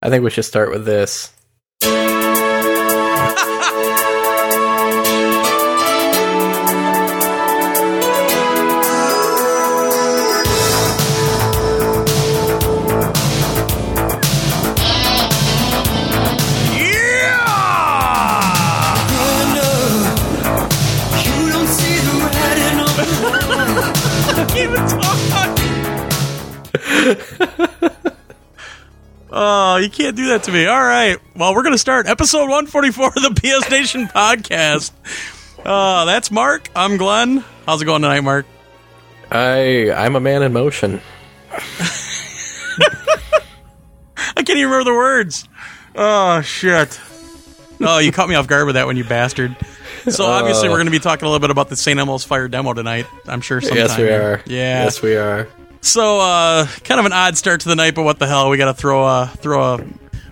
I think we should start with this. Oh, you can't do that to me. All right. Well, we're going to start episode 144 of the PS Nation podcast. Uh, that's Mark. I'm Glenn. How's it going tonight, Mark? I I'm a man in motion. I can't even remember the words. Oh, shit. Oh, you caught me off guard with that one, you bastard. So obviously, we're going to be talking a little bit about the St. Elmo's Fire demo tonight. I'm sure. Sometime. Yes, we are. Yeah. Yes, we are. So, uh, kind of an odd start to the night, but what the hell? We got to throw a throw a,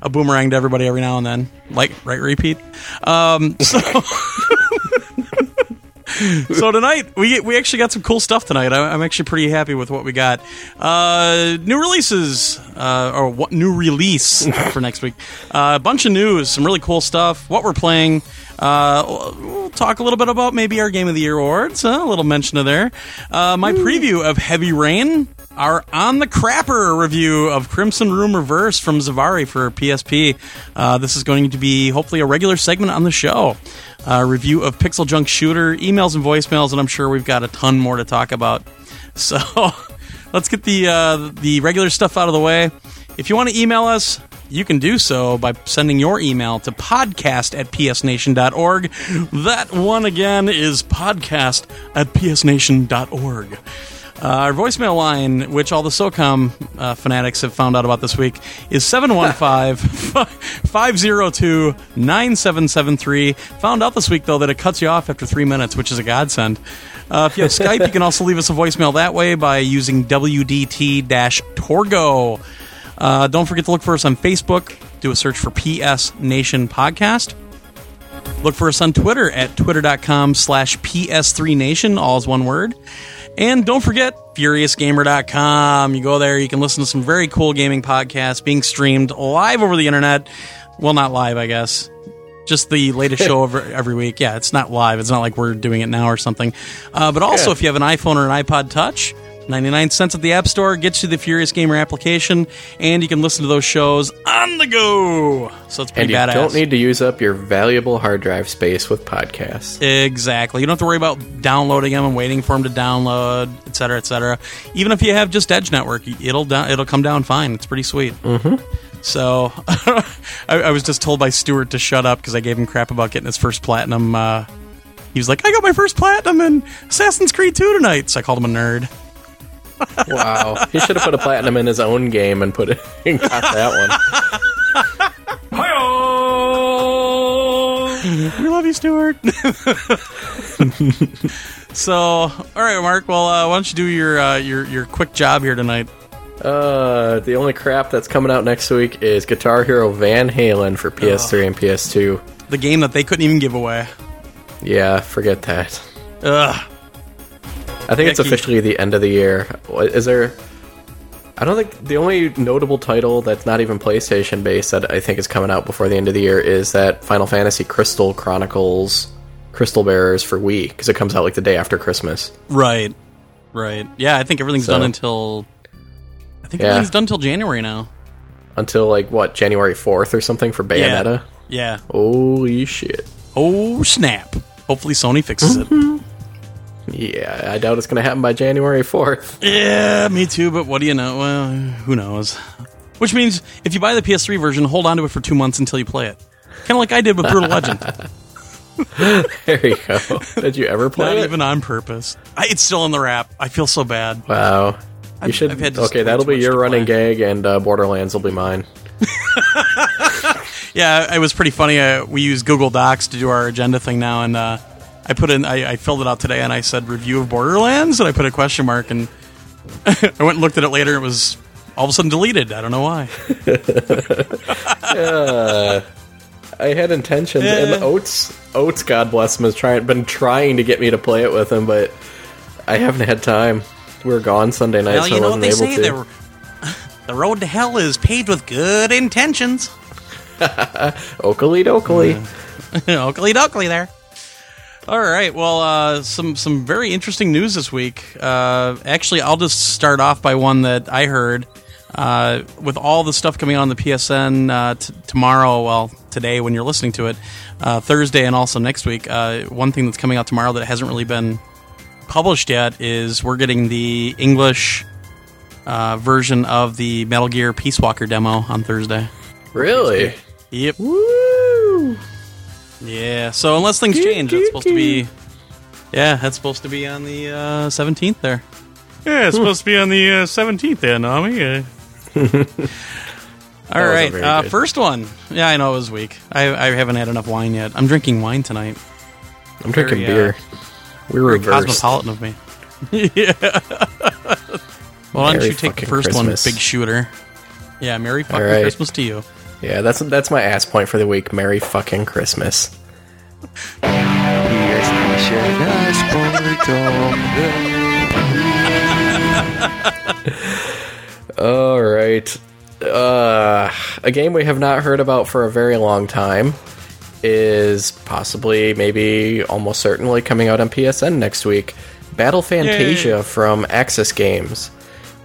a boomerang to everybody every now and then. Like, right? Repeat. Um, so, so tonight we we actually got some cool stuff tonight. I, I'm actually pretty happy with what we got. Uh, new releases, uh, or what new release for next week? Uh, a bunch of news, some really cool stuff. What we're playing. Uh, we'll talk a little bit about maybe our Game of the Year awards. Uh, a little mention of there. Uh, my preview of Heavy Rain. Our on the crapper review of Crimson Room Reverse from Zavari for PSP. Uh, this is going to be hopefully a regular segment on the show. Uh, review of PixelJunk Shooter, emails and voicemails, and I'm sure we've got a ton more to talk about. So let's get the uh, the regular stuff out of the way. If you want to email us, you can do so by sending your email to podcast at psnation.org. That one again is podcast at psnation.org. Uh, our voicemail line, which all the SOCOM uh, fanatics have found out about this week, is 715-502-9773. Found out this week, though, that it cuts you off after three minutes, which is a godsend. Uh, if you have Skype, you can also leave us a voicemail that way by using WDT-Torgo. Uh, don't forget to look for us on Facebook. Do a search for PS Nation Podcast. Look for us on Twitter at twitter.com slash PS3Nation, all is one word. And don't forget, FuriousGamer.com. You go there, you can listen to some very cool gaming podcasts being streamed live over the internet. Well, not live, I guess. Just the latest show over every week. Yeah, it's not live. It's not like we're doing it now or something. Uh, but also, Yeah. if you have an iPhone or an iPod Touch, 99 cents at the App Store gets you the Furious Gamer application, and you can listen to those shows on the go. So it's pretty And you badass. don't need to use up your valuable hard drive space with podcasts. Exactly. You don't have to worry about downloading them and waiting for them to download, et cetera, et cetera. Even if you have just Edge Network, it'll down, it'll come down fine. It's pretty sweet. Mm-hmm. So I, I was just told by Stuart to shut up because I gave him crap about getting his first platinum. Uh, he was like, "I got my first platinum in Assassin's Creed 2 tonight," so I called him a nerd. Wow. he should have put a platinum in his own game and put it and got that one. We love you, Stuart. so, all right, Mark. Well, uh, why don't you do your uh, your your quick job here tonight? Uh, the only crap that's coming out next week is Guitar Hero Van Halen for PS3 and PS2. The game that they couldn't even give away. Yeah, forget that. Ugh. I think it's officially the end of the year. Is there? I don't think the only notable title that's not even PlayStation based that I think is coming out before the end of the year is that Final Fantasy Crystal Chronicles Crystal Bearers for Wii because it comes out like the day after Christmas. Right. Right. Yeah, I think everything's So- done until. I think Yeah. everything's done until January now. Until like what January fourth or something for Bayonetta. Yeah. Holy shit! Oh snap! Hopefully Sony fixes it. Mm-hmm. Yeah, I doubt it's gonna happen by January fourth. yeah, me too. But what do you know? Well, who knows? Which means if you buy the PS3 version, hold on to it for two months until you play it. Kind of like I did with Brutal Legend. There you go. Did you ever play Not it? even on purpose. I, it's still in the wrap. I feel so bad. Wow. You I've- should. I've okay, that'll be your running gag, and uh, Borderlands will be mine. Yeah, it was pretty funny. Uh, we use Google Docs to do our agenda thing now, and uh, I put in, I, I filled it out today, and I said review of Borderlands, and I put a question mark, and I went and looked at it later. It was all of a sudden deleted. I don't know why. I had intentions, Yeah. and Oates, Oates, God bless him, has trying been trying to get me to play it with him, but I haven't had time. We were gone Sunday night, well, so you I know what wasn't they able say. to. Were, The road to hell is paved with good intentions. Oakley dokley. Oakley dokley there. All right. Well, uh, some some very interesting news this week. Uh, actually, I'll just start off by one that I heard. Uh, with all the stuff coming on the PSN uh, t- tomorrow, well, today when you're listening to it, uh, Thursday, and also next week, uh, one thing that's coming out tomorrow that hasn't really been published yet is we're getting the English uh, version of the Metal Gear Peace Walker demo on Thursday. Really? Yep. Woo! Yeah. So unless things change, it's supposed to be. Yeah, that's supposed to be on the uh, seventeenth there. Yeah, it's supposed to be on the uh, seventeenth there, Nami. Uh. All wasn't right, uh, first one. Yeah, I know it was weak. I, I haven't had enough wine yet. I'm drinking wine tonight. I'm drinking Very, uh, beer. We're Very reversed. cosmopolitan of me. yeah. well, why don't Merry you take the first Christmas. one, big shooter? Yeah, Merry fucking right. Christmas to you. Yeah, that's that's my ass point for the week. Merry fucking Christmas. Here's Missionaries All right. Uh, a game we have not heard about for a very long time is possibly, maybe, almost certainly coming out on PSN next week. Battle Fantasia Yay. from Aksys Games.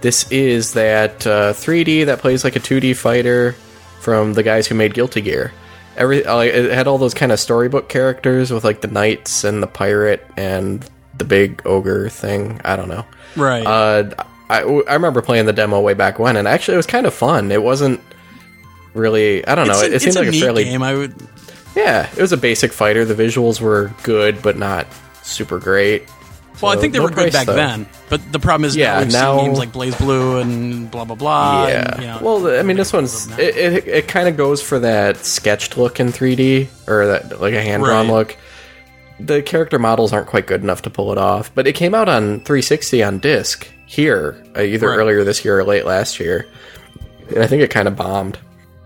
This is that uh, 3D that plays like a 2D fighter from the guys who made Guilty Gear. Every uh, it had all those kind of storybook characters with like the knights and the pirate and the big ogre thing. I don't know. Right. Uh, I, I remember playing the demo way back when, and actually it was kind of fun. It wasn't really. I don't know. it's It, it seemed like a fairly. game. I would. Yeah, it was a basic fighter. The visuals were good, but not super great. Well, I think they were good back though. then, but the problem is Yeah, now we've now- seen games like BlazBlue and blah blah blah. Yeah. and, you know, well, I mean, this one's it. It, it kind of goes for that sketched look in 3D or that like a hand drawn Right. look. The character models aren't quite good enough to pull it off, but it came out on 360 on disc here, uh, either Right. earlier this year or late last year, and I think it kind of bombed.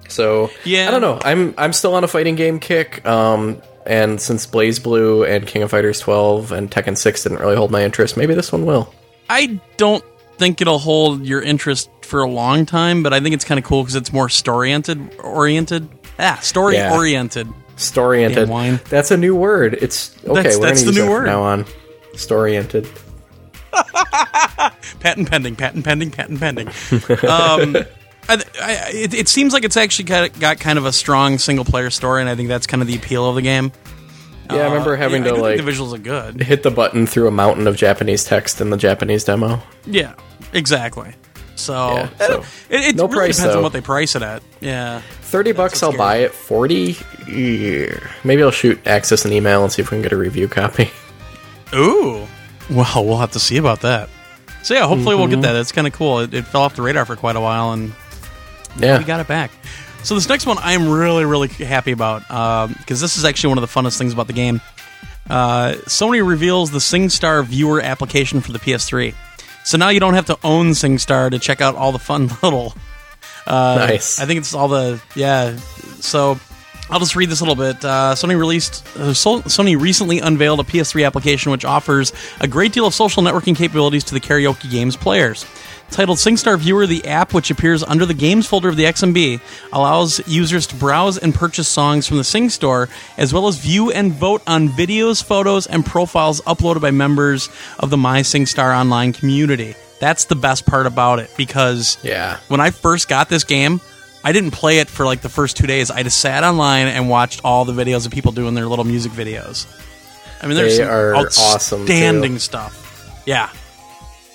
So Yeah. I don't know. I'm I'm still on a fighting game kick. Um, and since BlazBlue and King of Fighters 12 and Tekken 6 didn't really hold my interest, maybe this one will. I don't think it'll hold your interest for a long time, but I think it's kind of cool because it's more story oriented. Oriented. Ah, story Yeah. oriented. Story-oriented. That's a new word. It's okay. That's- we're that's the new word. now on. Story-oriented. Patent pending. Patent pending. Patent pending. um, I, I, it, it seems like it's actually got, got kind of a strong single player story, and I think that's kind of the appeal of the game. Yeah, I remember Uh, having yeah, to like the visuals are good. hit the button through a mountain of Japanese text in the Japanese demo. Yeah, exactly. So, Yeah, so, it, it no really price, depends though. on what they price it at. Yeah. Thirty bucks, I'll scary. buy it. Forty, yeah. maybe I'll shoot Aksys an email and see if we can get a review copy. Ooh. Well, we'll have to see about that. So yeah, hopefully we'll Mm-hmm. get that. It's kind of cool. It, it fell off the radar for quite a while, and Yeah, we got it back. So this next one, I'm really, really happy about because this is actually one of the funnest things about the game. Uh, Sony reveals the SingStar viewer application for the PS3. So now you don't have to own SingStar to check out all the fun little nice. I think it's all the yeah. So I'll just read this a little bit. Uh, Sony released uh, Sony recently unveiled a PS3 application which offers a great deal of social networking capabilities to the karaoke games players. Titled SingStar Viewer, the app, which appears under the Games folder of the XMB, allows users to browse and purchase songs from the Sing Store, as well as view and vote on videos, photos, and profiles uploaded by members of the My SingStar online community. That's the best part about it because yeah, when I first got this game, I didn't play it for like the first two days. I just sat online and watched all the videos of people doing their little music videos. I mean, there's They some are awesome, outstanding too. stuff. Yeah.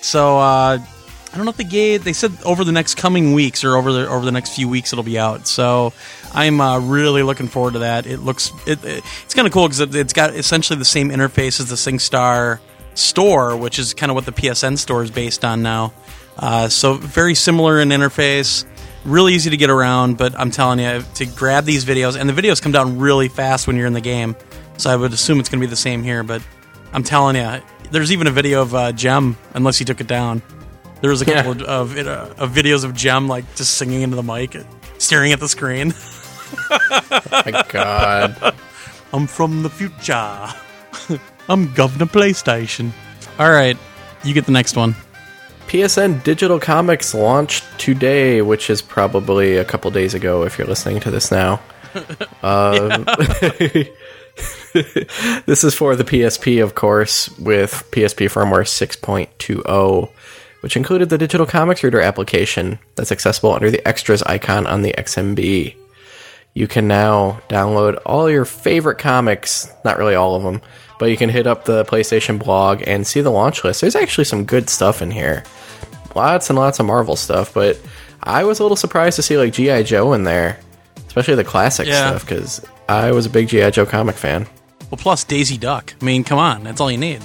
So uh, I don't know if the gave. They said over the next coming weeks or over the over the next few weeks it'll be out. So I'm uh, really looking forward to that. It looks it, it- it's kind of cool because it, it's got essentially the same interface as the SingStar store, which is kind of what the PSN store is based on now. Uh, so very similar in interface, really easy to get around. But I'm telling you to grab these videos, and the videos come down really fast when you're in the game. So I would assume it's going to be the same here. But I'm telling you, there's even a video of uh, Gem, unless he took it down. There was a Yeah. couple of, of, uh, of videos of Gem like just singing into the mic, staring at the screen. my God. I'm from the future. I'm Governor PlayStation. All right, you get the next one. PSN Digital Comics launched today, which is probably a couple days ago if you're listening to this now. Um, this is for the PSP, of course, with PSP firmware 6.20, which included the Digital Comics Reader application that's accessible under the extras icon on the XMB. You can now download all your favorite comics, not really all of them, but you can hit up the PlayStation blog and see the launch list. There's actually some good stuff in here. Lots and lots of Marvel stuff, but I was a little surprised to see like G.I. Joe in there, especially the classic Yeah. stuff, because I was a big G.I. Joe comic fan. Well, plus Daisy Duck. I mean, come on, that's all you need.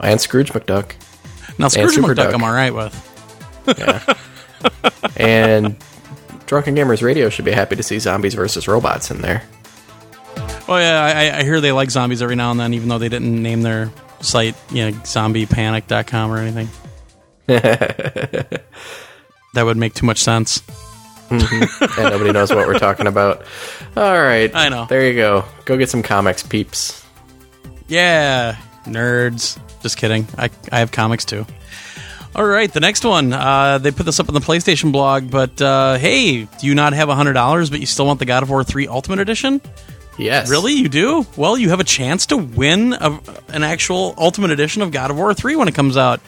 And Scrooge McDuck. Now Scrooge McDuck, Duck. I'm all right with. yeah. And Drunken Gamers Radio should be happy to see Zombies versus Robots in there. Oh yeah, I, I hear they like zombies every now and then, even though they didn't name their site, you know, zombiepanic.com or anything. that would make too much sense. Mm-hmm. and nobody knows what we're talking about. All right. I know. There you go. Go get some comics, peeps. Yeah, nerds. Just kidding. I, I have comics too. All right, the next one. Uh, they put this up on the PlayStation blog, but uh, hey, do you not have $100 but you still want the God of War 3 Ultimate Edition? Yes. Really? You do? Well, you have a chance to win a, an actual Ultimate Edition of God of War 3 when it comes out.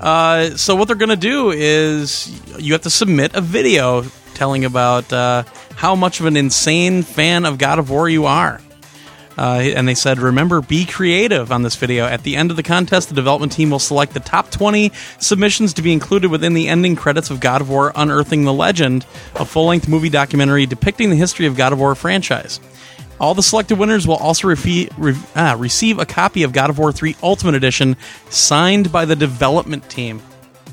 Uh, so, what they're going to do is you have to submit a video telling about uh, how much of an insane fan of God of War you are. Uh, and they said, remember, be creative on this video. At the end of the contest, the development team will select the top 20 submissions to be included within the ending credits of God of War Unearthing the Legend, a full length movie documentary depicting the history of God of War franchise. All the selected winners will also refe- re- ah, receive a copy of God of War 3 Ultimate Edition signed by the development team.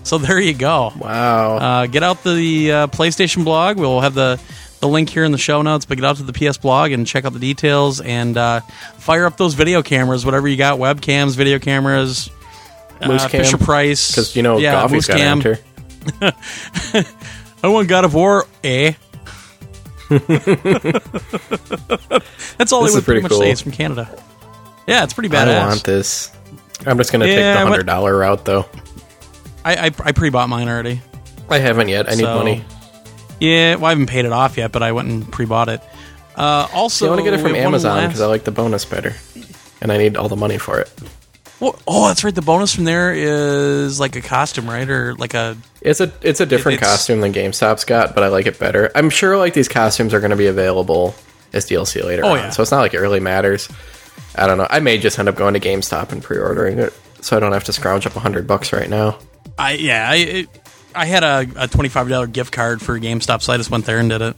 So there you go. Wow. Uh, get out the uh, PlayStation blog. We'll have the, the link here in the show notes, but get out to the PS blog and check out the details and uh, fire up those video cameras, whatever you got webcams, video cameras, uh, cam. Fisher Price. Because, you know, yeah, Moose got cam. enter. I want God of War, eh? That's all This is they would pretty pretty much cool. say. It's from Canada. Yeah, it's pretty badass. I badass. want this. I'm just going to Yeah, take the $100 route, though. I, I, I pre-bought mine already. I haven't yet. I need So- money. Yeah, well, I haven't paid it off yet, but I went and pre-bought it. Uh, also, I want to get it from we have one Amazon last- because I like the bonus better. And I need all the money for it. Well, oh, that's right. The bonus from there is like a costume, right, or like a It's a it's a different it's- costume than GameStop's got, but I like it better. I'm sure like these costumes are going to be available as DLC later Oh, on, yeah. so it's not like it really matters. I don't know. I may just end up going to GameStop and pre-ordering it, so I don't have to scrounge up a hundred bucks right now. I yeah, I it, I had a, a twenty five dollar gift card for GameStop, so I just went there and did it.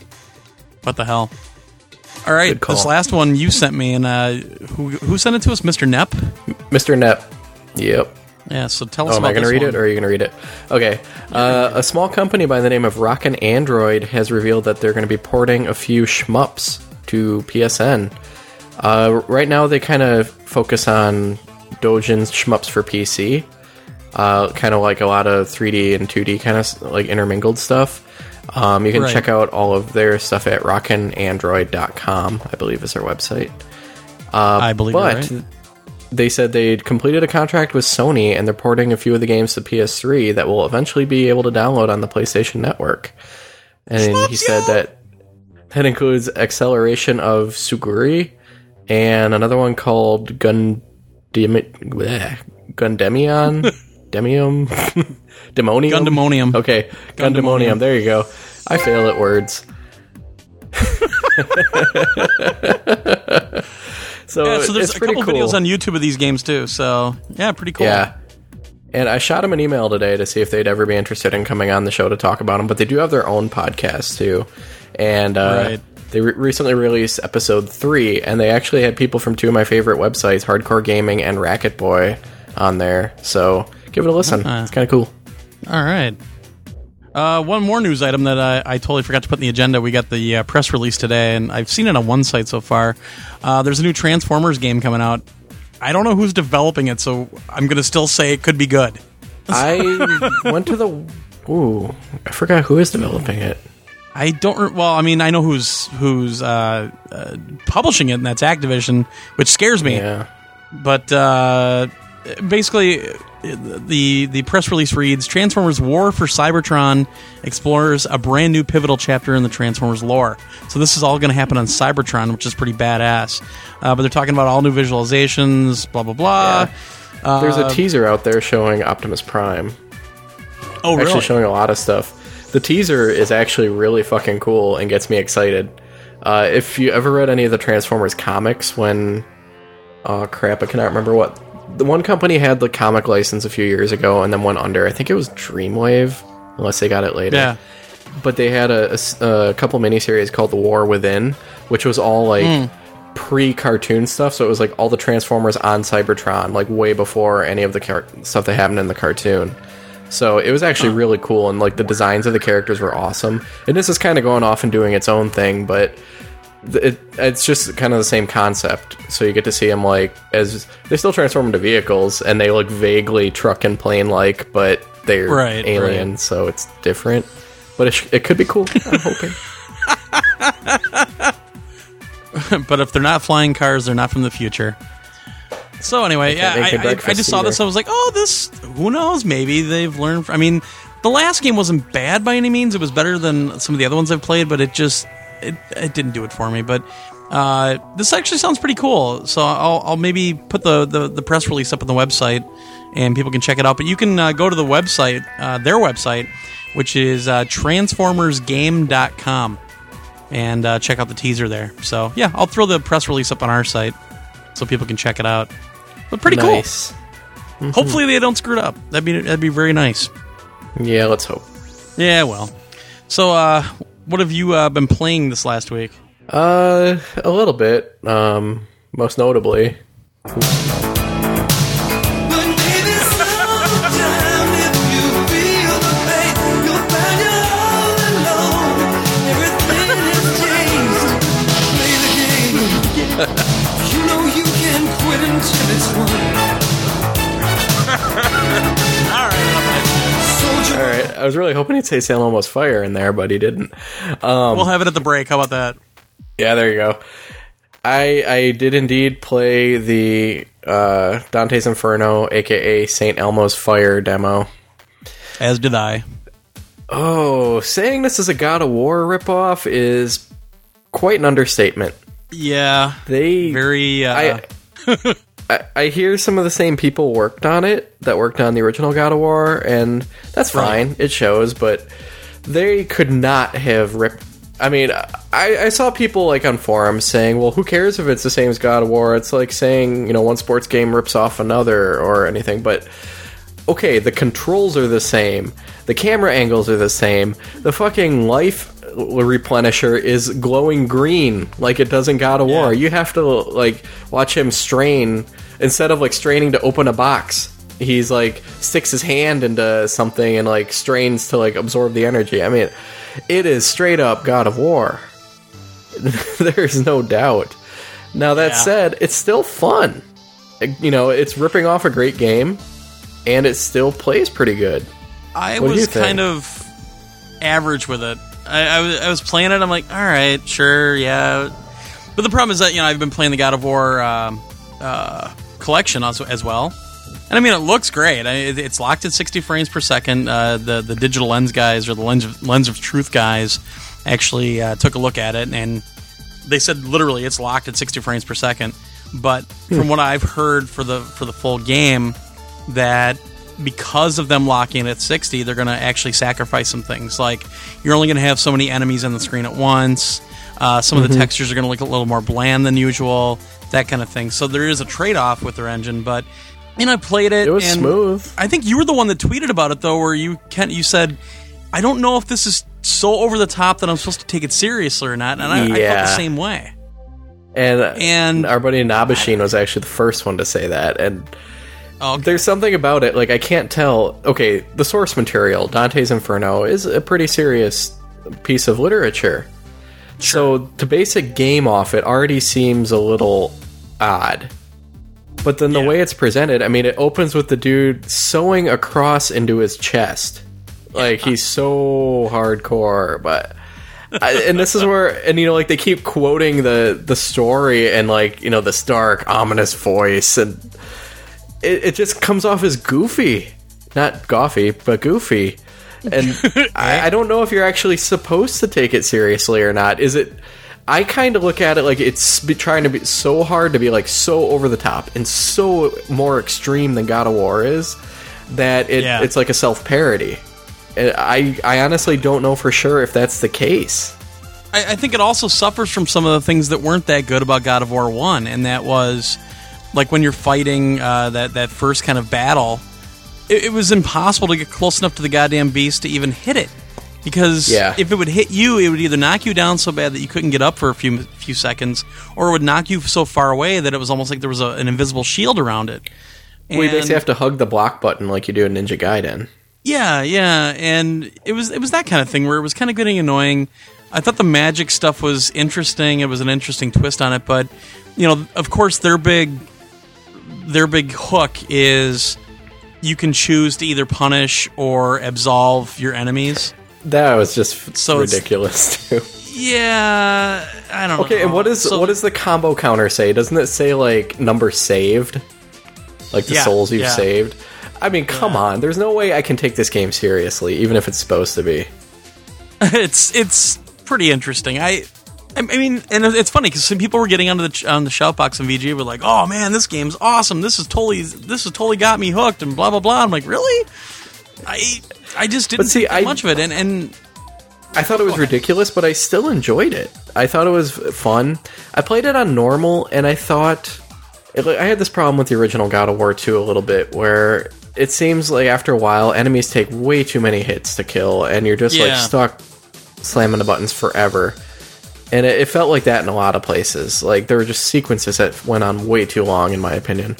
What the hell? All right, this last one you sent me, and uh, who who sent it to us, Mister Nepp? Mr. Nep. Yep. Yeah, so tell us Oh, am I going to read one. it or are you going to read it? Okay. Uh, a small company by the name of Rockin' Android has revealed that they're going to be porting a few shmups to PSN. Uh, right now, they kind of focus on Dojin's shmups for PC. Uh, kind of like a lot of 3D and 2D kind of like intermingled stuff. Um, you can Right. check out all of their stuff at rockinandroid.com, I believe is their website. I believe But right. they said they'd completed a contract with Sony and they're porting a few of the games to PS3 that will eventually be able to download on the PlayStation Network. And he said that that includes acceleration of Suguri and another one called Gundemi- Gundemion? Demium? Demonium? Gundemonium. Okay, Gundemonium. There you go. I fail at words. so, Yeah, so there's a couple cool. videos on YouTube of these games too. So yeah, pretty cool. Yeah. And I shot them an email today to see if they'd ever be interested in coming on the show to talk about them. But they do have their own podcast too, and uh, Right. they re- recently released episode three, and they actually had people from two of my favorite websites, Hardcore Gaming and Racketboy, on there. So give it a listen. Uh-huh. It's kind of cool. All right. Uh, one more news item that I, I totally forgot to put in the agenda. We got the uh, press release today, and I've seen it on one site so far. Uh, there's a new Transformers game coming out. I don't know who's developing it, so I'm going to still say it could be good. I went to the. Ooh, I forgot who is developing it. I don't. Well, I mean, I know who's who's uh, uh, publishing it, and that's Activision, which scares me. Yeah. But uh, basically, the the press release reads Transformers War for Cybertron explores a brand new pivotal chapter in the Transformers lore. So this is all going to happen on Cybertron, which is pretty badass. Uh, but they're talking about all new visualizations, blah blah blah. Yeah. There's a teaser out there showing Optimus Prime. Oh, really? Actually, showing a lot of stuff. The teaser is actually really fucking cool and gets me excited. Uh, if you ever read any of the Transformers comics, when oh crap, I cannot remember what the one company had the comic license a few years ago and then went under. I think it was Dreamwave, unless they got it later. Yeah. But they had a, a, a couple miniseries called The War Within, which was all like hmm. pre-cartoon stuff. So it was like all the Transformers on Cybertron, like way before any of the car- stuff that happened in the cartoon. So it was actually really cool, and like the designs of the characters were awesome. And this is kind of going off and doing its own thing, but it, it's just kind of the same concept. So you get to see them like as they still transform into vehicles, and they look vaguely truck and plane like, but they're Right, alien, right. so it's different. But it, sh- it could be cool. I'm hoping. but if they're not flying cars, they're not from the future. So anyway, yeah, I, I, I just saw this. I was like, oh, this. Who knows? Maybe they've learned. I mean, the last game wasn't bad by any means. It was better than some of the other ones I've played, but it just it, it didn't do it for me. But uh, this actually sounds pretty cool. So I'll, I'll maybe put the, the the press release up on the website, and people can check it out. But you can uh, go to the website, uh, their website, which is uh, transformersgame.com and uh, check out the teaser there. So yeah, I'll throw the press release up on our site so people can check it out. But pretty nice. cool. Hopefully they don't screw it up. That'd be that'd be very nice. Yeah, let's hope. Yeah, well. So uh, what have you uh, been playing this last week? Uh, a little bit. Um, most notably, I was really hoping he'd say Salem Almost Fire in there, but he didn't. Um, we'll have it at the break. How about that? Yeah, there you go. I I did indeed play the uh, Dante's Inferno, aka Saint Elmo's Fire demo. As did I. Oh, saying this is a God of War ripoff is quite an understatement. Yeah. They Very. Uh, I, I I hear some of the same people worked on it that worked on the original God of War, and that's fine. Right. It shows, but they could not have ripped. I mean, I, I saw people like on forums saying, "Well, who cares if it's the same as God of War? It's like saying you know one sports game rips off another or anything." But okay, the controls are the same, the camera angles are the same, the fucking life replenisher is glowing green like it does in God of War. You have to like watch him strain instead of like straining to open a box. He's like sticks his hand into something and like strains to like absorb the energy. I mean, it is straight up God of War. There's no doubt. Now that Yeah. said, it's still fun. You know, it's ripping off a great game and it still plays pretty good. I What was kind of average with it. I, I, was, I was playing it. I'm like, all right, sure, yeah. But the problem is that you know I've been playing the God of War um, uh, collection also as well, and I mean it looks great. I, it- it's locked at 60 frames per second. Uh, the the digital lens guys or the lens of, lens of truth guys actually uh, took a look at it and they said literally it's locked at 60 frames per second. But from what I've heard for the for the full game, that because of them locking it at 60, they're going to actually sacrifice some things. Like you're only going to have so many enemies on the screen at once. Uh, some of the textures are going to look a little more bland than usual. That kind of thing. So there is a trade off with their engine, but. And I played it. It was and smooth. I think you were the one that tweeted about it though, where you can you said, "I don't know if this is so over the top that I'm supposed to take it seriously or not," and I, I felt the same way. And And- our buddy Nabashin was actually the first one to say that. And Oh, there's something about it, like I can't tell. Okay, the source material, Dante's Inferno, is a pretty serious piece of literature. So to base a game off it already seems a little odd. But then the Yeah. way it's presented, I mean, it opens with the dude sewing a cross into his chest. Like he's so hardcore, but I, and this is where and you know like they keep quoting the the story and like you know this dark ominous voice and it, it just comes off as goofy, not goffy, but goofy. And I, I don't know if you're actually supposed to take it seriously or not. Is it? I kind of look at it like it's be trying to be so hard to be like so over the top and so more extreme than God of War is that it, Yeah. it's like a self parody. I I honestly don't know for sure if that's the case. I, I think it also suffers from some of the things that weren't that good about God of War One, and that was like when you're fighting uh, that that first kind of battle, it, it was impossible to get close enough to the goddamn beast to even hit it. Because Yeah. if it would hit you, it would either knock you down so bad that you couldn't get up for a few few seconds, or it would knock you so far away that it was almost like there was a, an invisible shield around it. We And- basically have to hug the block button like you do in Ninja Gaiden. yeah, yeah, and it was it was that kind of thing where it was kind of getting annoying. I thought the magic stuff was interesting. It was an interesting twist on it, but you know, of course, their big their big hook is you can choose to either punish or absolve your enemies. That was just So ridiculous too. Yeah, I don't know. Okay, and what is So- what does the combo counter say? Doesn't it say like number saved? Like the Yeah, souls you've yeah. saved? I mean, come on. There's no way I can take this game seriously, even if it's supposed to be. it's it's pretty interesting. I I mean, and it's funny because some people were getting onto the on the shoutbox and VG were like, "Oh man, this game's awesome! This is totally this is totally got me hooked!" and blah blah blah. I'm like, really? I I just didn't But see, I- much of it, and and I thought it was ridiculous, but I still enjoyed it. I thought it was fun. I played it on normal, and I thought it, I had this problem with the original God of War 2 a little bit, where it seems like after a while, enemies take way too many hits to kill, and you're just like stuck slamming the buttons forever. And it, it felt like that in a lot of places. Like there were just sequences that went on way too long, in my opinion.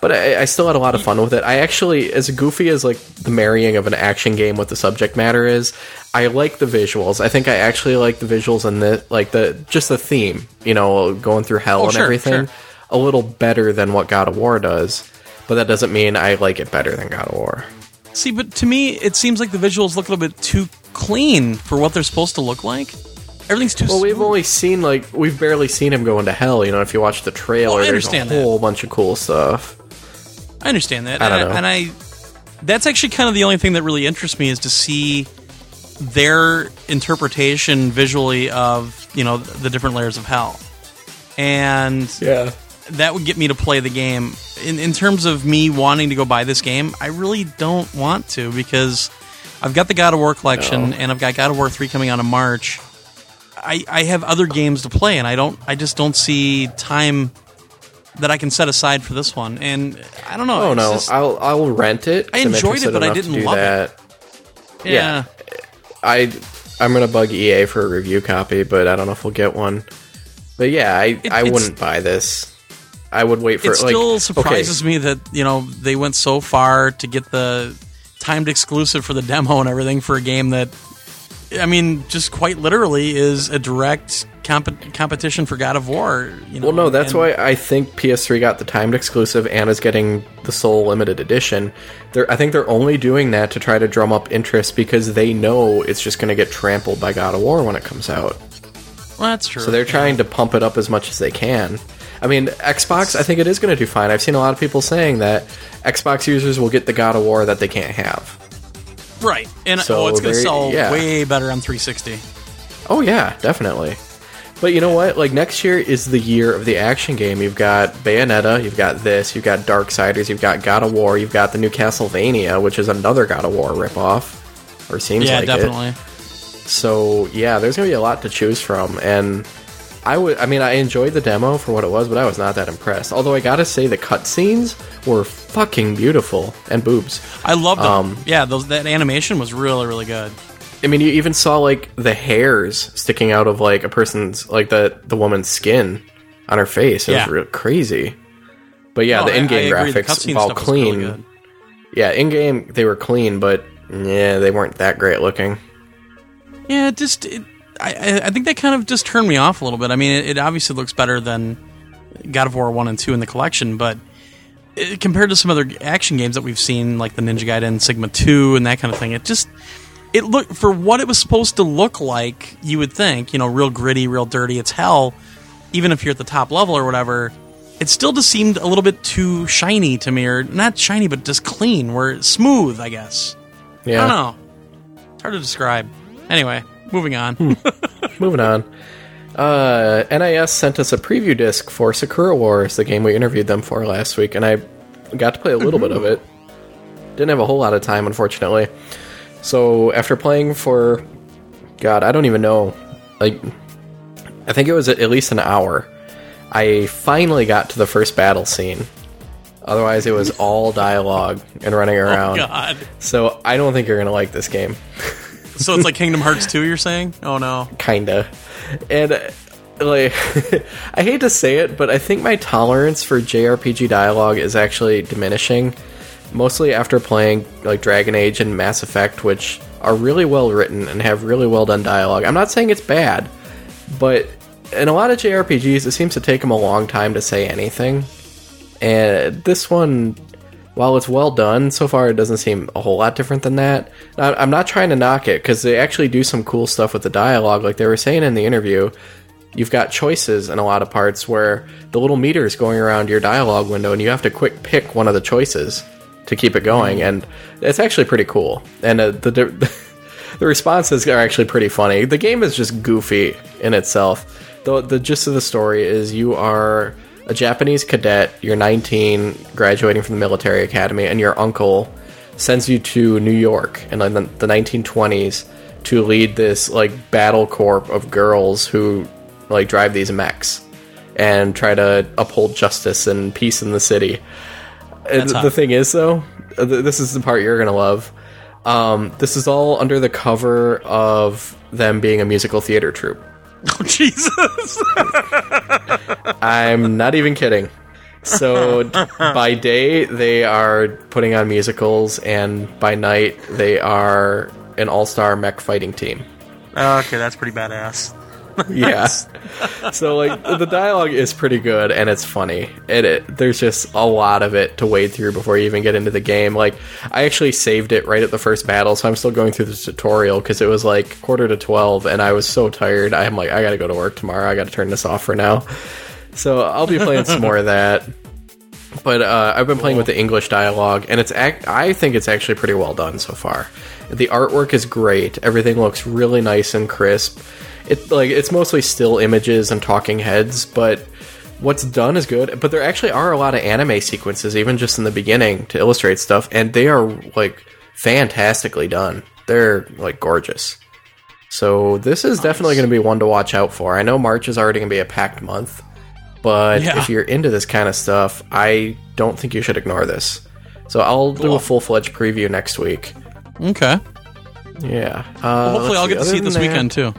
But I, I still had a lot of fun with it. I actually, as goofy as like the marrying of an action game with the subject matter is, I like the visuals. I think I actually like the visuals and the like the just the theme. You know, going through hell Oh, and sure, everything, sure. a little better than what God of War does. But that doesn't mean I like it better than God of War. see, but to me, it seems like the visuals look a little bit too clean for what they're supposed to look like. Everything's too. Well, we've smooth. only seen like we've barely seen him go into hell. You know, if you watch the trailer, Well, I there's a understand that. whole bunch of cool stuff. I understand that. I don't and, know. and I that's actually kind of the only thing that really interests me is to see their interpretation visually of, you know, the different layers of hell. And Yeah. that would get me to play the game. In in terms of me wanting to go buy this game, I really don't want to because I've got the God of War collection and I've got God of War 3 coming out in March. I, I have other games to play and I don't I just don't see time that I can set aside for this one. And I don't know. Oh no, just- I'll I'll rent it. I enjoyed it, but I didn't love it. that. yeah. I I'm gonna bug EA for a review copy, but I don't know if we'll get one. But yeah, I I wouldn't buy this. I would wait for It like still okay, surprises me that you know they went so far to get the timed exclusive for the demo and everything for a game that I mean, just quite literally is a direct comp- competition for God of War. You know, Well, no, that's and- why I think PS3 got the timed exclusive and is getting the sole limited edition. They're, I think they're only doing that to try to drum up interest because they know it's just going to get trampled by God of War when it comes out. Well, that's true. So they're trying to pump it up as much as they can. I mean, Xbox, I think it is going to do fine. I've seen a lot of people saying that Xbox users will get the God of War that they can't have. Right, and So oh, it's going to sell yeah. way better on 360. Oh yeah, definitely. But you know what? Like next year is the year of the action game. You've got Bayonetta, you've got this, you've got Darksiders, you've got God of War, you've got the new Castlevania, which is another God of War ripoff, or seems Yeah, like definitely. it. So yeah, there's gonna be a lot to choose from, and I would. I mean, I enjoyed the demo for what it was, but I was not that impressed. Although I gotta say, the cutscenes were fucking beautiful and boobs. I love them. Um, yeah, those, that animation was really, really good. I mean, you even saw like the hairs sticking out of like a person's like the the woman's skin on her face. It Yeah. was real crazy. But yeah, No, the in-game I. The graphics, while was really clean, yeah, in-game they were clean, but yeah, they weren't that great looking. Yeah, just it, I I- think that kind of just turned me off a little bit. I mean, it, it obviously looks better than God of War one and two in the collection, but it, compared to some other action games that we've seen, like the Ninja Gaiden Sigma two and that kind of thing, it just it looked for what it was supposed to look like. You would think, you know, real gritty, real dirty. It's hell. Even if you're at the top level or whatever, it still just seemed a little bit too shiny to me, or not shiny, but just clean, where smooth, I guess. Yeah. I don't know. It's hard to describe. Anyway, moving on. Moving on. Uh, NIS sent us a preview disc for Sakura Wars, the game we interviewed them for last week, and I got to play a little bit of it. Didn't have a whole lot of time, unfortunately. So after playing for, God, I don't even know, like, I think it was at least an hour. I finally got to the first battle scene. Otherwise, it was all dialogue and running oh around. God! so I don't think you're gonna like this game. So it's like Kingdom Hearts 2, You're saying? Oh no. kinda and uh, like i hate to say it but i think my tolerance for jrpg dialogue is actually diminishing mostly after playing like dragon age and mass effect which are really well written and have really well done dialogue i'm not saying it's bad but in a lot of jrpgs it seems to take them a long time to say anything and this one while it's well done so far it doesn't seem a whole lot different than that. I'm not trying to knock it because they actually do some cool stuff with the dialogue. Like they were saying in the interview you've got choices in a lot of parts where the little meter is going around your dialogue window and you have to quick pick one of the choices to keep it going. And it's actually pretty cool. And uh, the the responses are actually pretty funny. The game is just goofy in itself. The, the gist of the story is you are a Japanese cadet, you're 19, graduating from the military academy, and your uncle sends you to New York in the, the 1920s to lead this like battle corps of girls who like drive these mechs and try to uphold justice and peace in the city. That's the hot. thing is, though, th- this is the part you're gonna love. Um, this is all under the cover of them being a musical theater troupe. Oh Jesus! I'm not even kidding. So by day they are putting on musicals, and by night they are an all-star mech fighting team. okay, that's pretty badass. Yeah. so like the dialogue is pretty good and it's funny. And it, there's just a lot of it to wade through before you even get into the game. Like I actually saved it right at the first battle, so I'm still going through this tutorial because it was like quarter to 12 and I was so tired. I'm like I got to go to work tomorrow. I got to turn this off for now. So I'll be playing some more of that. But uh, I've been playing with the English dialogue, and it's ac- I think it's actually pretty well done so far. The artwork is great. Everything looks really nice and crisp. It like it's mostly still images and talking heads, but what's done is good. But there actually are a lot of anime sequences, even just in the beginning, to illustrate stuff, and they are like fantastically done. They're like gorgeous. So this is definitely going to be one to watch out for. I know March is already going to be a packed month, but Yeah. if you're into this kind of stuff, I don't think you should ignore this. So I'll do a full fledged preview next week. Okay. Yeah. Uh, Hopefully, I'll get to see it this that- weekend too.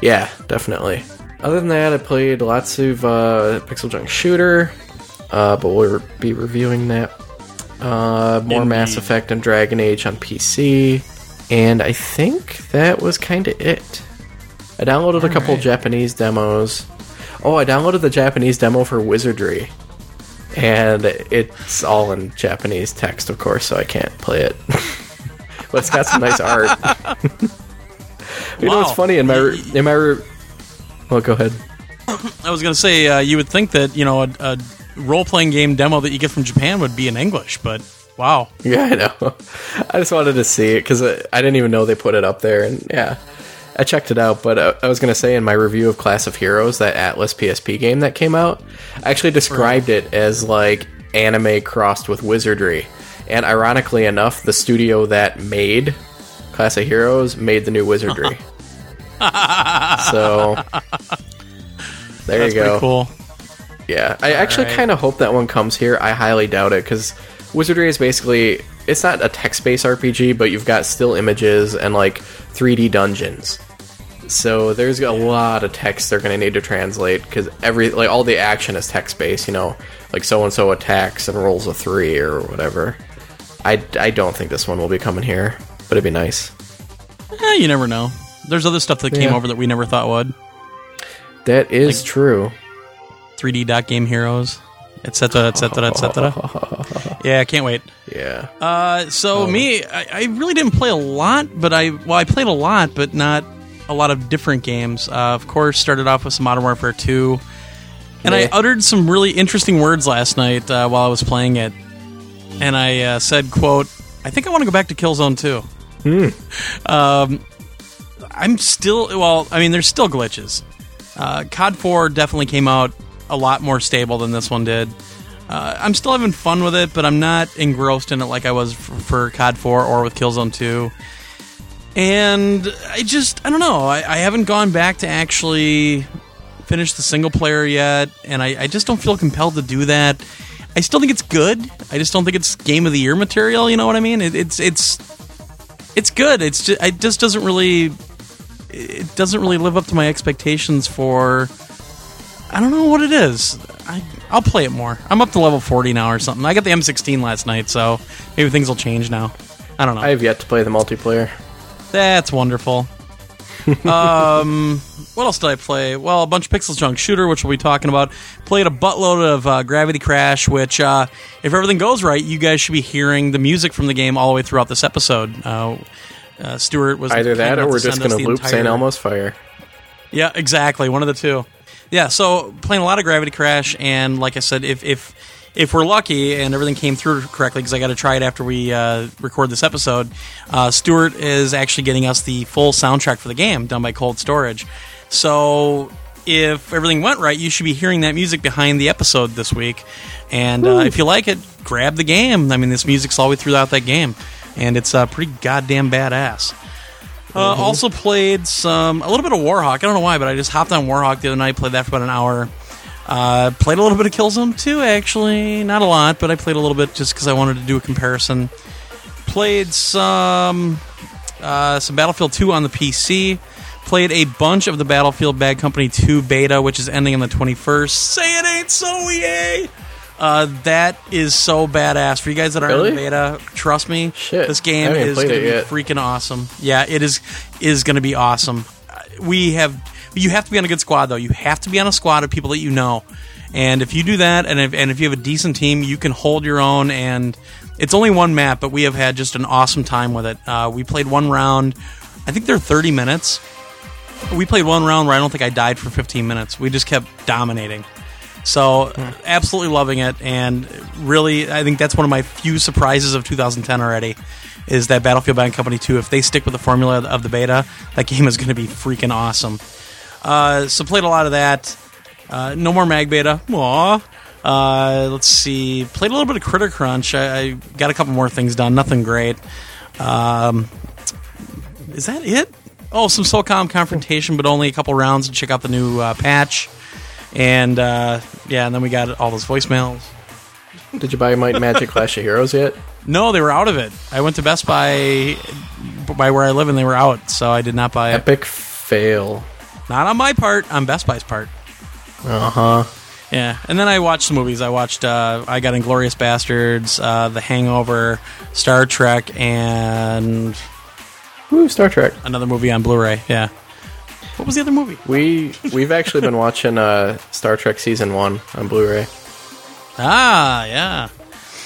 Yeah, definitely. Other than that, I played lots of uh, PixelJunk Shooter, uh, but we'll be reviewing that. Uh, more Mass Effect and Dragon Age on PC, and I think that was kind of it. I downloaded a couple right. Japanese demos. Oh, I downloaded the Japanese demo for Wizardry, and it's all in Japanese text, of course, so I can't play it. but it's got some nice art. you know what's funny in my in my well, go ahead. I was gonna say uh, you would think that you know a, a role playing game demo that you get from Japan would be in English, but wow. Yeah, I know. I just wanted to see it because I, I didn't even know they put it up there, and yeah, I checked it out. But uh, I was gonna say in my review of Class of Heroes, that Atlus PSP game that came out, I actually described it as like anime crossed with wizardry. And ironically enough, the studio that made Class of Heroes made the new wizardry. so there That's you go. cool. Yeah, I actually right. kind of hope that one comes here. I highly doubt it because Wizardry is basically it's not a text-based RPG, but you've got still images and like 3D dungeons. So there's a lot of text they're going to need to translate because every like all the action is text-based. You know, like so and so attacks and rolls a three or whatever. I, I don't think this one will be coming here, but it'd be nice. Eh, you never know. There's other stuff that came Yeah. over that we never thought would. That is Like- true. 3D dot game heroes, etc., etc., etc. Yeah, I can't wait. Yeah. Uh, so me, I, I really didn't play a lot, but I well, I played a lot, but not a lot of different games. Uh, of course, started off with some Modern Warfare Two. And I uttered some really interesting words last night uh, while I was playing it, and I uh, said, "quote I think I want to go back to Killzone 2." Um, I'm still well. I mean, there's still glitches. Uh, COD 4 definitely came out a lot more stable than this one did. Uh, I'm still having fun with it, but I'm not engrossed in it like I was for, for COD 4 or with Killzone 2. And I just, I don't know. I, I haven't gone back to actually finish the single player yet, and I, I just don't feel compelled to do that. I still think it's good. I just don't think it's game of the year material. You know what I mean? It, it's it's it's good. It's just it just doesn't really it doesn't really live up to my expectations for. I don't know what it is. I I'll play it more. I'm up to level 40 now or something. I got the M16 last night, so maybe things will change now. I don't know. I have yet to play the multiplayer. That's wonderful. um, what else did I play? Well, a bunch of PixelJunk Shooter, which we'll be talking about. Played a buttload of uh, Gravity Crash, which, uh, if everything goes right, you guys should be hearing the music from the game all the way throughout this episode. Uh, uh, Stuart was Either that, or we're just going to loop St. Elmo's Fire. yeah, exactly. One of the two. Yeah, so playing a lot of Gravity Crash, and like I said, if if if we're lucky and everything came through correctly, because I got to try it after we uh, record this episode, uh, Stuart is actually getting us the full soundtrack for the game done by Cold Storage. So if everything went right, you should be hearing that music behind the episode this week. And uh, if you like it, grab the game. I mean, this music's all the way throughout that game, and it's uh, pretty goddamn badass. Uh, Also played some a little bit of Warhawk. I don't know why, but I just hopped on Warhawk the other night. Played that for about an hour. Uh, played a little bit of Killzone 2, actually, not a lot, but I played a little bit just because I wanted to do a comparison. Played some uh, some Battlefield 2 on the PC. Played a bunch of the Battlefield Bad Company 2 beta, which is ending on the 21st. Say it ain't so, EA! Uh, that is so badass. For you guys that aren't in the beta, trust me, Shit, this game is going to be yet. freaking awesome. Yeah, it is is going to be awesome. Uh, We have you have to be on a good squad though. You have to be on a squad of people that you know. And if you do that, and if, and if you have a decent team, you can hold your own. And it's only one map, but we have had just an awesome time with it. Uh, we played one round. I think they're 30 minutes. We played one round where I don't think I died for 15 minutes. We just kept dominating. So, absolutely loving it, and really, I think that's one of my few surprises of 2010 already. Is that Battlefield Bad Company 2? If they stick with the formula of the beta, that game is going to be freaking awesome. Uh, so, played a lot of that. Uh, no more Mag Beta. Aw. Uh, let's see. Played a little bit of Critter Crunch. I, I got a couple more things done. Nothing great. Um, is that it? Oh, some SOCOM confrontation, but only a couple rounds to check out the new uh, patch. And uh, yeah, and then we got all those voicemails. Did you buy my Magic Clash of Heroes yet? No, they were out of it. I went to Best Buy by where I live, and they were out, so I did not buy it. Epic fail. Not on my part, on Best Buy's part. Uh huh. Yeah, and then I watched some movies. I watched. Uh, I got Inglourious Basterds, uh, The Hangover, Star Trek, and Woo, Star Trek. another movie on Blu-ray. Yeah. What was the other movie? We we've actually been watching uh, Star Trek season one on Blu-ray. Ah, yeah.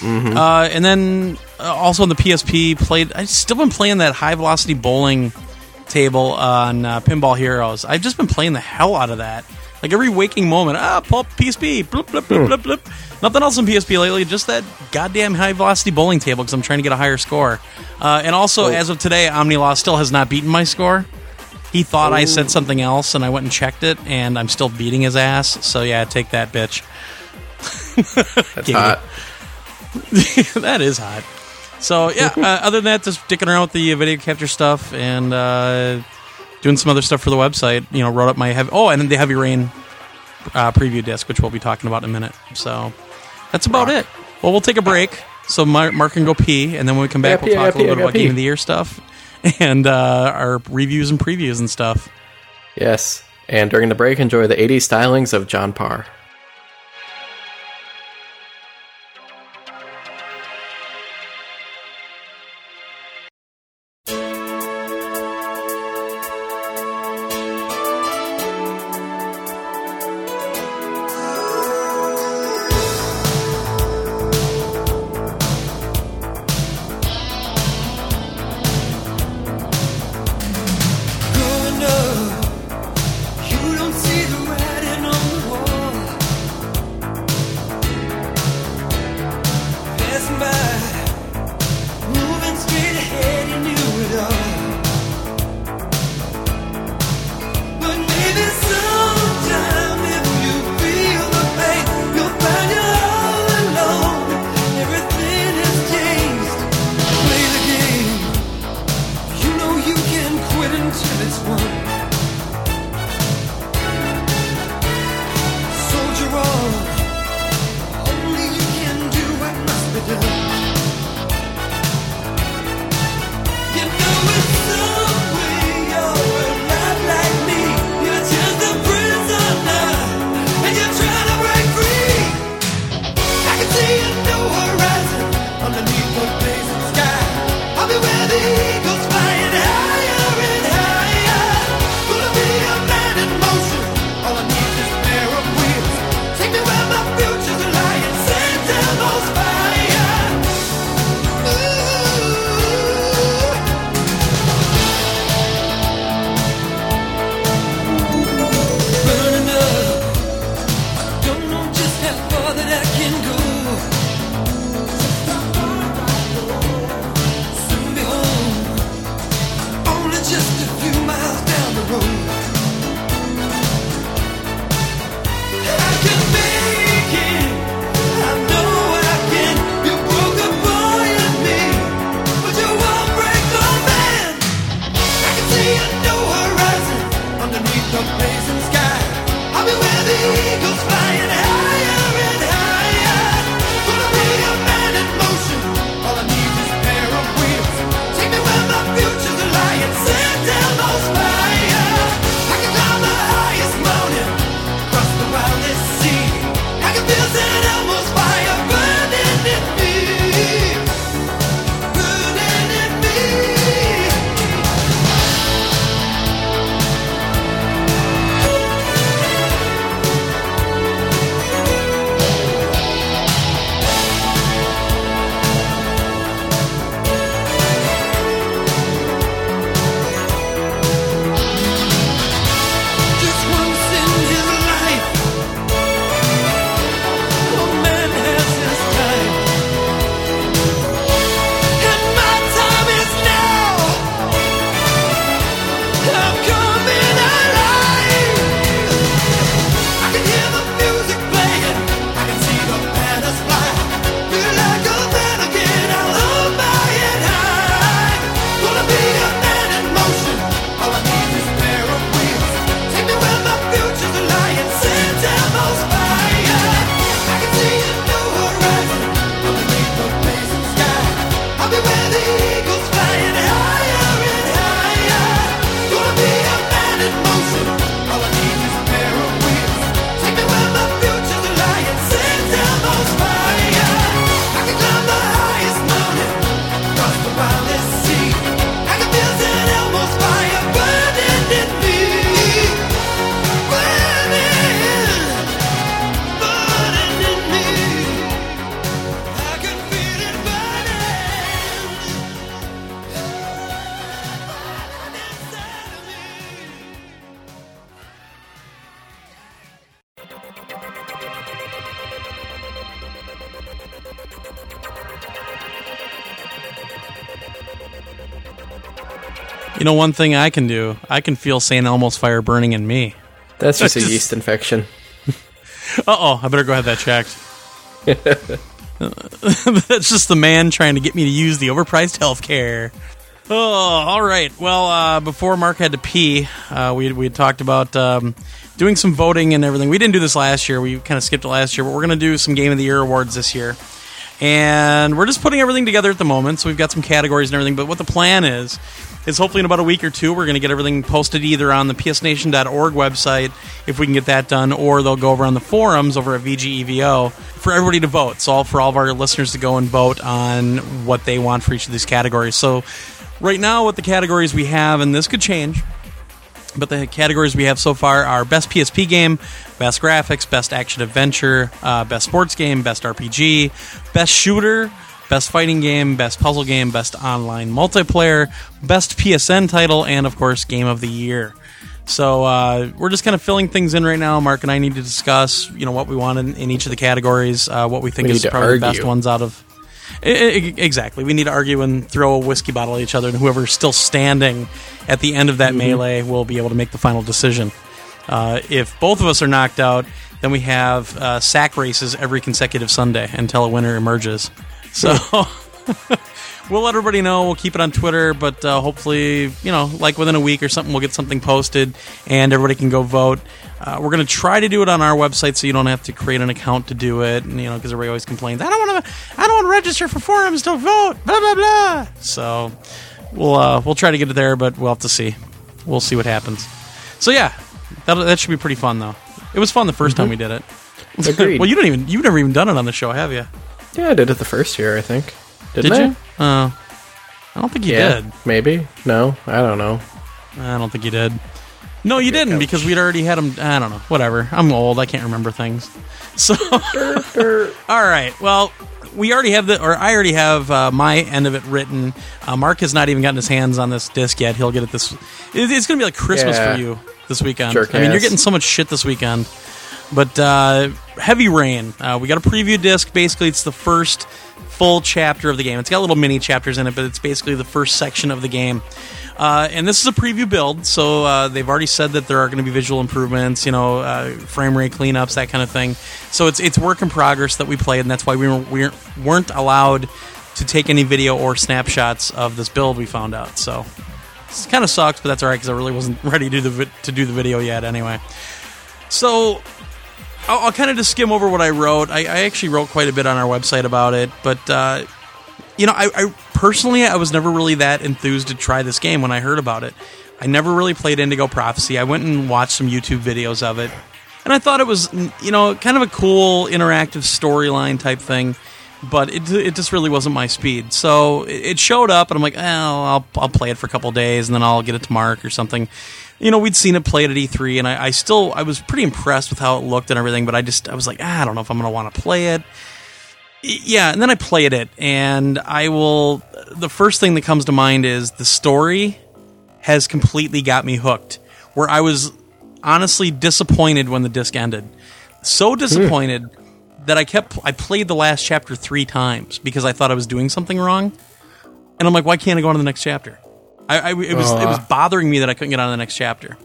Uh, and then uh, also on the PSP, played. I've still been playing that high velocity bowling table on uh, Pinball Heroes. I've just been playing the hell out of that. Like every waking moment, ah, pull PSP, bloop, bloop, bloop, bloop, bloop. Nothing else on PSP lately, just that goddamn high velocity bowling table because I'm trying to get a higher score. Uh, and also, Oh. as of today, OmniLaw still has not beaten my score. He thought I said something else, and I went and checked it, and I'm still beating his ass. So yeah, take that, bitch. That's hot. that is hot. So yeah, uh, other than that, just dicking around with the video capture stuff and uh, doing some other stuff for the website. You know, wrote up my heavy. Oh, and then the Heavy Rain uh, preview disc, which we'll be talking about in a minute. So that's about it. Well, we'll take a break. So Mark, can go pee, and then when we come back, Yeah, we'll talk yeah, a little bit about. Game of the Year stuff and uh, our reviews and previews and stuff. Yes. And during the break, enjoy the 80s stylings of John Parr. You know, one thing I can do, I can feel St. Elmo's fire burning in me. That's just a yeast infection. Uh oh, I better go have that checked. That's just the man trying to get me to use the overpriced health care. Oh, all right. Well, uh, before Mark had to pee, uh, we we talked about um, doing some voting and everything. We didn't do this last year. We kind of skipped it last year, but we're going to do some Game of the Year awards this year. And we're just putting everything together at the moment. So we've got some categories and everything. But what the plan is, is hopefully in about a week or two, we're going to get everything posted either on the psnation.org website, if we can get that done, or they'll go over on the forums over at VGEVO for everybody to vote. So all for all of our listeners to go and vote on what they want for each of these categories. So right now, what the categories we have, and this could change, but the categories we have so far are best PSP game, best graphics, best action adventure, uh, best sports game, best RPG, best shooter, best fighting game, best puzzle game, best online multiplayer, best PSN title, and of course, game of the year. So uh, we're just kind of filling things in right now. Mark and I need to discuss, you know, what we want in, in each of the categories, uh, what we think We is probably the best ones out of. I- I- Exactly. We need to argue and throw a whiskey bottle at each other, and whoever's still standing at the end of that melee will be able to make the final decision. Uh, if both of us are knocked out, then we have uh, sack races every consecutive Sunday until a winner emerges. So we'll let everybody know. We'll keep it on Twitter, but uh, hopefully, you know, like within a week or something, we'll get something posted and everybody can go vote. Uh, we're going to try to do it on our website so you don't have to create an account to do it. And, you know, because everybody always complains, I don't want to, I don't want to register for forums to vote. Blah blah blah. So we'll uh, we'll try to get it there, but we'll have to see. We'll see what happens. So yeah, that that should be pretty fun though. It was fun the 1st time we did it. Agreed. well, you don't even you've never even done it on the show, have you? Yeah, I did it the first year, I think. Didn't Did I? you? Oh, I don't think you Yeah, did. maybe. No, I don't know. I don't think you did. No, you didn't because we'd already had them. I don't know. Whatever. I'm old. I can't remember things. So, all right. Well, we already have the, or I already have uh, my end of it written. Uh, Mark has not even gotten his hands on this disc yet. He'll get it this. It, it's going to be like Christmas Yeah. for you this weekend. Jerk I mean, you're getting so much shit this weekend. But uh, Heavy Rain, uh, we got a preview disc. Basically, it's the first full chapter of the game. It's got little mini chapters in it, but it's basically the first section of the game. Uh, and this is a preview build, so uh, they've already said that there are going to be visual improvements, you know, uh, frame rate cleanups, that kind of thing. So it's it's work in progress that we played, and that's why we, were, we weren't allowed to take any video or snapshots of this build. We found out, so it kind of sucks, but that's all right because I really wasn't ready to do the to do the video yet anyway. So I'll, I'll kind of just skim over what I wrote. I, I actually wrote quite a bit on our website about it, but uh, you know, I, I personally I was never really that enthused to try this game when I heard about it. I never really played Indigo Prophecy. I went and watched some YouTube videos of it, and I thought it was you know kind of a cool interactive storyline type thing. But it, it just really wasn't my speed. So it it showed up, and I'm like, oh, I'll, I'll play it for a couple days, and then I'll get it to Mark or something you know, we'd seen it played at E3, and I, I still I was pretty impressed with how it looked and everything. But I just I was like, ah, I don't know if I'm going to want to play it. Yeah, and then I played it, and I will. The first thing that comes to mind is the story has completely got me hooked. Where I was honestly disappointed when the disc ended, so disappointed that I kept I played the last chapter three times because I thought I was doing something wrong, and I'm like, why can't I go on to the next chapter? I, I it was it was bothering me that I couldn't get on to the next chapter.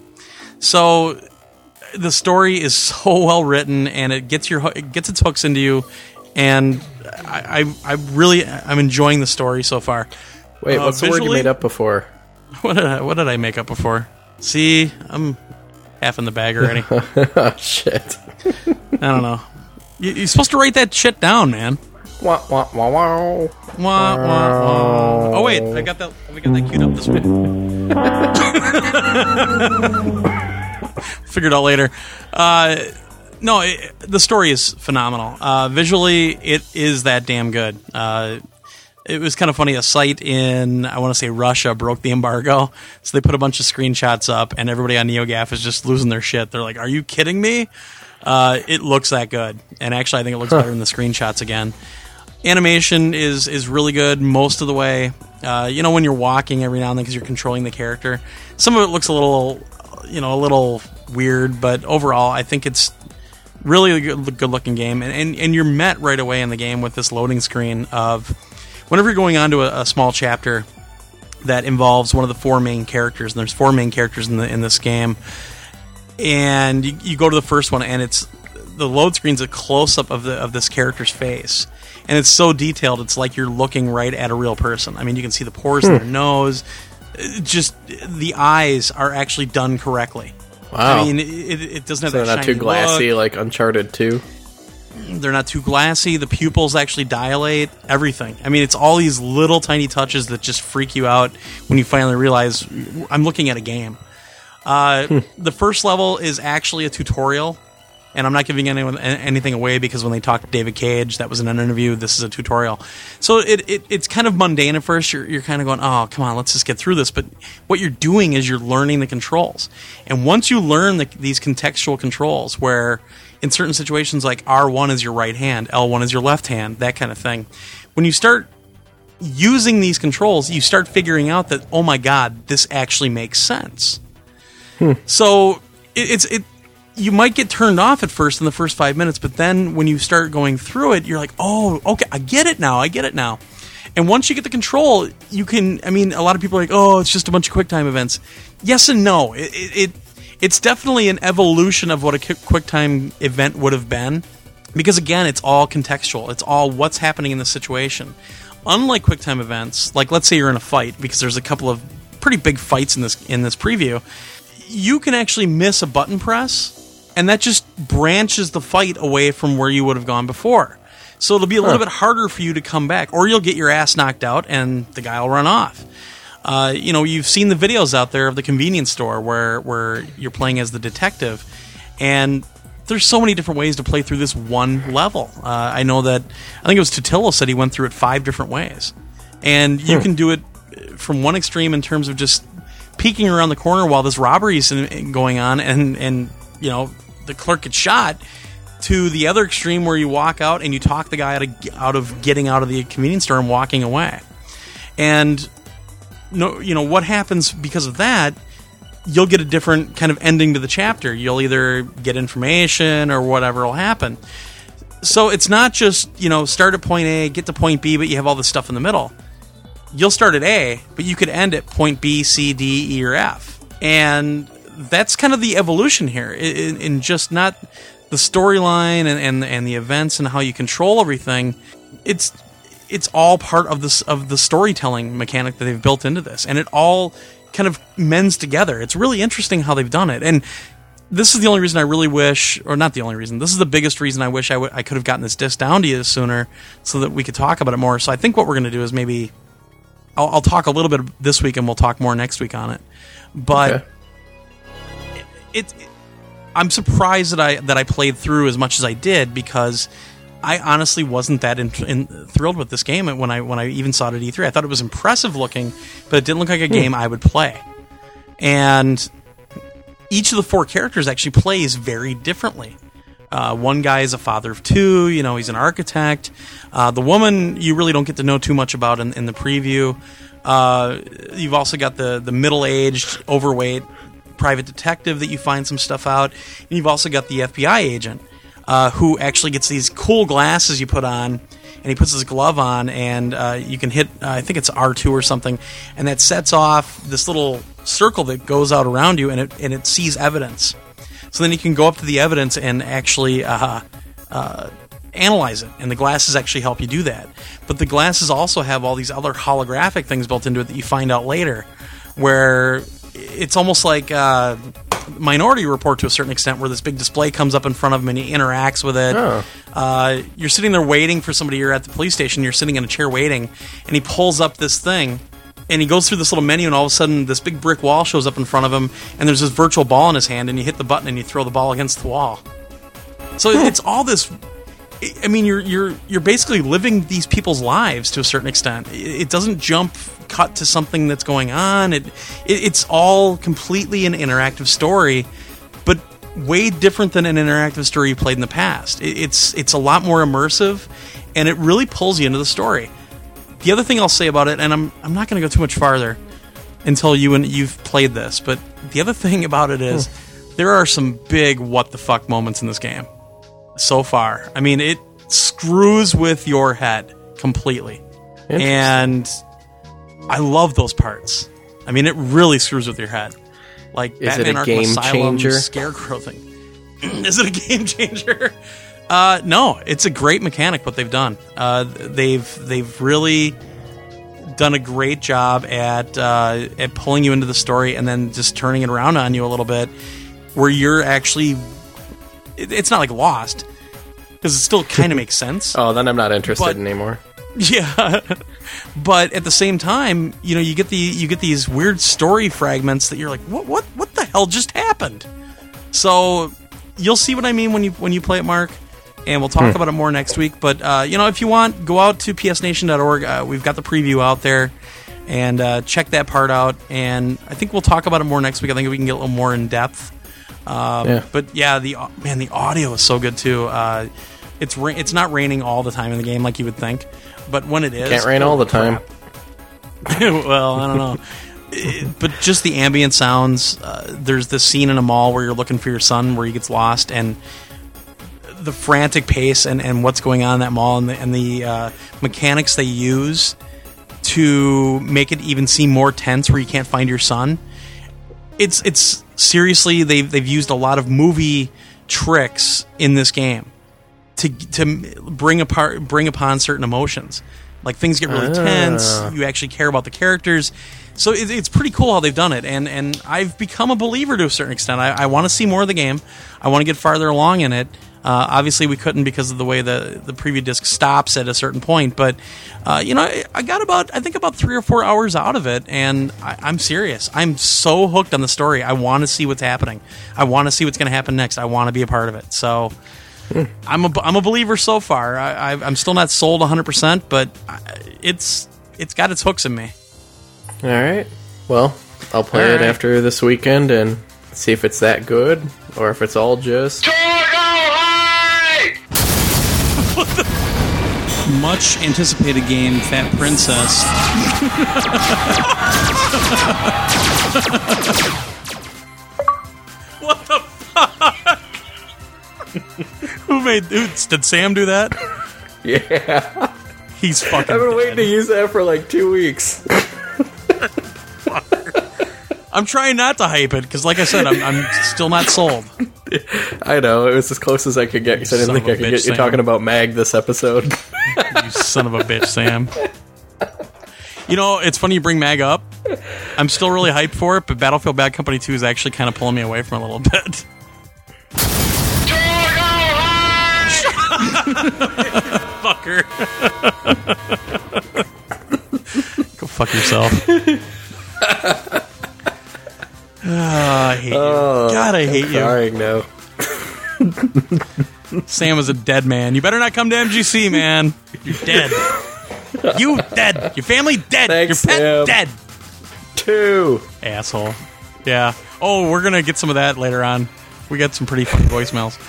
So the story is so well written and it gets your it gets its hooks into you, and I I, I really I'm enjoying the story so far. Wait, Uh, what's the word you made up before? What did I, what did I make up before? See, I'm half in the bag already. oh shit! I don't know. You, you're supposed to write that shit down, man. Wah, wah, wah, wah. Wah, wah, wah. Oh wait, I got that. We got that queued up this way. Figured out later. Uh, no, it, the story is phenomenal. Uh, visually, it is that damn good. Uh, it was kind of funny. A site in I want to say Russia broke the embargo, so they put a bunch of screenshots up, and everybody on NeoGAF is just losing their shit. They're like, "Are you kidding me?" Uh, it looks that good, and actually, I think it looks better in the screenshots again animation is is really good most of the way. Uh, you know, when you're walking every now and then because you're controlling the character, some of it looks a little, you know, a little weird, but overall, I think it's really a good, good looking game. And, and and you're met right away in the game with this loading screen of whenever you're going on to a, a small chapter that involves one of the four main characters, and there's four main characters in the in this game, and you, you go to the first one, and it's the load screen's a close up of the of this character's face, and it's so detailed. It's like you're looking right at a real person. I mean, you can see the pores in their hmm. nose. It just the eyes are actually done correctly. Wow. I mean, it, it doesn't have They're that not too shiny glassy look. like Uncharted 2. They're not too glassy. The pupils actually dilate. Everything. I mean, it's all these little tiny touches that just freak you out when you finally realize I'm looking at a game. Uh, hmm. the first level is actually a tutorial, and I'm not giving anyone anything away because when they talked to David Cage, that was in an interview. This is a tutorial, so it, it it's kind of mundane at first. You're you're kind of going, oh come on, let's just get through this. But what you're doing is you're learning the controls, and once you learn the, these contextual controls, where in certain situations like R1 is your right hand, L1 is your left hand, that kind of thing, when you start using these controls, you start figuring out that oh my god, this actually makes sense. Hmm. So it, it's it. You might get turned off at first in the first five minutes, but then when you start going through it, you're like, oh, okay, I get it now. I get it now. And once you get the control, you can. I mean, a lot of people are like, oh, it's just a bunch of QuickTime events. Yes and no. It, it, it it's definitely an evolution of what a QuickTime event would have been, because again, it's all contextual. It's all what's happening in the situation. Unlike QuickTime events, like let's say you're in a fight, because there's a couple of pretty big fights in this in this preview you can actually miss a button press, and that just branches the fight away from where you would have gone before. So it'll be a little bit harder for you to come back, or you'll get your ass knocked out and the guy will run off. Uh, you know, you've seen the videos out there of the convenience store where where you're playing as the detective, and there's so many different ways to play through this one level. Uh, I know that I think it was Totilo said he went through it five different ways, and you can do it from one extreme in terms of just peeking around the corner while this robbery's in- going on, and and you know the clerk gets shot. To the other extreme, where you walk out and you talk the guy out of, out of getting out of the convenience store and walking away, and no, you know what happens because of that. You'll get a different kind of ending to the chapter. You'll either get information or whatever will happen. So it's not just you know start at point A, get to point B, but you have all this stuff in the middle you'll start at A, but you could end at point B, C, D, E, or F. And that's kind of the evolution here in, in just not the storyline and, and and the events and how you control everything. It's it's all part of this of the storytelling mechanic that they've built into this, and it all kind of mends together. It's really interesting how they've done it, and this is the only reason I really wish, or not the only reason. This is the biggest reason I wish I, w- I could have gotten this disc down to you sooner, so that we could talk about it more. So I think what we're going to do is maybe I'll, I'll talk a little bit this week, and we'll talk more next week on it. But Okay. It, it- I'm surprised that I that I played through as much as I did because I honestly wasn't that in, in, thrilled with this game when I when I even saw it at E3. I thought it was impressive looking, but it didn't look like a game I would play. And each of the four characters actually plays very differently. Uh, one guy is a father of two. You know, he's an architect. Uh, the woman you really don't get to know too much about in, in the preview. Uh, you've also got the the middle aged, overweight private detective that you find some stuff out, and you've also got the FBI agent uh, who actually gets these cool glasses you put on, and he puts his glove on, and uh, you can hit uh, I think it's R two or something, and that sets off this little circle that goes out around you, and it and it sees evidence. So then you can go up to the evidence and actually uh, uh, analyze it, and the glasses actually help you do that. But the glasses also have all these other holographic things built into it that you find out later, where it's almost like uh, Minority Report to a certain extent, where this big display comes up in front of him and he interacts with it. Oh. Uh, you're sitting there waiting for somebody. You're at the police station. You're sitting in a chair waiting, and he pulls up this thing. And he goes through this little menu, and all of a sudden, this big brick wall shows up in front of him, and there's this virtual ball in his hand, and you hit the button, and you throw the ball against the wall. So it's all this. I mean, you're you're you're basically living these people's lives to a certain extent. It doesn't jump cut to something that's going on. It, it it's all completely an interactive story, but way different than an interactive story you played in the past. It, it's it's a lot more immersive, and it really pulls you into the story. The other thing I'll say about it, and I'm I'm not going to go too much farther until you and you've played this, but the other thing about it is hmm. there are some big what the fuck moments in this game so far. I mean, it screws with your head completely. And I love those parts. I mean, it really screws with your head. Like Is it Batman a Arkham game Asylum, changer? Scarecrow thing. Is it a game changer? Uh, no, it's a great mechanic what they've done. Uh, they've they've really done a great job at uh, at pulling you into the story and then just turning it around on you a little bit, where you're actually. it- It's not like Lost because it still kind of makes sense. Oh, then I'm not interested But- anymore. Yeah, but at the same time, you know, you get the you get these weird story fragments that you're like, what what what the hell just happened? So you'll see what I mean when you when you play it, Mark, and we'll talk about it more next week. But uh, you know, if you want, go out to psnation.org. Uh, we've got the preview out there, and uh, check that part out. And I think we'll talk about it more next week. I think we can get a little more in depth. Um, Yeah. But yeah, the man, the audio is so good too. Uh, it's ra- it's not raining all the time in the game like you would think, but when it is, Can't rain all the time. well, I don't know. It- but just the ambient sounds. Uh, there's this scene in a mall where you're looking for your son, where he gets lost, and the frantic pace and, and what's going on in that mall, and the, and the uh, mechanics they use to make it even seem more tense, where you can't find your son. It's it's seriously they've they've used a lot of movie tricks in this game to to bring apart bring upon certain emotions. Like things get really tense. You actually care about the characters. So it, it's pretty cool how they've done it, and and I've become a believer to a certain extent. I, I want to see more of the game. I want to get farther along in it. Uh, obviously, we couldn't because of the way the the preview disc stops at a certain point. But uh, you know, I, I got about I think about three or four hours out of it, and I, I'm serious. I'm so hooked on the story. I want to see what's happening. I want to see what's going to happen next. I want to be a part of it. So. I'm a I'm a believer so far. I, I, I'm still not sold 100, percent but it's it's got its hooks in me. All right. Well, I'll play All it right. after this weekend and see if it's that good or if it's all just. Much anticipated game, Fat Princess. what the fuck? who made? Who, did Sam do that? Yeah. He's fucking. I've been waiting to use that for like two weeks. I'm trying not to hype it because, like I said, I'm, I'm still not sold. I know, it was as close as I could get because I didn't think I could bitch, get you Sam. talking about Mag this episode. You son of a bitch, Sam. You know, it's funny you bring Mag up. I'm still really hyped for it, but Battlefield Bad Company 2 is actually kind of pulling me away from it a little bit. Fucker. Go fuck yourself. Ah, I hate you. God, I hate you. Crying now. Sam is a dead man. You better not come to MGC, man. You're dead. You dead. Your family dead. Thanks, Your pet Sam. dead. Two. Asshole. Yeah. Oh, we're gonna get some of that later on. We got some pretty funny voicemails.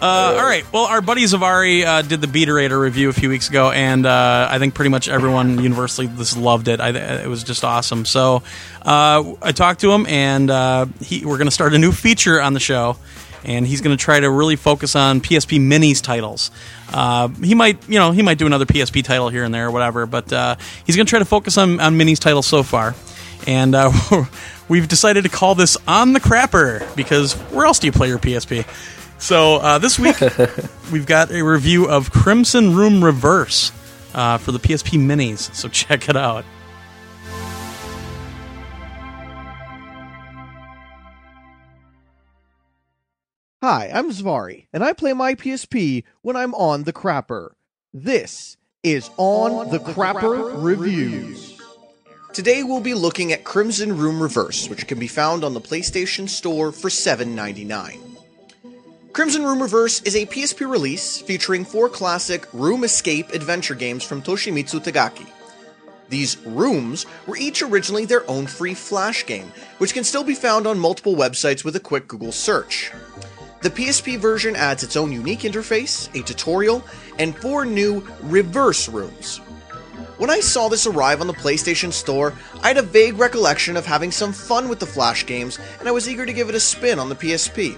Uh, all right. Well, our buddy Zavari uh, did the Beaterator review a few weeks ago, and uh, I think pretty much everyone universally just loved it. I, it was just awesome. So uh, I talked to him, and uh, he, we're going to start a new feature on the show, and he's going to try to really focus on PSP Minis titles. He might, you know, he might do another PSP title here and there or whatever, but he's going to try to focus on, on Minis titles so far. And we've decided to call this On the Crapper because where else do you play your PSP? So uh, this week we've got a review of Crimson Room Reverse uh, for the PSP Minis. So check it out. Hi, I'm Zvari, and I play my PSP when I'm on the crapper. This is On, the, Crapper, Reviews. Today we'll be looking at Crimson Room Reverse, which can be found on the PlayStation Store for $7.99. Crimson Room Reverse is a PSP release featuring four classic room escape adventure games from Toshimitsu Takagi. These rooms were each originally their own free Flash game, which can still be found on multiple websites with a quick Google search. The PSP version adds its own unique interface, a tutorial, and four new reverse rooms. When I saw this arrive on the PlayStation Store, I had a vague recollection of having some fun with the Flash games, and I was eager to give it a spin on the PSP.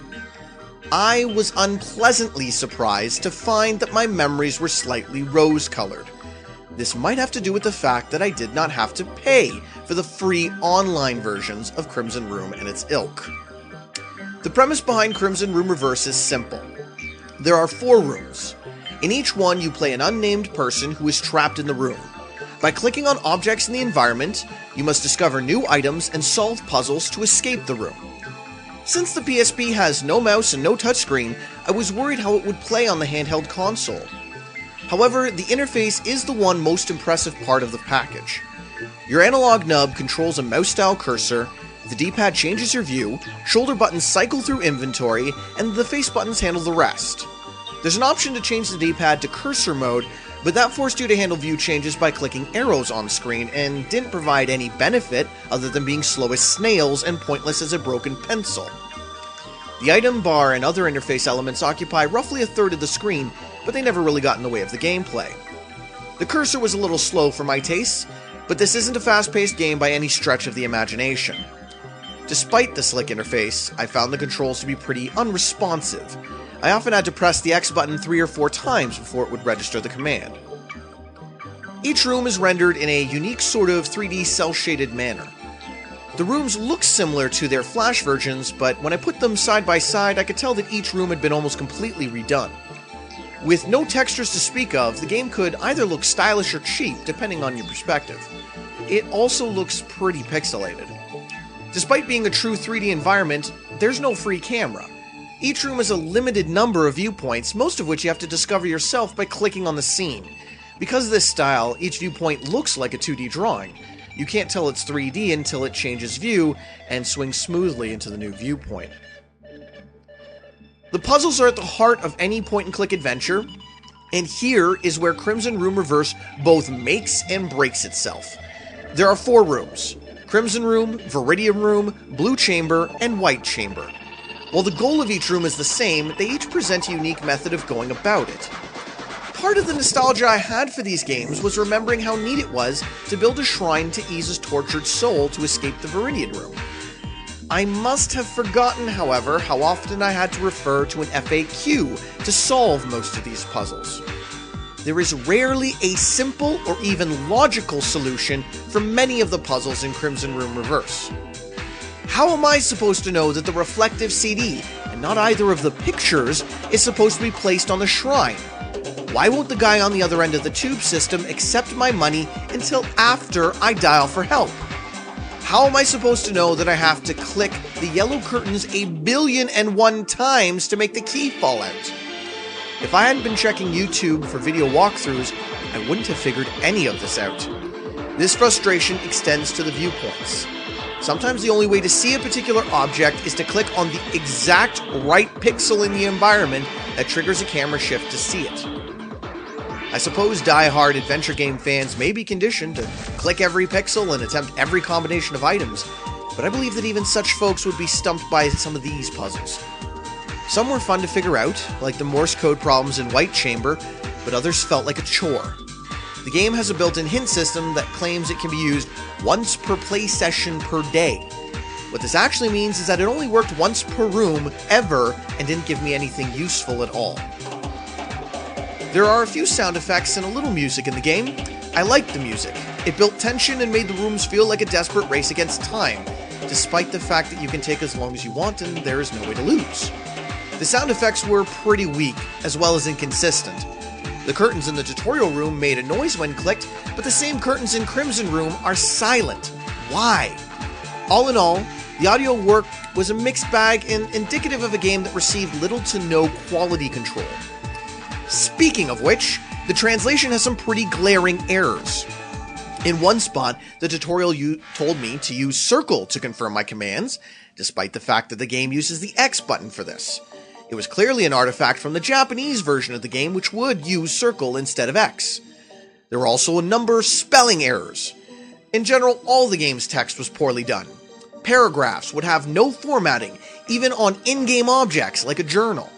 I was unpleasantly surprised to find that my memories were slightly rose colored. This might have to do with the fact that I did not have to pay for the free online versions of Crimson Room and its ilk. The premise behind Crimson Room Reverse is simple. There are four rooms. In each one, you play an unnamed person who is trapped in the room. By clicking on objects in the environment, you must discover new items and solve puzzles to escape the room. Since the PSP has no mouse and no touchscreen, I was worried how it would play on the handheld console. However, the interface is the one most impressive part of the package. Your analog nub controls a mouse style cursor, the D pad changes your view, shoulder buttons cycle through inventory, and the face buttons handle the rest. There's an option to change the D pad to cursor mode, but that forced you to handle view changes by clicking arrows on screen and didn't provide any benefit other than being slow as snails and pointless as a broken pencil. The item bar and other interface elements occupy roughly a third of the screen, but they never really got in the way of the gameplay. The cursor was a little slow for my tastes, but this isn't a fast paced game by any stretch of the imagination. Despite the slick interface, I found the controls to be pretty unresponsive. I often had to press the X button three or four times before it would register the command. Each room is rendered in a unique sort of 3D cell shaded manner. The rooms look similar to their Flash versions, but when I put them side by side, I could tell that each room had been almost completely redone. With no textures to speak of, the game could either look stylish or cheap, depending on your perspective. It also looks pretty pixelated. Despite being a true 3D environment, there's no free camera. Each room has a limited number of viewpoints, most of which you have to discover yourself by clicking on the scene. Because of this style, each viewpoint looks like a 2D drawing. You can't tell it's 3D until it changes view and swings smoothly into the new viewpoint. The puzzles are at the heart of any point and click adventure, and here is where Crimson Room Reverse both makes and breaks itself. There are four rooms Crimson Room, Viridian Room, Blue Chamber, and White Chamber. While the goal of each room is the same, they each present a unique method of going about it. Part of the nostalgia I had for these games was remembering how neat it was to build a shrine to ease his tortured soul to escape the Viridian Room. I must have forgotten, however, how often I had to refer to an FAQ to solve most of these puzzles. There is rarely a simple or even logical solution for many of the puzzles in Crimson Room Reverse. How am I supposed to know that the reflective CD, and not either of the pictures, is supposed to be placed on the shrine? Why won't the guy on the other end of the tube system accept my money until after I dial for help? How am I supposed to know that I have to click the yellow curtains a billion and one times to make the key fall out? If I hadn't been checking YouTube for video walkthroughs, I wouldn't have figured any of this out. This frustration extends to the viewpoints. Sometimes the only way to see a particular object is to click on the exact right pixel in the environment that triggers a camera shift to see it. I suppose die-hard adventure game fans may be conditioned to click every pixel and attempt every combination of items, but I believe that even such folks would be stumped by some of these puzzles. Some were fun to figure out, like the Morse code problems in White Chamber, but others felt like a chore. The game has a built in hint system that claims it can be used once per play session per day. What this actually means is that it only worked once per room, ever, and didn't give me anything useful at all. There are a few sound effects and a little music in the game. I liked the music. It built tension and made the rooms feel like a desperate race against time, despite the fact that you can take as long as you want and there is no way to lose. The sound effects were pretty weak, as well as inconsistent. The curtains in the tutorial room made a noise when clicked, but the same curtains in Crimson Room are silent. Why? All in all, the audio work was a mixed bag and indicative of a game that received little to no quality control. Speaking of which, the translation has some pretty glaring errors. In one spot, the tutorial you told me to use circle to confirm my commands, despite the fact that the game uses the X button for this. It was clearly an artifact from the Japanese version of the game, which would use circle instead of X. There were also a number of spelling errors. In general, all the game's text was poorly done. Paragraphs would have no formatting, even on in game objects like a journal.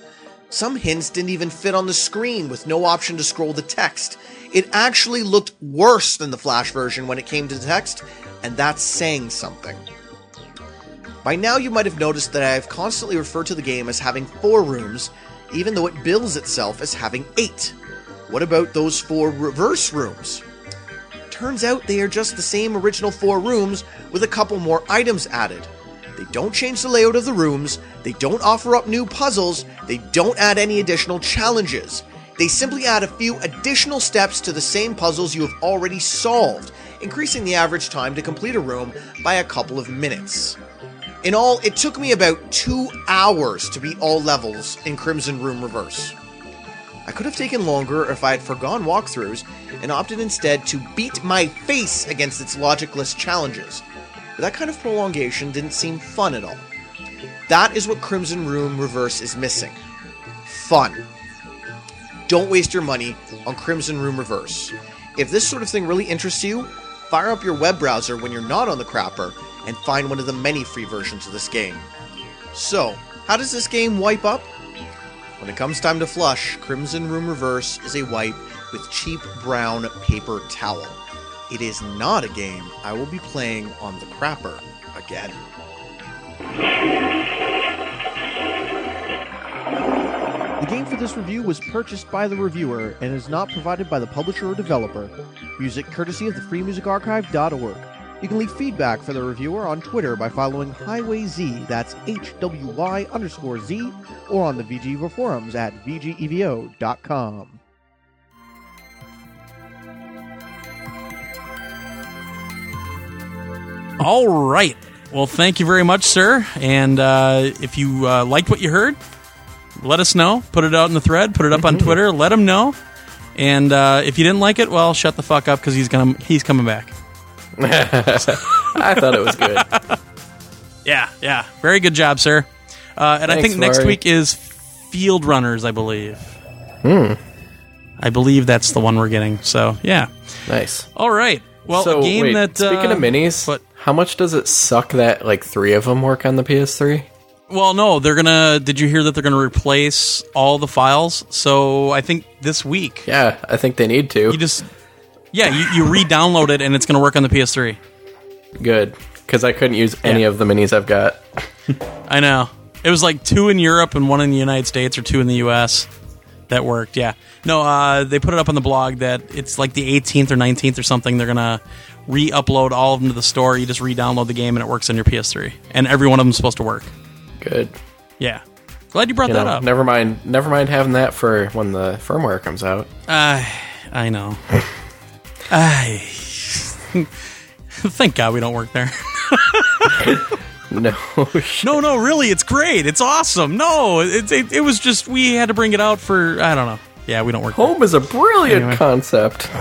Some hints didn't even fit on the screen with no option to scroll the text. It actually looked worse than the Flash version when it came to text, and that's saying something. By now, you might have noticed that I have constantly referred to the game as having four rooms, even though it bills itself as having eight. What about those four reverse rooms? Turns out they are just the same original four rooms with a couple more items added. They don't change the layout of the rooms, they don't offer up new puzzles, they don't add any additional challenges. They simply add a few additional steps to the same puzzles you have already solved, increasing the average time to complete a room by a couple of minutes. In all, it took me about two hours to beat all levels in Crimson Room Reverse. I could have taken longer if I had forgone walkthroughs and opted instead to beat my face against its logicless challenges. But that kind of prolongation didn't seem fun at all. That is what Crimson Room Reverse is missing. Fun. Don't waste your money on Crimson Room Reverse. If this sort of thing really interests you, fire up your web browser when you're not on the crapper and find one of the many free versions of this game. So, how does this game wipe up? When it comes time to flush, Crimson Room Reverse is a wipe with cheap brown paper towel. It is not a game I will be playing on the crapper again. The game for this review was purchased by the reviewer and is not provided by the publisher or developer. Music courtesy of the freemusicarchive.org. You can leave feedback for the reviewer on Twitter by following Highway Z, that's H-W-Y underscore Z, or on the VGEVO forums at vgevo.com. All right. Well, thank you very much, sir. And uh, if you uh, liked what you heard, let us know. Put it out in the thread. Put it up on Twitter. Let him know. And uh, if you didn't like it, well, shut the fuck up because he's gonna he's coming back. I thought it was good. Yeah, yeah. Very good job, sir. Uh, and I think next week is Fieldrunners, I believe. Hmm. I believe that's the one we're getting. So yeah. nice. All right. Well, so a game wait, that speaking uh, of minis, what? how much does it suck that like three of them work on the PS3? Well, no, they're gonna. Did you hear that they're gonna replace all the files? So I think this week Yeah, I think they need to. you just yeah you, you re-download it and it's gonna work on the PS3. Good, because I couldn't use any Yeah. of the minis I've got. I know it was like two in Europe and one in the United States or two in the U.S. that worked. Yeah, no, uh, they put it up on the blog that it's like the 18th or 19th or something. They're gonna re-upload all of them to the store. You just re-download the game and it works on your PS3, and every one of them's supposed to work. Good. Yeah, glad you brought You that know, up. never mind. Never mind having that for when the firmware comes out. I I know. I thank God we don't work there. No. No, no, really, it's great. It's awesome. No, it, it, it was just we had to bring it out for I don't know. Yeah, we don't work. home is a brilliant Anyway. concept.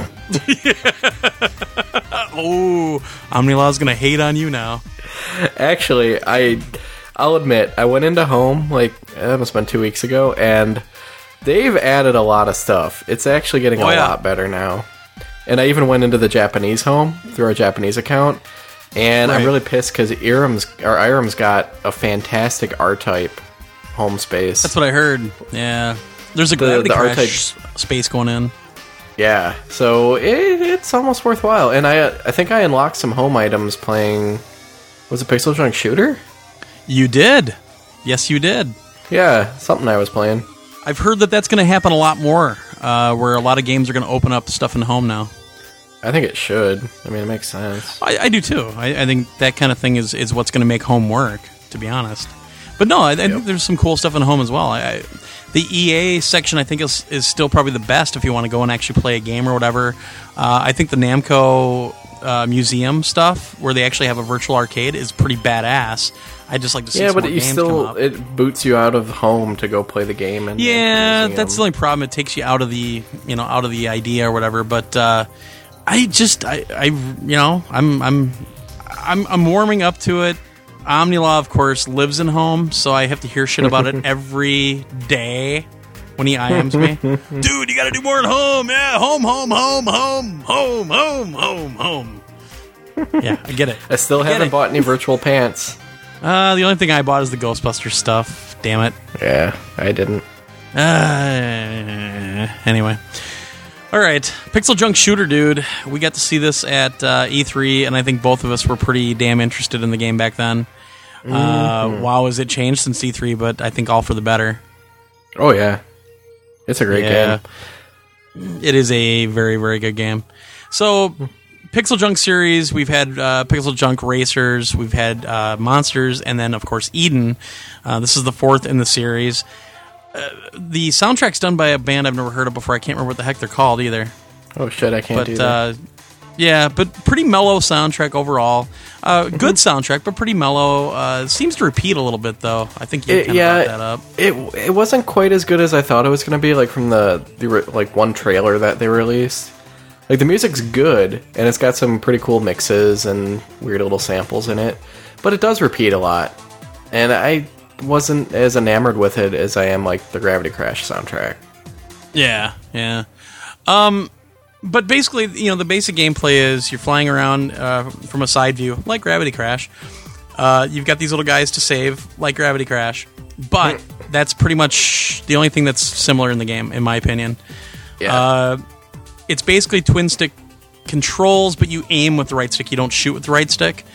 Oh, Omnilaw's gonna hate on you now. Actually, I, I'll admit, I went into home like eh, that must have been two weeks ago, and they've added a lot of stuff. It's actually getting Oh, a yeah. lot better now. And I even went into the Japanese home through our Japanese account, and I'm really pissed because Irem's or Irem's got a fantastic R type home space. That's what I heard. Yeah, there's a The- the crash R-type- space going in. Yeah, so it, it's almost worthwhile. And I I think I unlocked some home items playing. Was it PixelJunk Shooter? You did. Yes, you did. Yeah, something I was playing. I've heard that that's going to happen a lot more, uh, where a lot of games are going to open up stuff in home now. I think it should. I mean, it makes sense. I, I do too. I, I think that kind of thing is, is what's going to make home work, to be honest. But no, I, I think there's some cool stuff in home as well. I, I, the EA section, I think, is, is still probably the best if you want to go and actually play a game or whatever. Uh, I think the Namco uh, museum stuff, where they actually have a virtual arcade, is pretty badass. I just like to see Yeah, some but more you games still come up. it boots you out of home to go play the game. And Yeah, and that's the only problem. It takes you out of the you know out of the idea or whatever. But uh, I just I, I you know I'm I'm I'm I'm warming up to it. Omnilaw, of course, lives in home, so I have to hear shit about it every day when he IMs me. Dude, you got to do more at home. Yeah, home, home, home, home, home, home, home, home. Yeah, I get it. I still get haven't it. bought any virtual pants. Uh, the only thing I bought is the Ghostbuster stuff. Damn it. Yeah, I didn't. Uh, anyway. All right. PixelJunk Shooter, dude. We got to see this at uh, E3, and I think both of us were pretty damn interested in the game back then. Uh, wow, has it changed since E3, but I think all for the better. Oh yeah, it's a great Yeah. game. It is a very, very good game. So, PixelJunk series, we've had uh, PixelJunk Racers, we've had uh, Monsters, and then, of course, Eden. Uh, this is the fourth in the series. Uh, the soundtrack's done by a band I've never heard of before. I can't remember what the heck they're called either. Oh shit, I can't But do that. Yeah, but pretty mellow soundtrack overall. Uh, Mm-hmm. good soundtrack, but pretty mellow. Uh, seems to repeat a little bit though. I think you It- kind of brought that up. it it wasn't quite as good as I thought it was going to be. Like from the the re- like one trailer that they released. Like the music's good and it's got some pretty cool mixes and weird little samples in it, but it does repeat a lot. And I wasn't as enamored with it as I am like the Gravity Crash soundtrack. Yeah, yeah. Um, but basically, you know, the basic gameplay is you're flying around uh, from a side view, like Gravity Crash. Uh, you've got these little guys to save, like Gravity Crash. But that's pretty much the only thing that's similar in the game, in my opinion. Yeah. Uh, it's basically twin stick controls, but you aim with the right stick. You don't shoot with the right stick.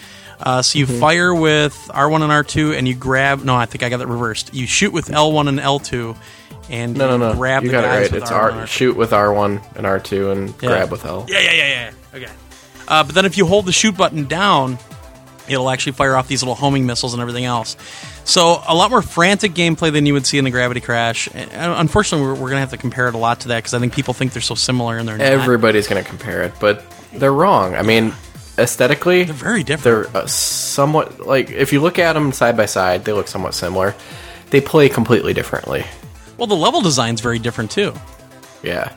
Uh, so you Mm-hmm. fire with R1 and R2, and you grab. No, I think I got that reversed. You shoot with L1 and L2, and no, no, no. grab you the got it right. It's R1 R shoot with R1 and R2 and Yeah. grab with L. Yeah, yeah, yeah, yeah. Okay. Uh, but then if you hold the shoot button down, it'll actually fire off these little homing missiles and everything else. So a lot more frantic gameplay than you would see in the Gravity Crash. And unfortunately, we're, we're going to have to compare it a lot to that because I think people think they're so similar and they're not. Everybody's going to compare it, but they're wrong. I mean, aesthetically, They're very different. they're uh, somewhat like if you look at them side by side, they look somewhat similar. They play completely differently. Well, the level design's very different too. Yeah,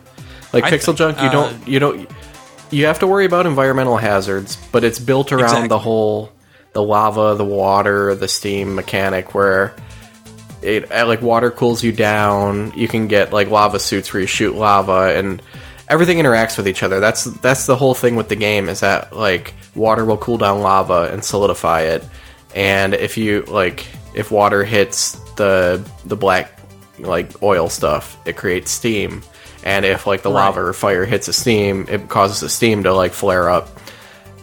like I PixelJunk, you uh, don't you don't you have to worry about environmental hazards, but it's built around Exactly. the whole the lava, the water, the steam mechanic where. It uh, like water cools you down. You can get like lava suits where you shoot lava, and everything interacts with each other. That's that's the whole thing with the game is that like water will cool down lava and solidify it, and if you like if water hits the the black like oil stuff, it creates steam, and if like the lava or fire hits the steam, it causes the steam to like flare up.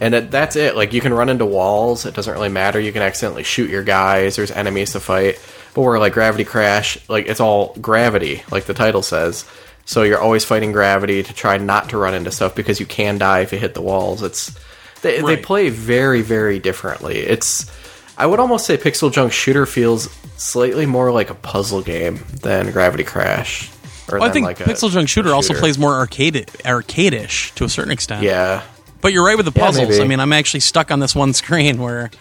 And it, that's it. Like you can run into walls. It doesn't really matter. You can accidentally shoot your guys. There's enemies to fight. But where like Gravity Crash, like it's all gravity, like the title says. So you're always fighting gravity to try not to run into stuff because you can die if you hit the walls. It's they, they play very very differently. It's I would almost say PixelJunk Shooter feels slightly more like a puzzle game than Gravity Crash. Or Well, I think like a- PixelJunk Shooter, a also plays more arcade arcade-ish to a certain extent. Yeah, But you're right with the puzzles. maybe. I mean, I'm actually stuck on this one screen where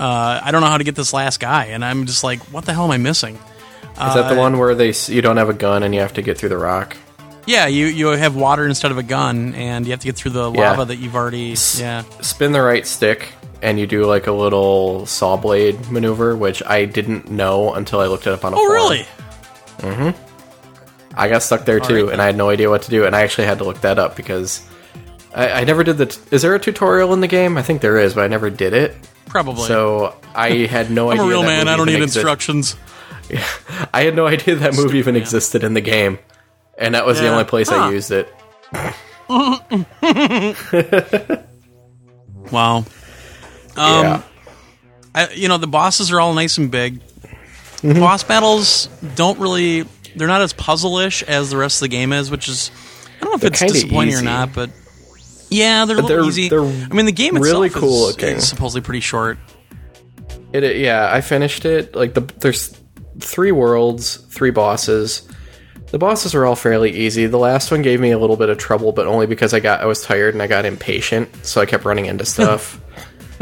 uh, I don't know how to get this last guy, and I'm just like, what the hell am I missing? is that the one where they you don't have a gun and you have to get through the rock? Yeah, you you have water instead of a gun, and you have to get through the Yeah. lava that you've already. Yeah. spin the right stick and you do like a little saw blade maneuver, which I didn't know until I looked it up on a Oh, forum. really? Mm-hmm. I got stuck there too, right, and I had no idea what to do, and I actually had to look that up because I, I never did the. T- is there a tutorial in the game? I think there is, but I never did it. Probably. So I had no I'm idea. a real man. I don't need exist- instructions. I had no idea that movie even man. existed in the game, and that was the only place Huh. I used it. Wow. Um, yeah, I, you know, the bosses are all nice and big. Mm-hmm. Boss battles don't really. They're not as puzzle-ish as the rest of the game is, which is. I don't know if They're it's disappointing or not, but. Yeah, they're little They're- easy. they're I mean, the game itself really is, cool looking. is supposedly pretty short. It, it- yeah, I finished it. Like the there's three worlds, three bosses. The bosses are all fairly easy. The last one gave me a little bit of trouble, but only because I got I was tired and I got impatient, so I kept running into stuff.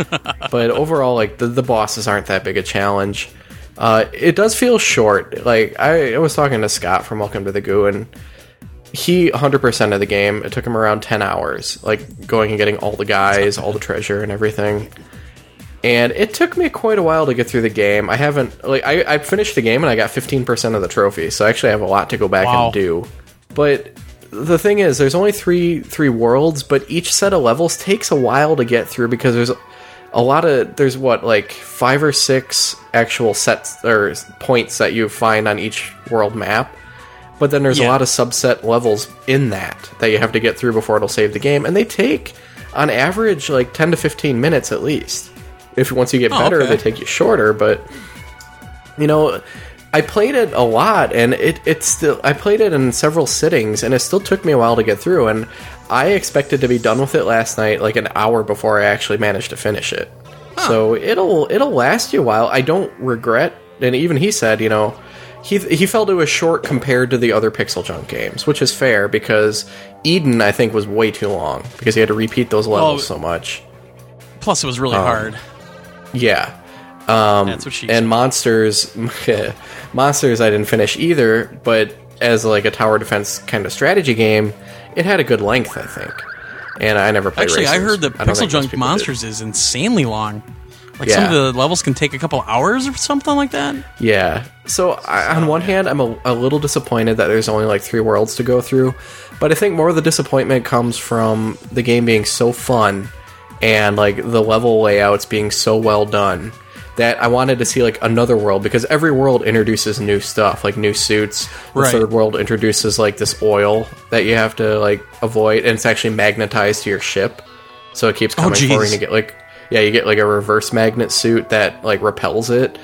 but overall, like the the bosses aren't that big a challenge. Uh, it does feel short. Like I, I was talking to Scott from Welcome to the Goo, and he 100% of the game. It took him around 10 hours, like going and getting all the guys, all the treasure, and everything and it took me quite a while to get through the game. I haven't like I, I finished the game and I got fifteen percent of the trophy, so I actually have a lot to go back Wow. and do. But the thing is, there's only three three worlds, but each set of levels takes a while to get through because there's a lot of there's what like five or six actual sets or points that you find on each world map. But then there's a lot of subset levels in that that you have to get through before it'll save the game, and they take on average like 10 to 15 minutes at least. If once you get Oh, better, okay. they take you shorter, but you know, I played it a lot, and it it still I played it in several sittings, and it still took me a while to get through. And I expected to be done with it last night, like an hour before I actually managed to finish it. So it'll it'll last you a while. I don't regret, and even he said, you know, he he felt it was short compared to the other PixelJunk games, which is fair because Eden I think was way too long because he had to repeat those levels Well, so much. Plus, it was really um, hard. Yeah. Um, That's what she and said. monsters, monsters, I didn't finish either. But as like a tower defense kind of strategy game, it had a good length, I think. And I never played. Actually, I heard that I PixelJunk people did. Monsters is insanely long. Like some of the levels can take a couple hours or something like that. Yeah. So I, on one hand, I'm a, a little disappointed that there's only like three worlds to go through, but I think more of the disappointment comes from the game being so fun and like the level layouts being so well done that I wanted to see like another world because every world introduces new stuff, like new suits. The Right. third world introduces like this oil that you have to like avoid, and it's actually magnetized to your ship, so it keeps oh, coming for you. you get like yeah, you get like a reverse magnet suit that like repels it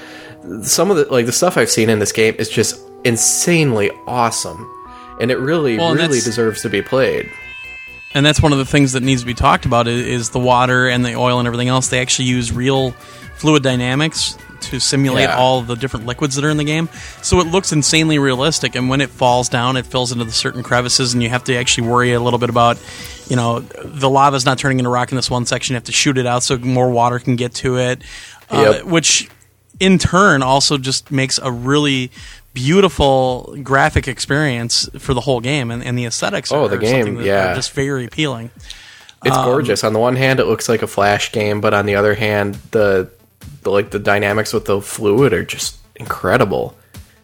some of the like the stuff I've seen in this game is just insanely awesome, and it really, Well, really deserves to be played. And that's one of the things that needs to be talked about is the water and the oil and everything else. They actually use real fluid dynamics to simulate Yeah. all the different liquids that are in the game. So it looks insanely realistic. And when it falls down, it fills into the certain crevices, and you have to actually worry a little bit about, you know, the lava's not turning into rock in this one section. You have to shoot it out so more water can get to it, uh, which in turn also just makes a really beautiful graphic experience for the whole game and, and the aesthetics Oh, are the game, yeah. just very appealing It's Um, gorgeous. On the one hand, it looks like a flash game, but on the other hand, the like the dynamics with the fluid are just incredible.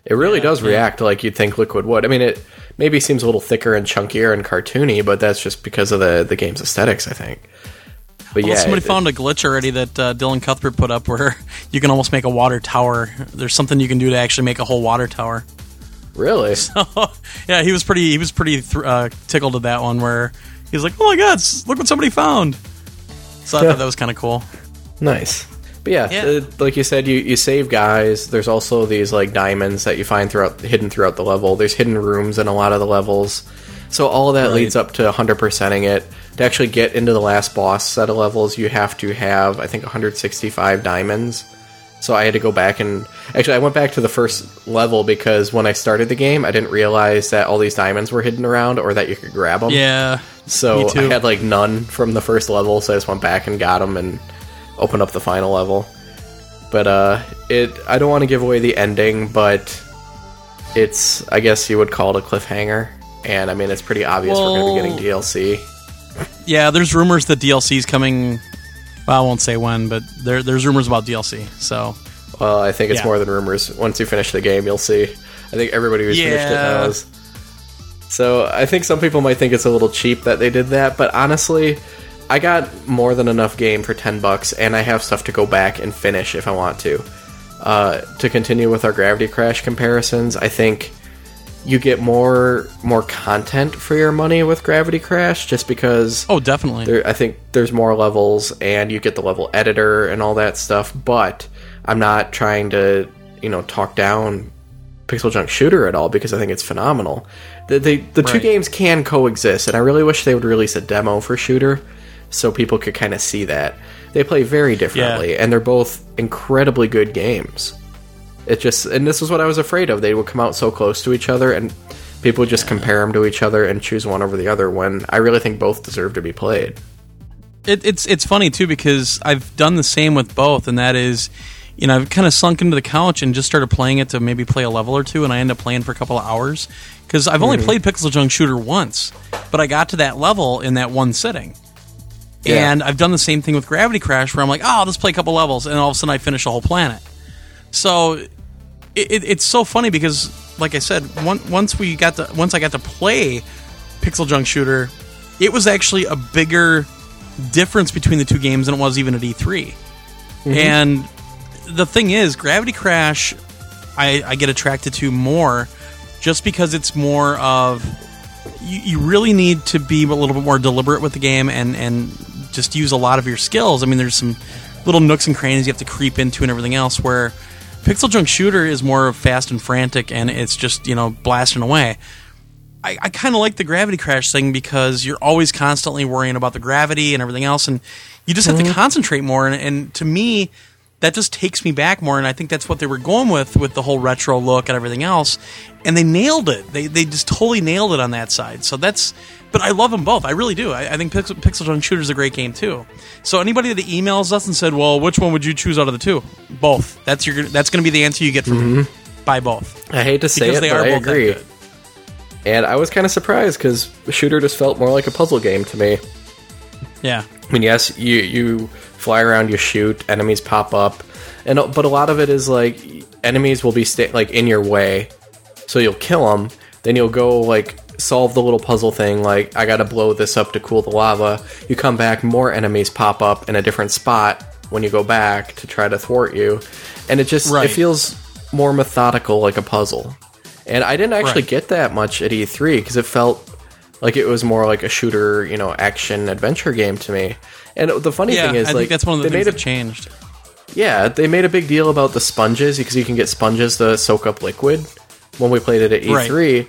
It really does react like you'd think liquid would. I mean, it maybe seems a little thicker and chunkier and cartoony, but that's just because of the the game's aesthetics, I think. But Well, yeah, somebody it- found a glitch already that uh, Dylan Cuthbert put up where you can almost make a water tower. There's something you can do to actually make a whole water tower. really. yeah, he was pretty. He was pretty th- uh, tickled at that one where he's like, "Oh my god, look what somebody found!" So I Yeah. thought that was kind of cool. Nice. But yeah, Yeah. uh, like you said, you, you save guys. There's also these like diamonds that you find throughout hidden throughout the level. There's hidden rooms in a lot of the levels. So all of that Right. leads up to 100%ing it. To actually get into the last boss set of levels, you have to have I think 165 diamonds. So I had to go back and actually I went back to the first level because when I started the game, I didn't realize that all these diamonds were hidden around or that you could grab them. Yeah, So I had like none from the first level, so I just went back and got them and opened up the final level. But uh, it I don't want to give away the ending, but it's I guess you would call it a cliffhanger, and I mean it's pretty obvious we're going to be getting DLC. yeah. There's rumors that DLC's coming. Well, I won't say when, but there, there's rumors about DLC. So Well, I think it's Yeah. more than rumors. Once you finish the game, you'll see. I think everybody who's finished it Yeah. knows. So I think some people might think it's a little cheap that they did that, but honestly, I got more than enough game for ten bucks, and I have stuff to go back and finish if I want to. Uh, to continue with our Gravity Crash comparisons, I think you get more more content for your money with Gravity Crash, just because oh, definitely. there, I think there's more levels, and you get the level editor and all that stuff. But I'm not trying to, you know, talk down PixelJunk Shooter at all because I think it's phenomenal. The the, the two games can coexist, and I really wish they would release a demo for Shooter so people could kind of see that they play very differently, and they're both incredibly good games. It just and this was what I was afraid of. They would come out so close to each other, and people would just compare them to each other and choose one over the other. When I really think both deserve to be played. it, it's it's funny too because I've done the same with both, and that is, you know, I've kind of sunk into the couch and just started playing it to maybe play a level or two, and I end up playing for a couple of hours because I've only mm-hmm. played PixelJunk Shooter once, but I got to that level in that one sitting. Yeah. And I've done the same thing with Gravity Crash, where I'm like, oh, I'll just play a couple levels, and all of a sudden I finish a whole planet. So it, it, it's so funny because, like I said, one, once we got to once I got to play PixelJunk Shooter, it was actually a bigger difference between the two games than it was even at E3. Mm-hmm. And the thing is, Gravity Crash, I, I get attracted to more just because it's more of you, you really need to be a little bit more deliberate with the game and and just use a lot of your skills. I mean, there's some little nooks and crannies you have to creep into and everything else. Where PixelJunk Shooter is more fast and frantic, and it's just you know blasting away. I, I kind of like the gravity crash thing because you're always constantly worrying about the gravity and everything else, and you just have to mm-hmm. concentrate more. And, and to me, that just takes me back more. And I think that's what they were going with with the whole retro look and everything else. And they nailed it. They they just totally nailed it on that side. So that's. But I love them both. I really do. I, I think Pixel, PixelJunk Shooter is a great game too. So anybody that emails us and said, "Well, which one would you choose out of the two? Both. That's your. That's going to be the answer you get from me. Mm-hmm. Buy both I hate to say because it, they but are I both agree. that good. And I was kind of surprised because Shooter just felt more like a puzzle game to me. Yeah. I mean, yes, you you fly around, you shoot, enemies pop up, and but a lot of it is like enemies will be sta- like in your way, so you'll kill them. Then you'll go like solve the little puzzle thing, like I gotta blow this up to cool the lava. You come back, more enemies pop up in a different spot when you go back to try to thwart you, and it just Right. it feels more methodical, like a puzzle. And I didn't actually Right. get that much at E3 because it felt like it was more like a shooter, you know, action adventure game to me. And the funny Yeah, thing is, I like, that's one of the they things made that a, changed. yeah, they made a big deal about the sponges because you can get sponges to soak up liquid when we played it at E3,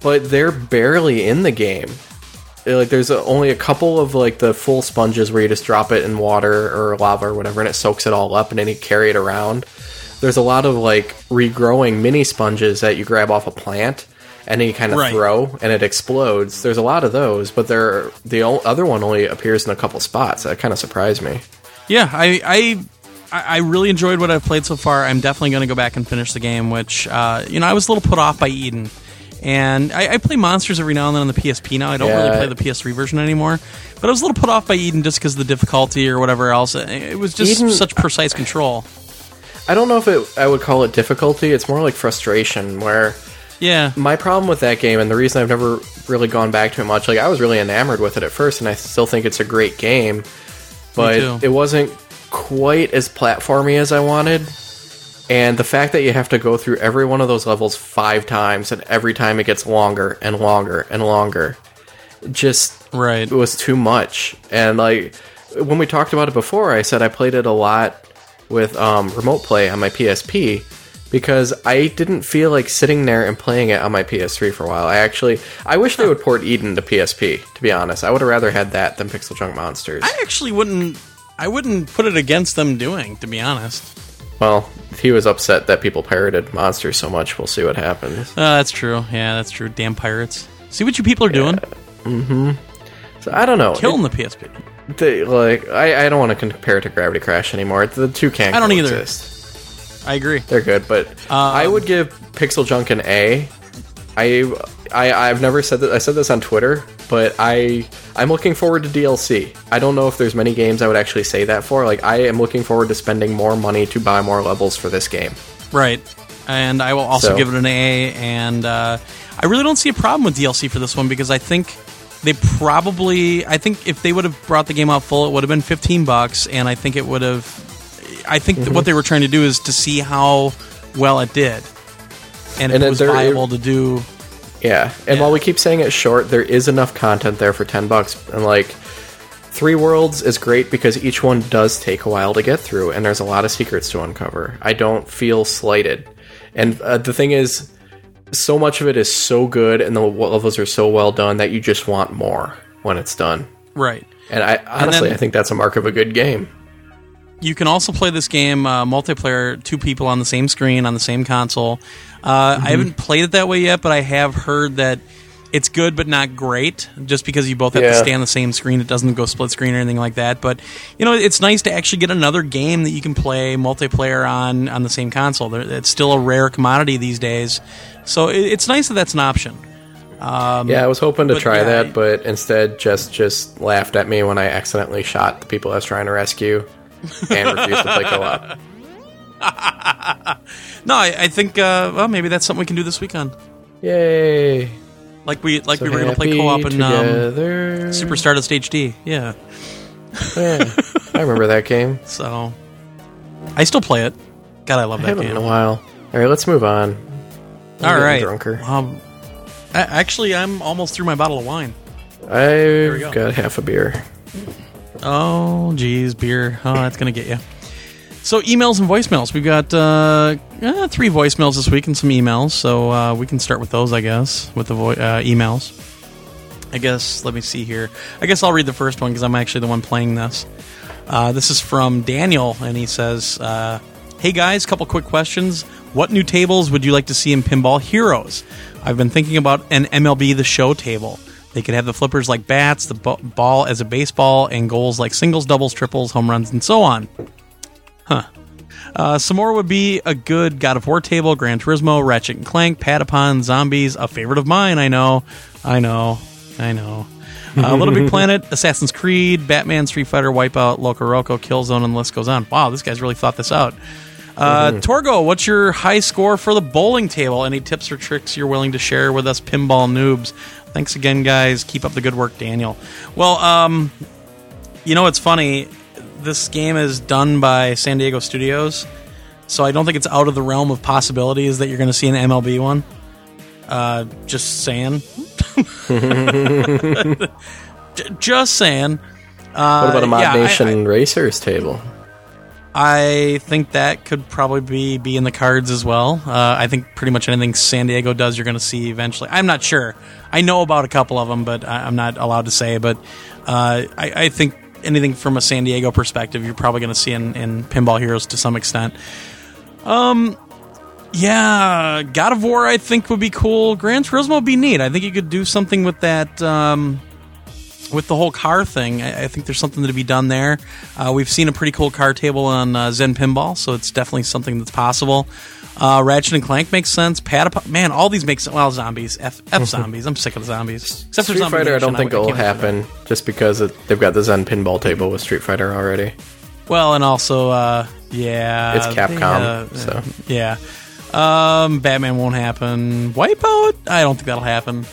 but they're barely in the game. They're Like, there's a, only a couple of like the full sponges where you just drop it in water or lava or whatever, and it soaks it all up, and then you carry it around. There's a lot of like regrowing mini sponges that you grab off a plant you kind of Right. throw and it explodes. There's a lot of those, but there the o- other one only appears in a couple spots. That kind of surprised me. Yeah, I, I I really enjoyed what I've played so far. I'm definitely going to go back and finish the game. Which uh, you know, I was a little put off by Eden, and I, I play monsters every now and then on the PSP. Now I don't Yeah. really play the PS3 version anymore, but I was a little put off by Eden just because of the difficulty or whatever else. It it was just Eden- such precise control. I don't know if it, I would call it difficulty. It's more like frustration, where Yeah. my problem with that game, and the reason I've never really gone back to it much, like I was really enamored with it at first, and I still think it's a great game, but it wasn't quite as platformy as I wanted. And the fact that you have to go through every one of those levels five times, and every time it gets longer and longer and longer, just Right. it was too much. And like when we talked about it before, I said I played it a lot with um, remote play on my PSP because I didn't feel like sitting there and playing it on my PS3 for a while. I actually I wish they would port Eden to PSP. To be honest, I would have rather had that than PixelJunk Monsters. I actually wouldn't. I wouldn't put it against them doing, to be honest. well, he was upset that people pirated Monsters so much. We'll see what happens. Uh, that's true. Yeah, that's true. Damn pirates. See what you people are doing. Mm-hmm. So I don't know. Killing the PSP. They- like I, I don't want to compare it to Gravity Crash anymore. The two can't. I don't either. I agree. They're good, but I would give PixelJunk an A. I, I I've never said that. I said this on Twitter, but I I'm looking forward to DLC. I don't know if there's many games I would actually say that for. Like I am looking forward to spending more money to buy more levels for this game. Right. And I will also So- give it an A. And uh, I really don't see a problem with DLC for this one because I think they probably. I think if they would have brought the game out full, it would have been fifteen bucks, and I think it would have. I think Mm-hmm. what they were trying to do is to see how well it did, and if And it was viable to do. Yeah, and Yeah. while we keep saying it's short, there is enough content there for ten bucks. And like, Three Worlds is great because each one does take a while to get through, and there's a lot of secrets to uncover. I don't feel slighted, and uh, the thing is, so much of it is so good, and the levels are so well done that you just want more when it's done. Right. And I honestly, then- I think that's a mark of a good game. You can also play this game uh, multiplayer, two people on the same screen on the same console. Uh, Mm-hmm. I haven't played it that way yet, but I have heard that it's good but not great. Just because you both have to stay on the same screen, it doesn't go split screen or anything like that. But you know, it's nice to actually get another game that you can play multiplayer on on the same console. It's still a rare commodity these days, so it's nice that that's an option. yeah, I was hoping to try yeah, that, but instead, just just laughed at me when I accidentally shot the people I was trying to rescue, and refused to play co-op. No, I, I think uh, well maybe that's something we can do this weekend. Yay! Like we like So we were going to play co-op in um, together. Super Stardust HD. Yeah. Yeah, I remember that game. So I still play it. God, I love I that haven't game. in a while. All right, let's move on. I'm All getting right. drunker. Um, a- actually, I'm almost through my bottle of wine. I've go. got half a beer. Oh, geez, beer. Oh, that's gonna get you. So emails and voicemails. We've got uh, uh, three voicemails this week and some emails. So uh, we can start with those, I guess, with the vo- uh, emails. I guess. Let me see here. I guess I'll read the first one because I'm actually the one playing this. Uh, this is from Daniel, and he says, uh, "Hey guys, couple quick questions. What new tables would you like to see in Pinball Heroes? I've been thinking about an MLB The Show table. They could have the flippers like bats, the b- ball as a baseball, and goals like singles, doubles, triples, home runs, and so on. Huh. Uh, some more would be a good God of War table, Gran Turismo, Ratchet and Clank, Patapon, Zombies, a favorite of mine. I know, I know, I know. Uh, Little Big Planet, Assassin's Creed, Batman, Street Fighter, Wipeout, Loco Killzone, and the list goes on. Wow, this guy's really thought this out. Uh, Torgo, what's your high score for the bowling table? Any tips or tricks you're willing to share with us pinball noobs? Thanks again, guys. Keep up the good work, Daniel. Well, um, you know, it's funny. This game is done by San Diego Studios, so I don't think it's out of the realm of possibilities that you're going to see an MLB one. Uh, just saying. Just saying. Uh, What about a Mod yeah, I- Nation Racers table? I think that could probably be be in the cards as well. Uh, I think pretty much anything San Diego does, you're going to see eventually. I'm not sure. I know about a couple of them, but I, I'm not allowed to say. But uh, I, I think anything from a San Diego perspective, you're probably going to see in, in Pinball Heroes to some extent. Um, yeah, God of War, I think would be cool. Gran Turismo would be neat. I think you could do something with that. Um, with the whole car thing, I, I think there's something to be done there. Uh, we've seen a pretty cool car table on uh, Zen Pinball, so it's definitely something that's possible. Uh, Ratchet and Clank makes sense. Patap- man, all these make sense. Well, zombies, f, f zombies. I'm sick of zombies. Except for Street Zombie Fighter, I don't think I it'll can't wait happen just because it, they've got the Zen pinball table with Street Fighter already. Well, and also, uh, yeah, It's Capcom, they, so. yeah. Um, Batman won't happen. Wipeout? I don't think that'll happen.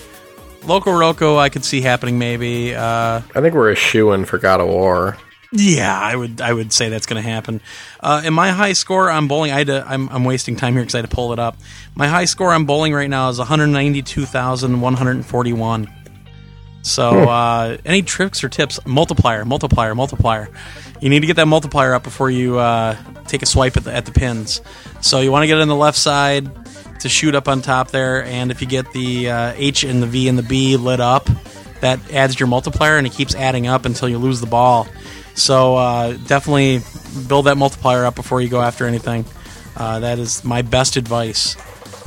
Loco Roco, I could see happening maybe. Uh, I think we're a shoe in for God of War. Yeah, I would I would say that's going to happen. Uh, and my high score on bowling, I had to, I'm, I'm wasting time here because I had to pull it up. My high score on bowling right now is 192,141. So, uh, any tricks or tips? Multiplier, multiplier, multiplier. You need to get that multiplier up before you uh, take a swipe at the, at the pins. So, you want to get it on the left side to shoot up on top there. And if you get the uh, H and the V and the B lit up, that adds your multiplier and it keeps adding up until you lose the ball. So, uh, definitely build that multiplier up before you go after anything. Uh, that is my best advice.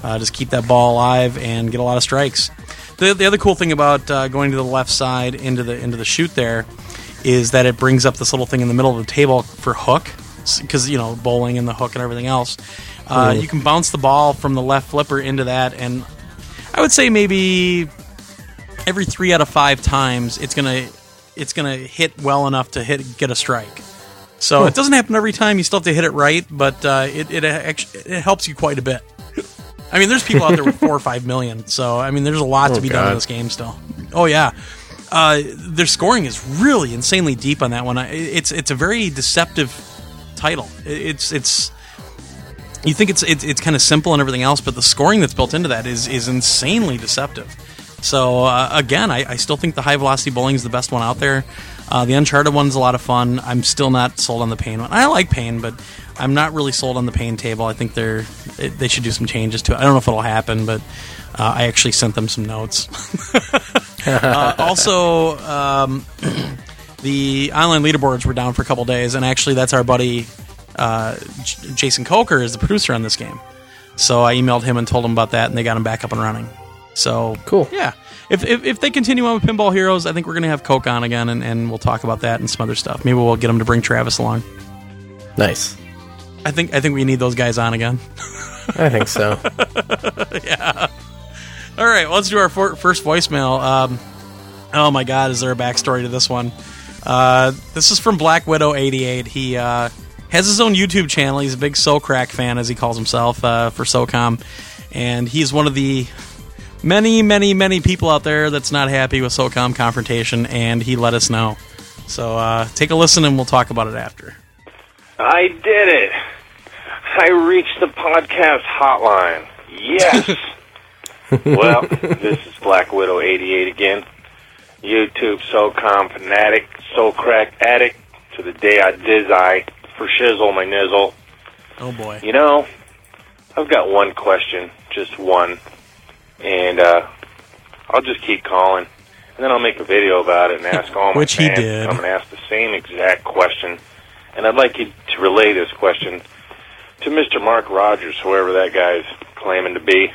Uh, just keep that ball alive and get a lot of strikes. The, the other cool thing about uh, going to the left side into the into the shoot there is that it brings up this little thing in the middle of the table for hook because you know bowling and the hook and everything else. Uh, You can bounce the ball from the left flipper into that, and I would say maybe every three out of five times it's gonna it's gonna hit well enough to hit get a strike. So it doesn't happen every time. You still have to hit it right, but uh, it it actually it helps you quite a bit. I mean, there's people out there with four or five million, so I mean, there's a lot Oh, to be done in this game still. Oh yeah, uh, their scoring is really insanely deep on that one. It's it's a very deceptive title. It's it's you think it's it's, it's kind of simple and everything else, but the scoring that's built into that is is insanely deceptive. So uh, again, I, I still think the high velocity bowling is the best one out there. Uh, the Uncharted one's a lot of fun. I'm still not sold on the Pain one. I like Pain, but I'm not really sold on the Pain table. I think they're it, they should do some changes to it. I don't know if it'll happen, but uh, I actually sent them some notes. uh, also, um, the online leaderboards were down for a couple days, and actually, that's our buddy uh, J- Jason Coker is the producer on this game. So I emailed him and told him about that, and they got him back up and running. So Cool. yeah. If, if, if they continue on with Pinball Heroes, I think we're going to have Coke on again, and, and we'll talk about that and some other stuff. Maybe we'll get him to bring Travis along. Nice. I think I think we need those guys on again. I think so. Yeah. All right, well, let's do our for- first voicemail. Um, oh my God, is there a backstory to this one? Uh, this is from Black Widow eighty eight. He uh, has his own YouTube channel. He's a big SoCrack fan, as he calls himself, uh, for SOCOM, and he's one of the many, many, many people out there that's not happy with SOCOM confrontation, and he let us know. So uh, take a listen, and we'll talk about it after. I did it. I reached the podcast hotline. Yes. well, this is Black Widow 88 again. YouTube SOCOM fanatic, soul crack addict, to the day I diz I, for shizzle my nizzle. Oh boy. You know, I've got one question, just one, and uh, I'll just keep calling, and then I'll make a video about it and ask all my Which he fans. did. I'm going to ask the same exact question, and I'd like you to relay this question to Mr. Mark Rogers, whoever that guy's claiming to be.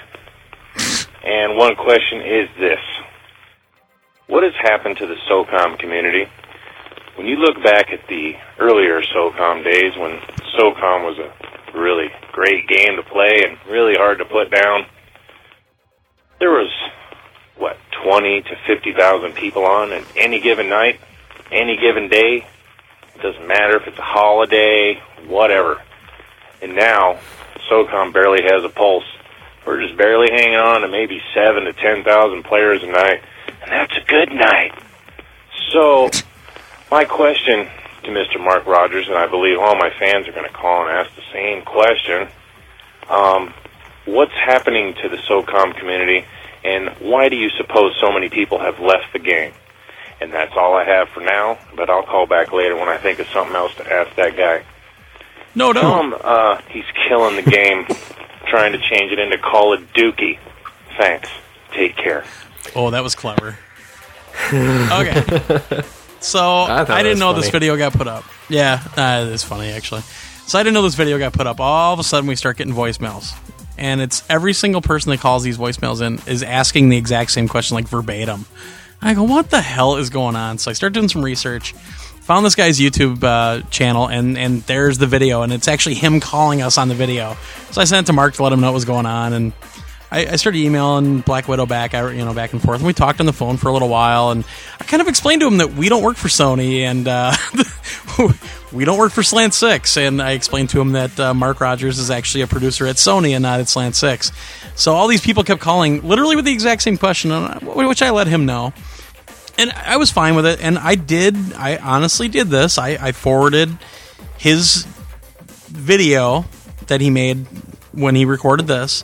And one question is this: What has happened to the SOCOM community? When you look back at the earlier SOCOM days, when SOCOM was a really great game to play and really hard to put down, there was what twenty to fifty thousand people on at any given night, any given day. It doesn't matter if it's a holiday, whatever. And now, SOCOM barely has a pulse. We're just barely hanging on to maybe seven to ten thousand players a night, and that's a good night. So, my question to Mr. Mark Rogers, and I believe all my fans are going to call and ask the same question: um, What's happening to the SOCOM community, and why do you suppose so many people have left the game? And that's all I have for now. But I'll call back later when I think of something else to ask that guy. No, Tell no. him uh, he's killing the game, trying to change it into Call of Dookie. Thanks. Take care. Oh, that was clever. okay. So I, thought it didn't was know this video got put up. Yeah, uh, it's funny actually. So I didn't know this video got put up. All of a sudden, we start getting voicemails, and it's every single person that calls these voicemails in is asking the exact same question, like verbatim. I go, what the hell is going on? So I start doing some research. Found this guy's YouTube uh, channel, and and there's the video, and it's actually him calling us on the video. So I sent it to Mark to let him know what was going on, and I, I started emailing Black Widow back, you know, back and forth, and we talked on the phone for a little while, and I kind of explained to him that we don't work for Sony, and uh, we don't work for Slant Six, and I explained to him that uh, Mark Rogers is actually a producer at Sony and not at Slant Six. So all these people kept calling, literally with the exact same question, which I let him know, and I was fine with it. And I did, I honestly did this. I, I forwarded his video that he made when he recorded this,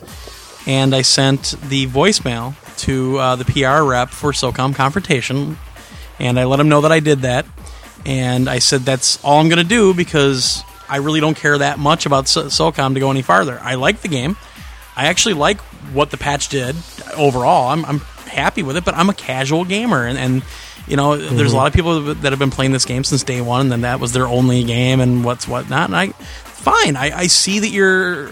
and I sent the voicemail to uh, the PR rep for SOCOM Confrontation, and I let him know that I did that, and I said that's all I'm going to do because I really don't care that much about so- SOCOM to go any farther. I like the game. I actually like what the patch did overall. I'm, I'm happy with it, but I'm a casual gamer, and, and you know, there's a lot of people that have been playing this game since day one, and then that was their only game, and what's whatnot. And I, fine, I, I see that you're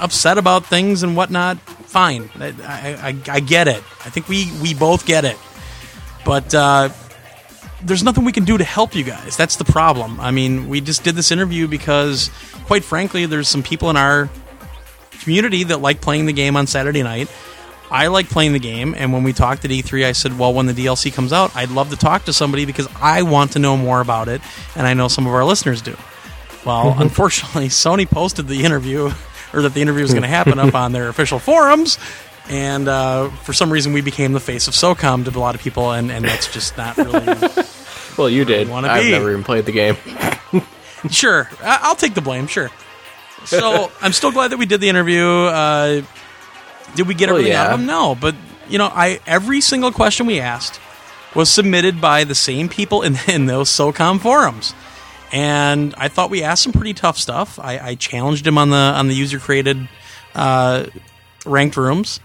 upset about things and whatnot. Fine, I, I, I, I get it. I think we we both get it, but uh, there's nothing we can do to help you guys. That's the problem. I mean, we just did this interview because, quite frankly, there's some people in our community that like playing the game on Saturday night. I like playing the game, and when we talked at E3, I said, "Well, when the DLC comes out, I'd love to talk to somebody because I want to know more about it, and I know some of our listeners do." Well, mm-hmm. unfortunately, Sony posted the interview, or that the interview was going to happen up on their official forums, and uh, for some reason, we became the face of SOCOM to a lot of people, and, and that's just not really. Well, you did. I've be. never even played the game. Sure, I- I'll take the blame. Sure. So I'm still glad that we did the interview. Uh, did we get Well, everything out of them? No, but you know, I every single question we asked was submitted by the same people in, in those SOCOM forums, and I thought we asked some pretty tough stuff. I, I challenged him on the on the user created uh, ranked rooms,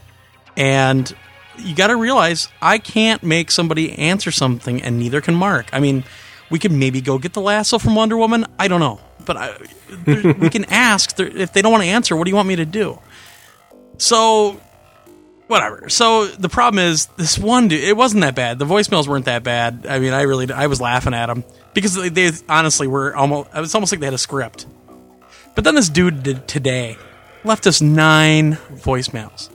and you got to realize I can't make somebody answer something, and neither can Mark. I mean, we could maybe go get the lasso from Wonder Woman. I don't know, but I, there, we can ask if they don't want to answer. What do you want me to do? So, whatever. So the problem is this one dude. It wasn't that bad. The voicemails weren't that bad. I mean, I really I was laughing at them because they, they honestly were almost. It was almost like they had a script. But then this dude did today left us nine voicemails,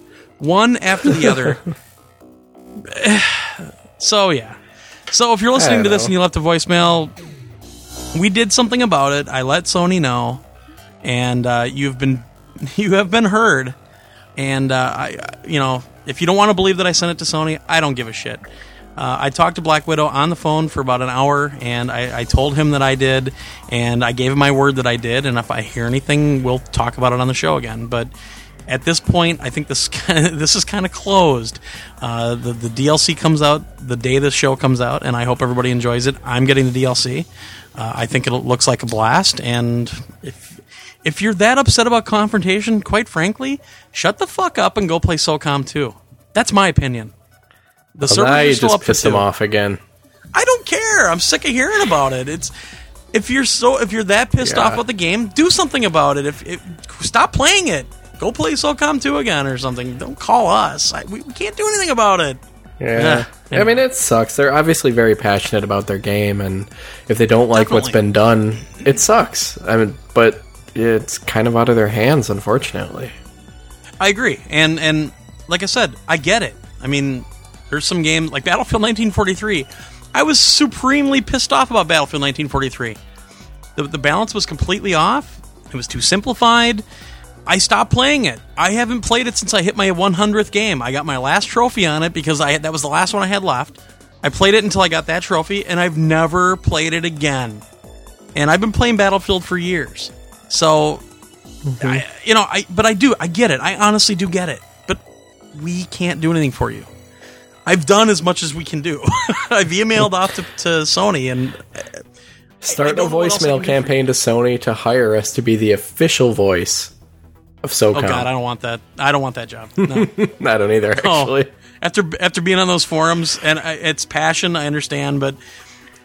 one after the other. so yeah. So if you're listening to this know. and you left a voicemail, we did something about it. I let Sony know, and uh, you've been you have been heard. And uh, I, you know, if you don't want to believe that I sent it to Sony, I don't give a shit. Uh, I talked to Black Widow on the phone for about an hour, and I, I told him that I did, and I gave him my word that I did. And if I hear anything, we'll talk about it on the show again. But at this point, I think this this is kind of closed. Uh, the the DLC comes out the day this show comes out, and I hope everybody enjoys it. I'm getting the DLC. Uh, I think it looks like a blast, and if if you're that upset about confrontation, quite frankly, shut the fuck up and go play SOCOM 2. That's my opinion. The Well, servers are still just up for pissed him two. off again. I don't care. I'm sick of hearing about it. It's if you're so if you're that pissed Yeah. off about the game, do something about it. If, if stop playing it, go play SOCOM 2 again or something. Don't call us. I, we, we can't do anything about it. Yeah. Yeah. I mean, it sucks. They're obviously very passionate about their game, and if they don't like what's been done, it sucks. I mean, but it's kind of out of their hands, unfortunately. I agree, and and like I said, I get it. I mean, there's some games like Battlefield 1943. I was supremely pissed off about Battlefield 1943. The, the balance was completely off. It was too simplified. I stopped playing it. I haven't played it since I hit my 100th game. I got my last trophy on it because I had, that was the last one I had left. I played it until I got that trophy, and I've never played it again. And I've been playing Battlefield for years. So mm-hmm. I, you know, I but I do, I get it. I honestly do get it. But we can't do anything for you. I've done as much as we can do. I've emailed off to, to Sony, and uh, Start a what else I voicemail can do for campaign to Sony to hire us to be the official voice of oh god, I don't want that. I don't want that job. No. I don't either, Oh, actually. after after being on those forums, and I, it's passion, I understand, but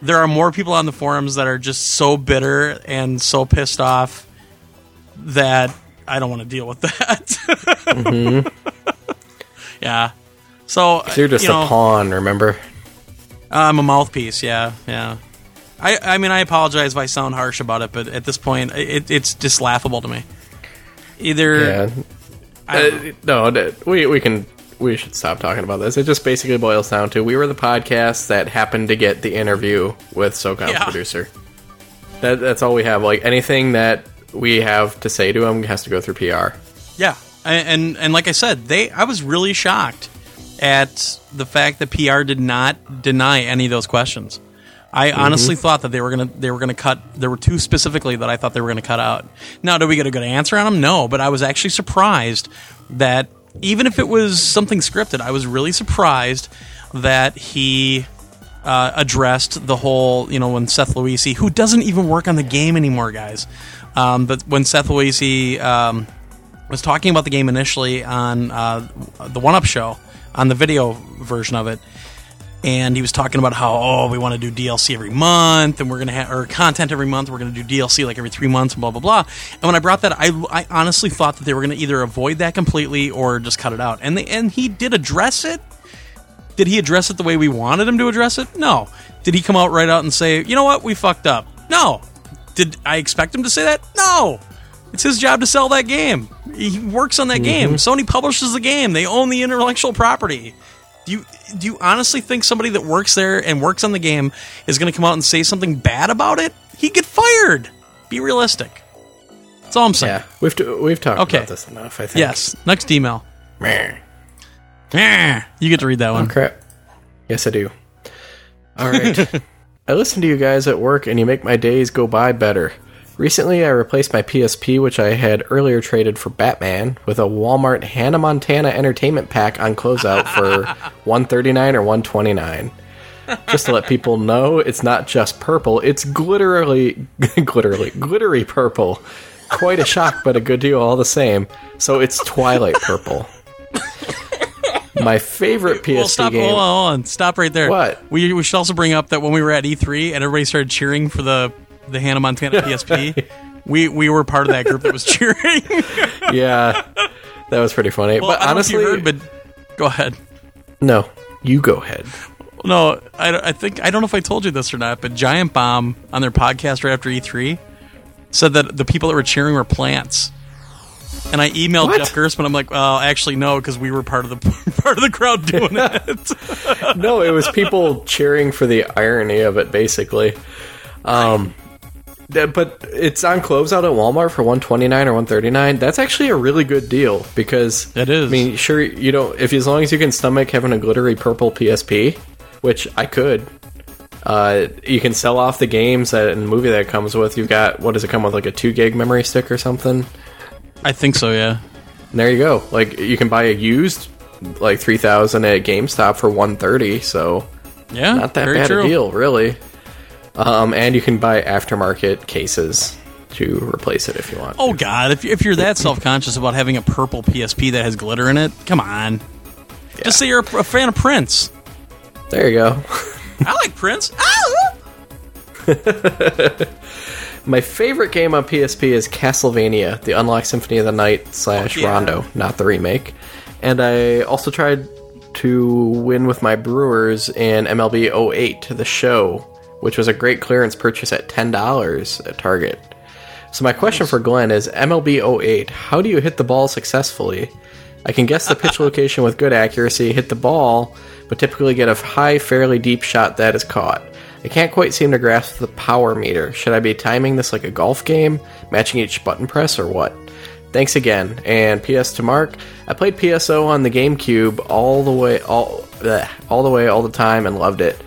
there are more people on the forums that are just so bitter and so pissed off that I don't want to deal with that. Mm-hmm. yeah. So You're just you know, a pawn, remember? I'm a mouthpiece. Yeah, yeah. I, I mean, I apologize if I sound harsh about it, but at this point, it, it's just laughable to me. Either Yeah. I don't know. Uh, no, we we can we should stop talking about this. It just basically boils down to we were the podcast that happened to get the interview with SOCOM Yeah. producer. That, that's all we have. Like anything that we have to say to him has to go through PR. Yeah, and, and and like I said, they I was really shocked at the fact that PR did not deny any of those questions. I honestly thought that they were gonna they were gonna cut. There were two specifically that I thought they were gonna cut out. Now, did we get a good answer on them? No, but I was actually surprised that even if it was something scripted, I was really surprised that he uh, addressed the whole, you know, when Seth Luisi, who doesn't even work on the game anymore, guys, um, but when Seth Luisi um, was talking about the game initially on uh, the One Up Show on the video version of it, and he was talking about how oh we want to do DLC every month and we're gonna have or content every month we're gonna do DLC like every three months and blah blah blah. And when I brought that, I, I honestly thought that they were gonna either avoid that completely or just cut it out. And they, and he did address it. Did he address it the way we wanted him to address it? No. Did he come out right out and say, you know what, we fucked up? No. Did I expect him to say that? No. It's his job to sell that game. He works on that mm-hmm. game. Sony publishes the game. They own the intellectual property. Do you do you honestly think somebody that works there and works on the game is going to come out and say something bad about it? He'd get fired. Be realistic. That's all I'm saying. Yeah, we've t- we've talked Okay. about this enough. I think. Yes. Next email. You get to read that Oh one. crap. Yes, I do. All right. I listen to you guys at work, and you make my days go by better. Recently, I replaced my PSP, which I had earlier traded for Batman, with a Walmart Hannah Montana Entertainment Pack on closeout for 139 or 129. Just to let people know, it's not just purple; it's glitterly, glitterly, glittery purple. Quite a shock, but a good deal all the same. So it's Twilight Purple. My favorite PSP Well, stop. game. Hold on, hold on. Stop right there. What? We, we should also bring up that when we were at E3 and everybody started cheering for the the Hannah Montana PSP, we we were part of that group that was cheering. yeah, that was pretty funny. well, but honestly, know if you heard, but go ahead. no, you go ahead. No, I, I think I don't know if I told you this or not, but Giant Bomb on their podcast right after E3 said that the people that were cheering were plants. And I emailed What? Jeff Gerstmann. I'm like, well, actually, no, because we were part of the part of the crowd doing it. No, it was people cheering for the irony of it, basically. Um, but it's on closeout at Walmart for one twenty nine or one thirty nine. That's actually a really good deal because It is. I mean, sure, you don't if as long as you can stomach having a glittery purple PSP, which I could. Uh, you can sell off the games that and the movie that it comes with. You've got what does it come with, like a two gig memory stick or something? I think so, yeah. And there you go. Like you can buy a used like three thousand at GameStop for one thirty. So Yeah, not that bad true. a deal, really. Um, and you can buy aftermarket cases to replace it if you want. Oh God, if if you're that self conscious about having a purple PSP that has glitter in it, come on. Just say you're a, a fan of Prince. there you go. I like Prince. Ah! My favorite game on PSP is Castlevania: The Unlocked Symphony of the Night slash Oh, yeah. Rondo, not the remake. And I also tried to win with my Brewers in MLB 08, the show, which was a great clearance purchase at ten dollars at Target. So my question for Glenn is MLB 08, how do you hit the ball successfully? I can guess the pitch location with good accuracy, hit the ball, but typically get a high, fairly deep shot that is caught. I can't quite seem to grasp the power meter. Should I be timing this like a golf game, matching each button press, or what? Thanks again. And PS to Mark, I played PSO on the GameCube all the way, all, all the way, all the time, and loved it.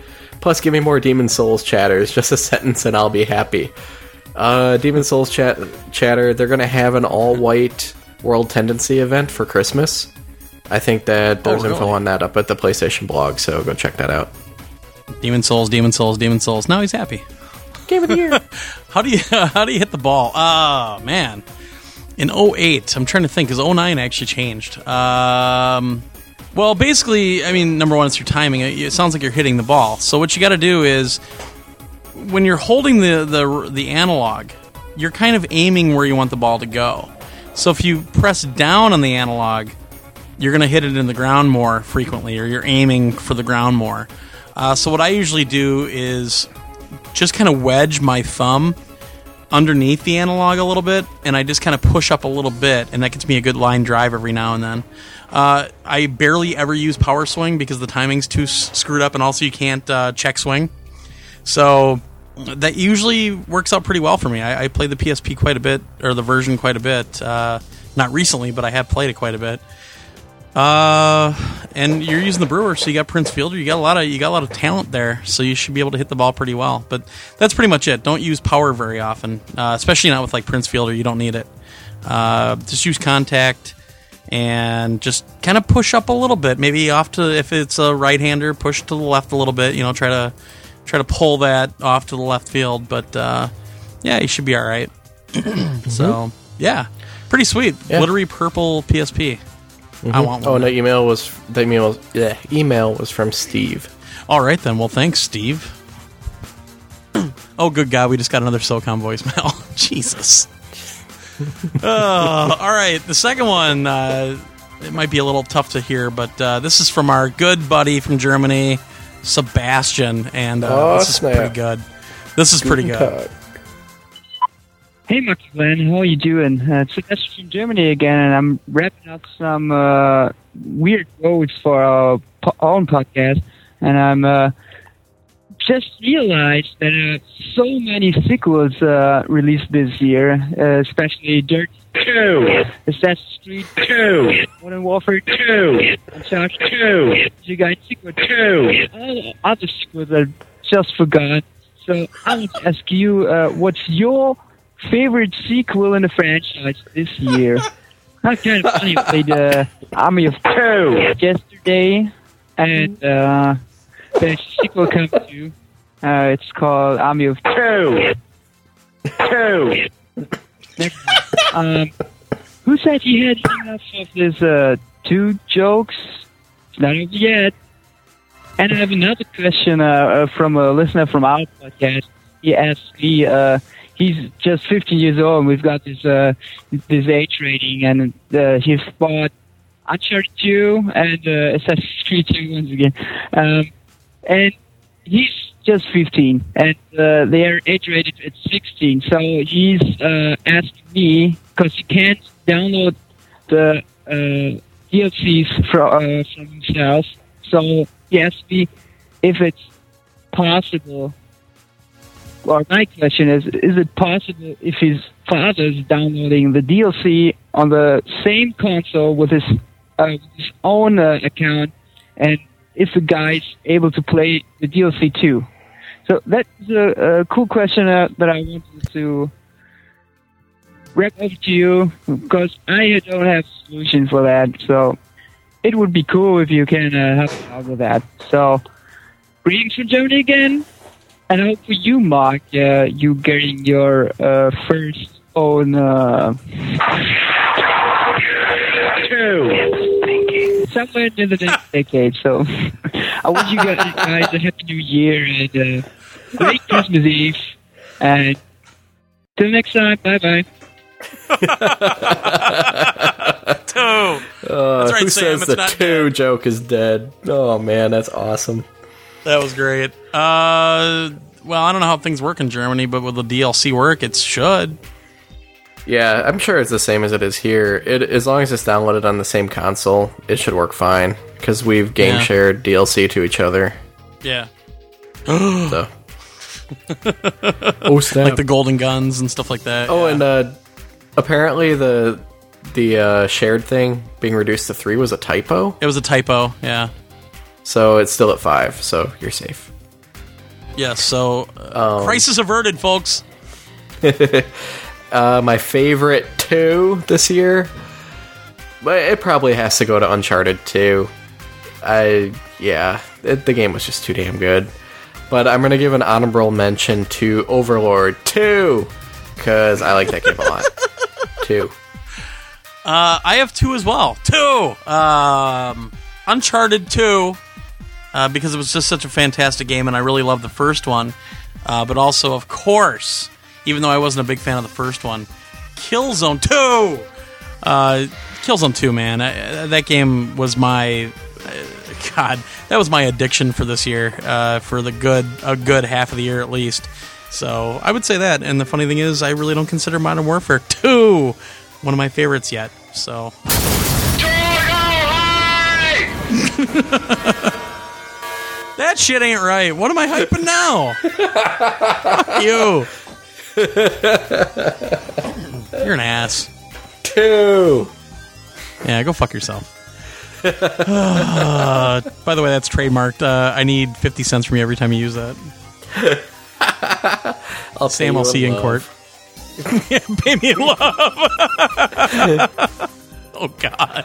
Plus, give me more Demon's Souls chatters. Just a sentence, and I'll be happy. Uh, Demon's Souls chat chatter. They're gonna have an all-white World Tendency event for Christmas. I think that there's info really? on that up at the PlayStation blog, so go check that out. Demon's Souls, Demon's Souls, Demon's Souls. Now he's happy. Game of the year. How do you how do you hit the ball? Oh man. In 08, I'm trying to think, because 09 actually changed. Um, well, basically, I mean, number one, it's your timing. It, it sounds like you're hitting the ball. So what you got to do is, when you're holding the, the the analog, you're kind of aiming where you want the ball to go. So if you press down on the analog, you're going to hit it in the ground more frequently, or you're aiming for the ground more. Uh, so what I usually do is just kind of wedge my thumb underneath the analog a little bit, and I just kind of push up a little bit, and that gets me a good line drive every now and then. Uh, I barely ever use power swing because the timing's too s- screwed up, and also you can't uh, check swing. So that usually works out pretty well for me. I, I play the PSP quite a bit, or the version quite a bit. Uh, not recently, but I have played it quite a bit. Uh, and you're using the Brewer, so you got Prince Fielder. You got a lot of you got a lot of talent there, so you should be able to hit the ball pretty well. But that's pretty much it. Don't use power very often, uh, especially not with like Prince Fielder. You don't need it. Uh, just use contact and just kind of push up a little bit. Maybe off to if it's a right hander, push to the left a little bit. You know, try to try to pull that off to the left field. But uh, yeah, you should be all right. So yeah, pretty sweet. Yeah. Glittery purple PSP. I want one. Oh, the email was the email. Was, yeah, email was from Steve. All right then. Well, thanks, Steve. oh, good God, we just got another SOCOM voicemail. Jesus. uh, all right, the second one. Uh, it might be a little tough to hear, but uh, this is from our good buddy from Germany, Sebastian, and uh, Oh, this is snap. pretty good. This is pretty good. Hey, Mark Glenn, how are you doing? Uh, it's Sebastian from Germany again, and I'm wrapping up some uh, weird quotes for our po- own podcast, and I'm uh, just realized that uh, so many sequels uh, released this year, uh, especially Dirt 2, Assassin's Creed 2, Modern Warfare 2, Uncharted 2, You Guys Sequel 2, all other sequels I just forgot. So I to ask you, uh, what's your favorite sequel in the franchise this year? I kind of funny played uh, Army of Two yesterday, and uh, the sequel comes to. Uh, it's called Army of Two. Two. Um, who said he had enough of this uh, two jokes? It's not over yet. And I have another question uh, uh, from a listener from our podcast. He asked me, uh, he's just 15 years old, and we've got this uh, this age rating, and uh, he's bought Uncharted 2 and uh, Assassin's Creed 2 once again. Um, and he's just 15, and uh, they are age rated at 16. So he's uh, asked me, because he can't download the uh, DLCs from, uh, from himself, so he asked me if it's possible or my question is is it possible if his father is downloading the DLC on the same console with his, uh, his own uh, account and if the guy's able to play the DLC too? So that's a, a cool question uh, that I wanted to wrap up to you because I don't have a solution for that. So it would be cool if you can uh, help me out with that. So greetings from Germany again. And I hope for you, Mark, uh, you getting your uh, first own uh, two somewhere in the next decade. So I wish you guys, guys a happy new year and uh, great Christmas Eve. And till next time, bye bye. Two. Uh, That's right, who Sam, says it's the not two joke is dead? Oh man, that's awesome. That was great. Uh, well, I don't know how things work in Germany, but with the DLC work, it should. Yeah, I'm sure it's the same as it is here. It as long as it's downloaded on the same console, it should work fine because we've game Yeah. shared DLC to each other. Yeah. So. oh snap! Like the golden guns and stuff like that. oh, yeah. and uh, apparently the the uh, shared thing being reduced to three was a typo, it was a typo. Yeah. So it's still at five. So you're safe. Yeah. So, uh, Um, crisis averted, folks. Uh, my favorite two this year, but it probably has to go to Uncharted 2. I yeah, it, the game was just too damn good. But I'm gonna give an honorable mention to Overlord 2 because I like that game a lot. two. Uh, I have two as well. Two. Um, Uncharted two, uh, because it was just such a fantastic game, and I really loved the first one. Uh, but also, of course, even though I wasn't a big fan of the first one, Killzone two. Uh, Killzone two, man, I, that game was my. uh, God, that was my addiction for this year, uh, for the good a good half of the year at least. So I would say that. And the funny thing is, I really don't consider Modern Warfare two one of my favorites yet. So That shit ain't right. What am I hyping now? Fuck you. You're an ass. Two. Yeah, go fuck yourself. Uh, by the way, that's trademarked. Uh, I need 50 cents from you every time you use that. I'll Sam, I'll see you in love. court. yeah, pay me in love. oh, God.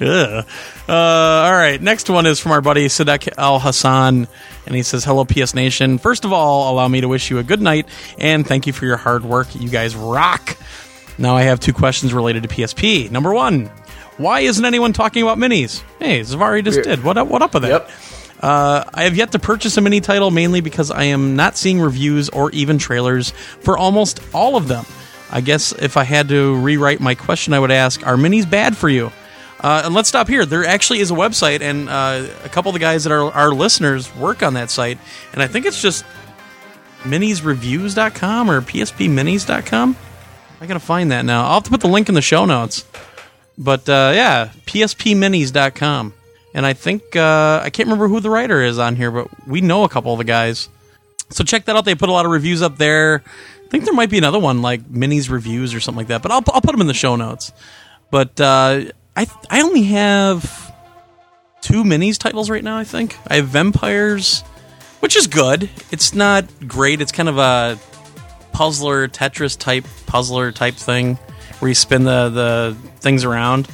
Ugh. Uh, all right, next one is from our buddy Sadek Al Hassan, and he says, Hello, PS Nation. First of all, allow me to wish you a good night, and thank you for your hard work. You guys rock. Now I have two questions related to PSP. Number one, why isn't anyone talking about minis? Hey, Zavari just did. What up, what up with that? Yep. Uh, I have yet to purchase a mini title mainly because I am not seeing reviews or even trailers for almost all of them. I guess if I had to rewrite my question, I would ask Are minis bad for you? Uh, and let's stop here. There actually is a website, and uh, a couple of the guys that are our listeners work on that site, and I think it's just minisreviews.com or pspminis.com. I gotta find that now. I'll have to put the link in the show notes. But uh, yeah, pspminis.com. And I think, uh, I can't remember who the writer is on here, but we know a couple of the guys. So check that out. They put a lot of reviews up there. I think there might be another one like Minis Reviews or something like that, but I'll, I'll put them in the show notes. But uh, I, I only have two Minis titles right now, I think. I have Vampires, which is good. It's not great. It's kind of a puzzler, Tetris type puzzler type thing where you spin the, the things around.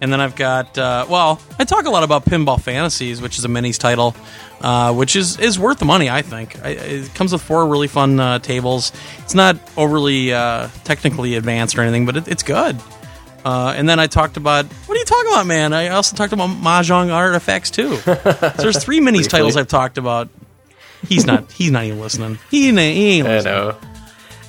And then I've got, uh, well, I talk a lot about Pinball Fantasies, which is a minis title, uh, which is, is worth the money, I think. I, it comes with four really fun uh, tables. It's not overly uh, technically advanced or anything, but it, it's good. Uh, and then I talked about, what are you talking about, man? I also talked about Mahjong Artifacts, too. so there's three minis titles I've talked about. He's not. He's not even listening. He ain't, he ain't I listening. know.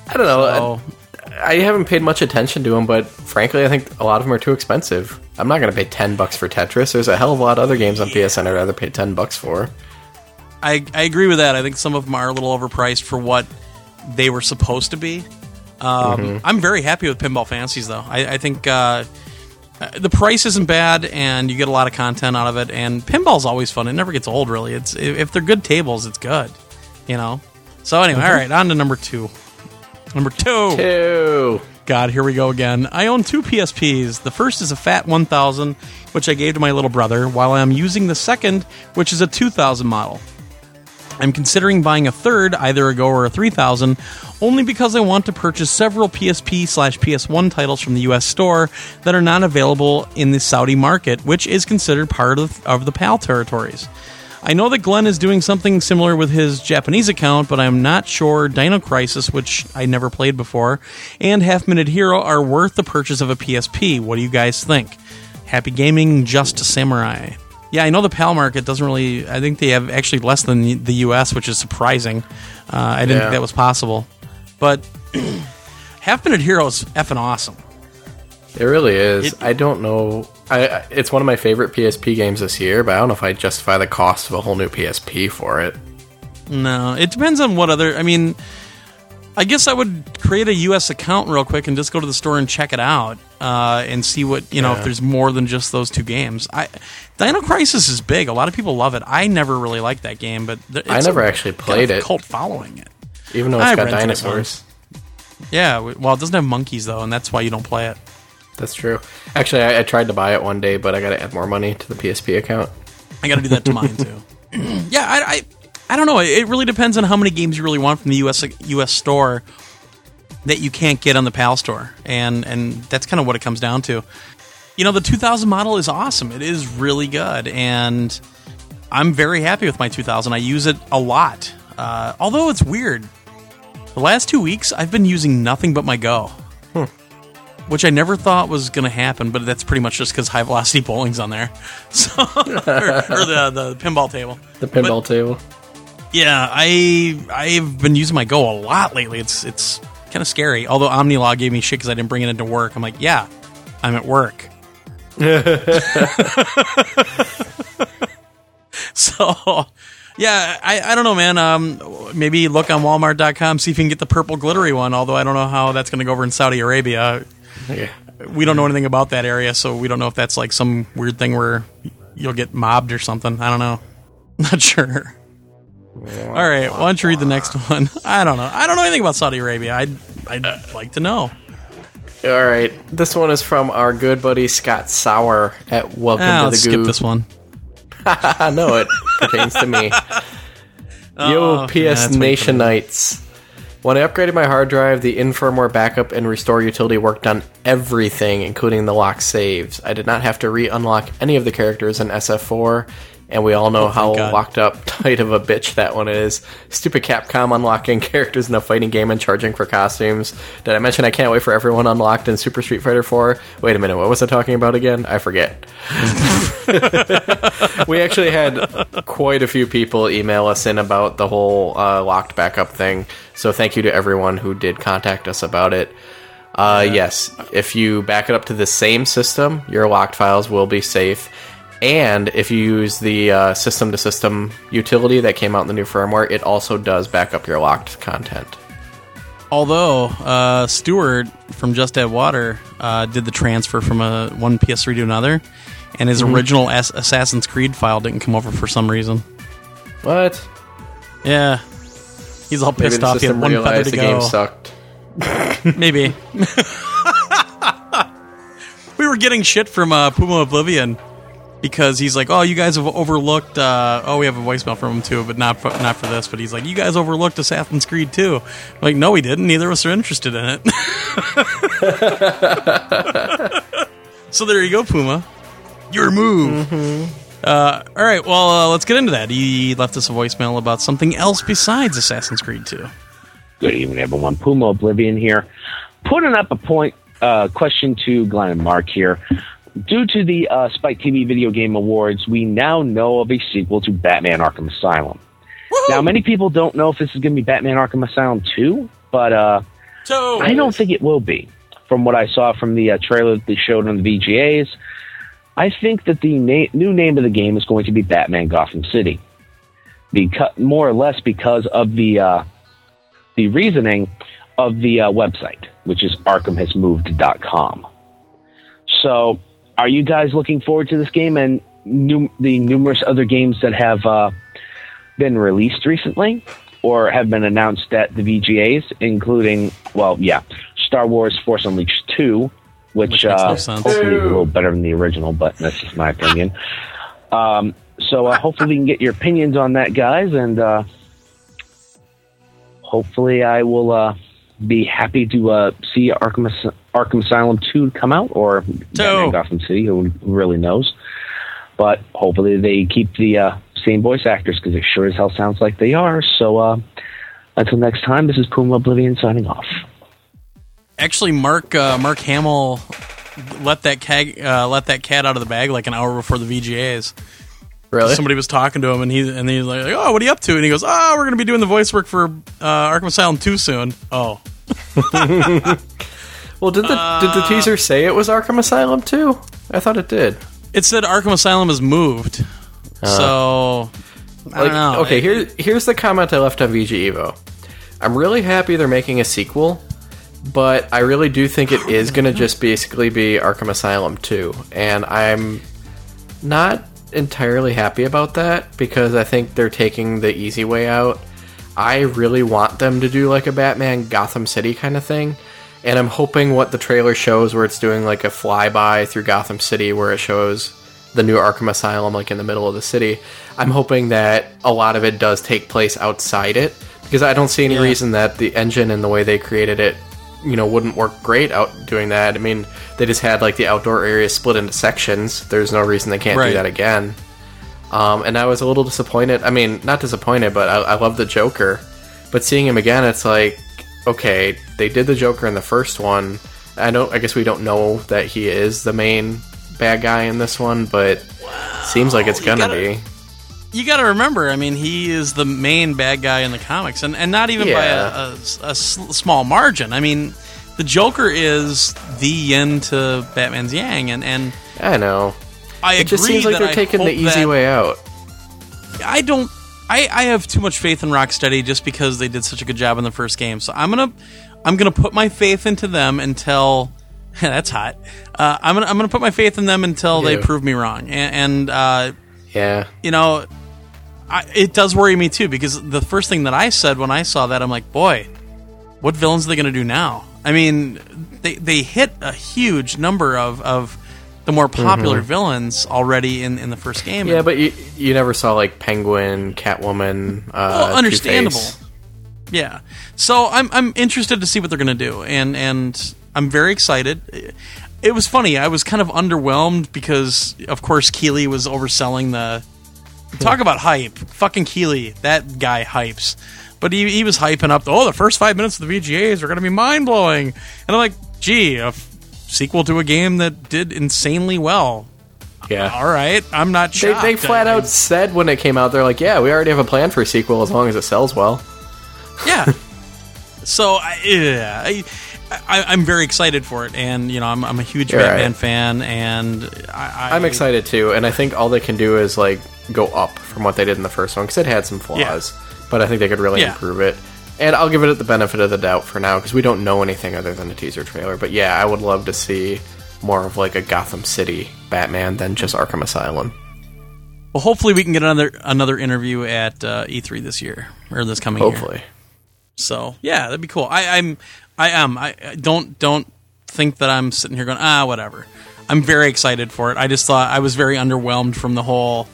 I don't know. So, I haven't paid much attention to them, but frankly, I think a lot of them are too expensive. I'm not going to pay ten bucks for Tetris. There's a hell of a lot of other games on PSN I'd rather pay ten bucks for. I, I agree with that. I think some of them are a little overpriced for what they were supposed to be. Um, I'm very happy with Pinball Fantasies, though. I, I think uh, the price isn't bad, and you get a lot of content out of it. And pinball's always fun; it never gets old, really. It's if if they're good tables, it's good, you know. So anyway, all right, on to number two. Number two. Two. God, here we go again. I own two PSPs. The first is a Fat 1000, which I gave to my little brother, while I'm using the second, which is a 2000 model. I'm considering buying a third, either a Go or a 3000, only because I want to purchase several PSP slash PS1 titles from the US store that are not available in the Saudi market, which is considered part of, of the PAL territories. I know that Glenn is doing something similar with his Japanese account, but I'm not sure Dino Crisis, which I never played before, and Half Minute Hero are worth the purchase of a PSP. What do you guys think? Happy gaming, just Samurai. Yeah, I know the PAL market doesn't really. I think they have actually less than the US, which is surprising. Uh, I didn't Yeah. think that was possible. But Half Minute Hero is effing awesome. It really is. It- I don't know. I, it's one of my favorite PSP games this year, but I don't know if I justify the cost of a whole new PSP for it. No, it depends on what other. I mean, I guess I would create a U.S. account real quick and just go to the store and check it out uh, and see what you know if there's more than just those two games. I Dino Crisis is big. A lot of people love it. I never really liked that game, but I never a- actually played it. Cult following it. Even though it's I got dinosaurs. Yeah, well, it doesn't have monkeys though, and that's why you don't play it. That's true. Actually, I, I tried to buy it one day, but I got to add more money to the PSP account. I got to do that to mine too. yeah, I, I, I don't know. It really depends on how many games you really want from the US US store that you can't get on the PAL store, and and that's kind of what it comes down to. You know, the 2000 model is awesome. It is really good, and I'm very happy with my 2000. I use it a lot. Uh, although it's weird, the last two weeks I've been using nothing but my Go. Which I never thought was going to happen, but that's pretty much just because high velocity bowling's on there, so or, or the the pinball table. The pinball table. Yeah, I I've been using my Go a lot lately. It's it's kind of scary. Although OmniLog gave me shit because I didn't bring it into work. I'm like, yeah, I'm at work. so, yeah, I, I don't know, man. Um, maybe look on Walmart.com see if you can get the purple glittery one. Although I don't know how that's going to go over in Saudi Arabia. Yeah. We don't know anything about that area, so we don't know if that's like some weird thing where you'll get mobbed or something. I don't know. Not sure. All right, why don't you read the next one? I don't know. I don't know anything about Saudi Arabia. I'd I'd like to know. All right, this one is from our good buddy Scott Sauer at Welcome Ah, to the skip Goo. this one. I know it pertains to me. Yo, Oh, PS yeah, that's what you Nation. Knights. When I upgraded my hard drive, the infirmware backup and restore utility worked on everything, including the lock saves. I did not have to re-unlock any of the characters in SF4, and we all know how Oh, God. locked up tight of a bitch that one is. Stupid Capcom unlocking characters in a fighting game and charging for costumes. Did I mention I can't wait for everyone unlocked in Super Street Fighter 4? Wait a minute, what was I talking about again? I forget. we actually had quite a few people email us in about the whole uh, locked backup thing. So thank you to everyone who did contact us about it. Uh, Yes, if you back it up to the same system, your locked files will be safe. And if you use the system to system utility that came out in the new firmware, it also does back up your locked content. Although uh, Stewart from Just Add Water uh, did the transfer from a one PS3 to another, and his Mm-hmm. original As- Assassin's Creed file didn't come over for some reason. What? Yeah, he's all pissed off. He had one feather to the go. game sucked. Maybe. we were getting shit from uh, Puma Oblivion because he's like, "Oh, you guys have overlooked." Uh, oh, we have a voicemail from him too, but not for, not for this. But he's like, "You guys overlooked Assassin's Creed too." I'm like, no, we didn't. Neither of us are interested in it. so there you go, Puma. Your move. Uh, all right, well, uh, let's get into that. He left us a voicemail about something else besides Assassin's Creed 2. Good evening, everyone. Puma Oblivion here. Putting up a point uh, question to Glenn and Mark here. Due to the uh, Spike TV Video Game Awards, we now know of a sequel to Batman Arkham Asylum. Now, many people don't know if this is going to be Batman Arkham Asylum 2, but uh, So I don't think it will be. From what I saw from the uh, trailer that they showed on the VGAs, I think that the na- new name of the game is going to be Batman Gotham City. Because more or less because of the uh, the reasoning of the uh, website, which is ArkhamHasMoved.com. So, are you guys looking forward to this game and num- the numerous other games that have uh, been released recently or have been announced at the VGAs, including, well, yeah, Star Wars Force Unleashed 2, which, Which makes no uh, hopefully is a little better than the original, but that's just my opinion. Um, so uh, hopefully we can get your opinions on that, guys, and uh, hopefully I will uh, be happy to uh, see Arkham, As- Arkham Asylum 2 come out, or Batman Gotham City, who who really knows. But hopefully they keep the uh, same voice actors, because it sure as hell sounds like they are. So uh, until next time, this is Puma Oblivion signing off. actually Mark uh, Mark Hamill let that cat uh, let that cat out of the bag like an hour before the VGAs. Really? Somebody was talking to him, and he and he's like, "Oh, what are you up to?" And he goes, "Oh, we're going to be doing the voice work for uh, Arkham Asylum 2 soon." Oh, Well, did the did the uh, teaser say it was Arkham Asylum too? I thought it did. it said Arkham Asylum is moved, uh. so I Like, don't know. okay, It- here here's the comment I left on VG Evo. I'm really happy they're making a sequel, but I really do think it is going to just basically be Arkham Asylum 2, and I'm not entirely happy about that because I think they're taking the easy way out. I really want them to do like a Batman Gotham City kind of thing. And I'm hoping what the trailer shows, where it's doing like a flyby through Gotham City, where it shows the new Arkham Asylum, like in the middle of the city. I'm hoping that a lot of it does take place outside it, because I don't see any Yeah. reason that the engine and the way they created it, you know, wouldn't work great out doing that. I mean, they just had like the outdoor area split into sections. There's no reason they can't Right. do that again. Um, and I was a little disappointed. I mean, not disappointed, but I, I love the Joker. But seeing him again, it's like, okay, they did the Joker in the first one. I know. I guess we don't know that he is the main bad guy in this one, but seems like it's gonna gotta- be. you got to remember. I mean, he is the main bad guy in the comics, and and not even by a, Yeah. a- a small margin. I mean, the Joker is the yin to Batman's yang, and and I know. I It agree just seems like they're I taking the easy way out. I don't. I, I have too much faith in Rocksteady just because they did such a good job in the first game. So I'm gonna I'm gonna put my faith into them until that's hot. Uh, I'm gonna I'm gonna put my faith in them until they prove me wrong. And, and uh, Yeah. you know, I, it does worry me too because the first thing that I said when I saw that, I'm like, boy, what villains are they going to do now? I mean, they they hit a huge number of of the more popular villains already in in the first game. Yeah, but you you never saw like Penguin, Catwoman. Uh, well, understandable. Two-Face. Yeah. So I'm I'm interested to see what they're going to do, and and I'm very excited. It was funny. I was kind of underwhelmed because, of course, Keighley was overselling the. Talk about hype. Fucking Keighley, that guy hypes. But he, he was hyping up, oh, the first five minutes of the VGAs are going to be mind blowing. And I'm like, gee, a f- sequel to a game that did insanely well. Yeah. All right, I'm not They, they flat I- out said when it came out, they're like, "Yeah, we already have a plan for a sequel as long as it sells well." Yeah. so I, yeah, I, I, I'm very excited for it, and you know, I'm, I'm a huge You're Batman right. fan, and I, I, I'm excited too, and I think all they can do is like go up from what they did in the first one because it had some flaws, but I think they could really Yeah. improve it. And I'll give it the benefit of the doubt for now because we don't know anything other than a teaser trailer. But yeah, I would love to see more of like a Gotham City Batman than just Arkham Asylum. Well, hopefully, we can get another another interview at uh, E3 this year or this coming year. Hopefully, So yeah, that'd be cool. I, I'm I am I I don't don't think that I'm sitting here going ah whatever. I'm very excited for it. I just thought I was very underwhelmed from the whole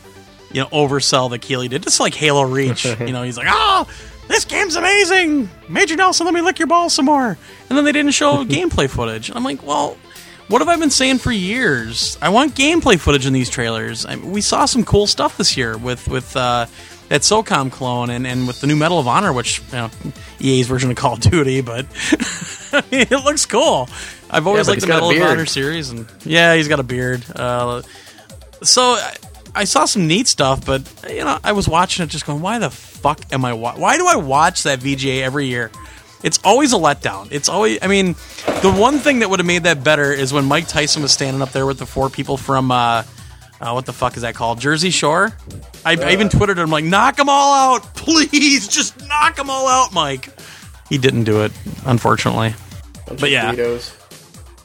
you know oversell that Keighley did. Just like Halo Reach, you know, he's like oh this game's amazing, Major Nelson, let me lick your balls some more, and then they didn't show gameplay footage. I'm like well. What have I been saying for years? I want gameplay footage in these trailers. I, we saw some cool stuff this year with with uh, that SOCOM clone and, and with the new Medal of Honor, which you know, EA's version of Call of Duty, but it looks cool. I've always but liked the Medal of. Honor series, and yeah, he's got a beard. Uh, so I, saw some neat stuff, but you know, I was watching it, just going, "Why the fuck am I? Wa- why do I watch that VGA every year?" It's always a letdown. It's always. I mean, the one thing that would have made that better is when Mike Tyson was standing up there with the four people from. Uh, uh, what the fuck is that called? Jersey Shore. I, I even twittered him like, "Knock them all out, please! Just knock them all out, Mike." He didn't do it, unfortunately. But yeah.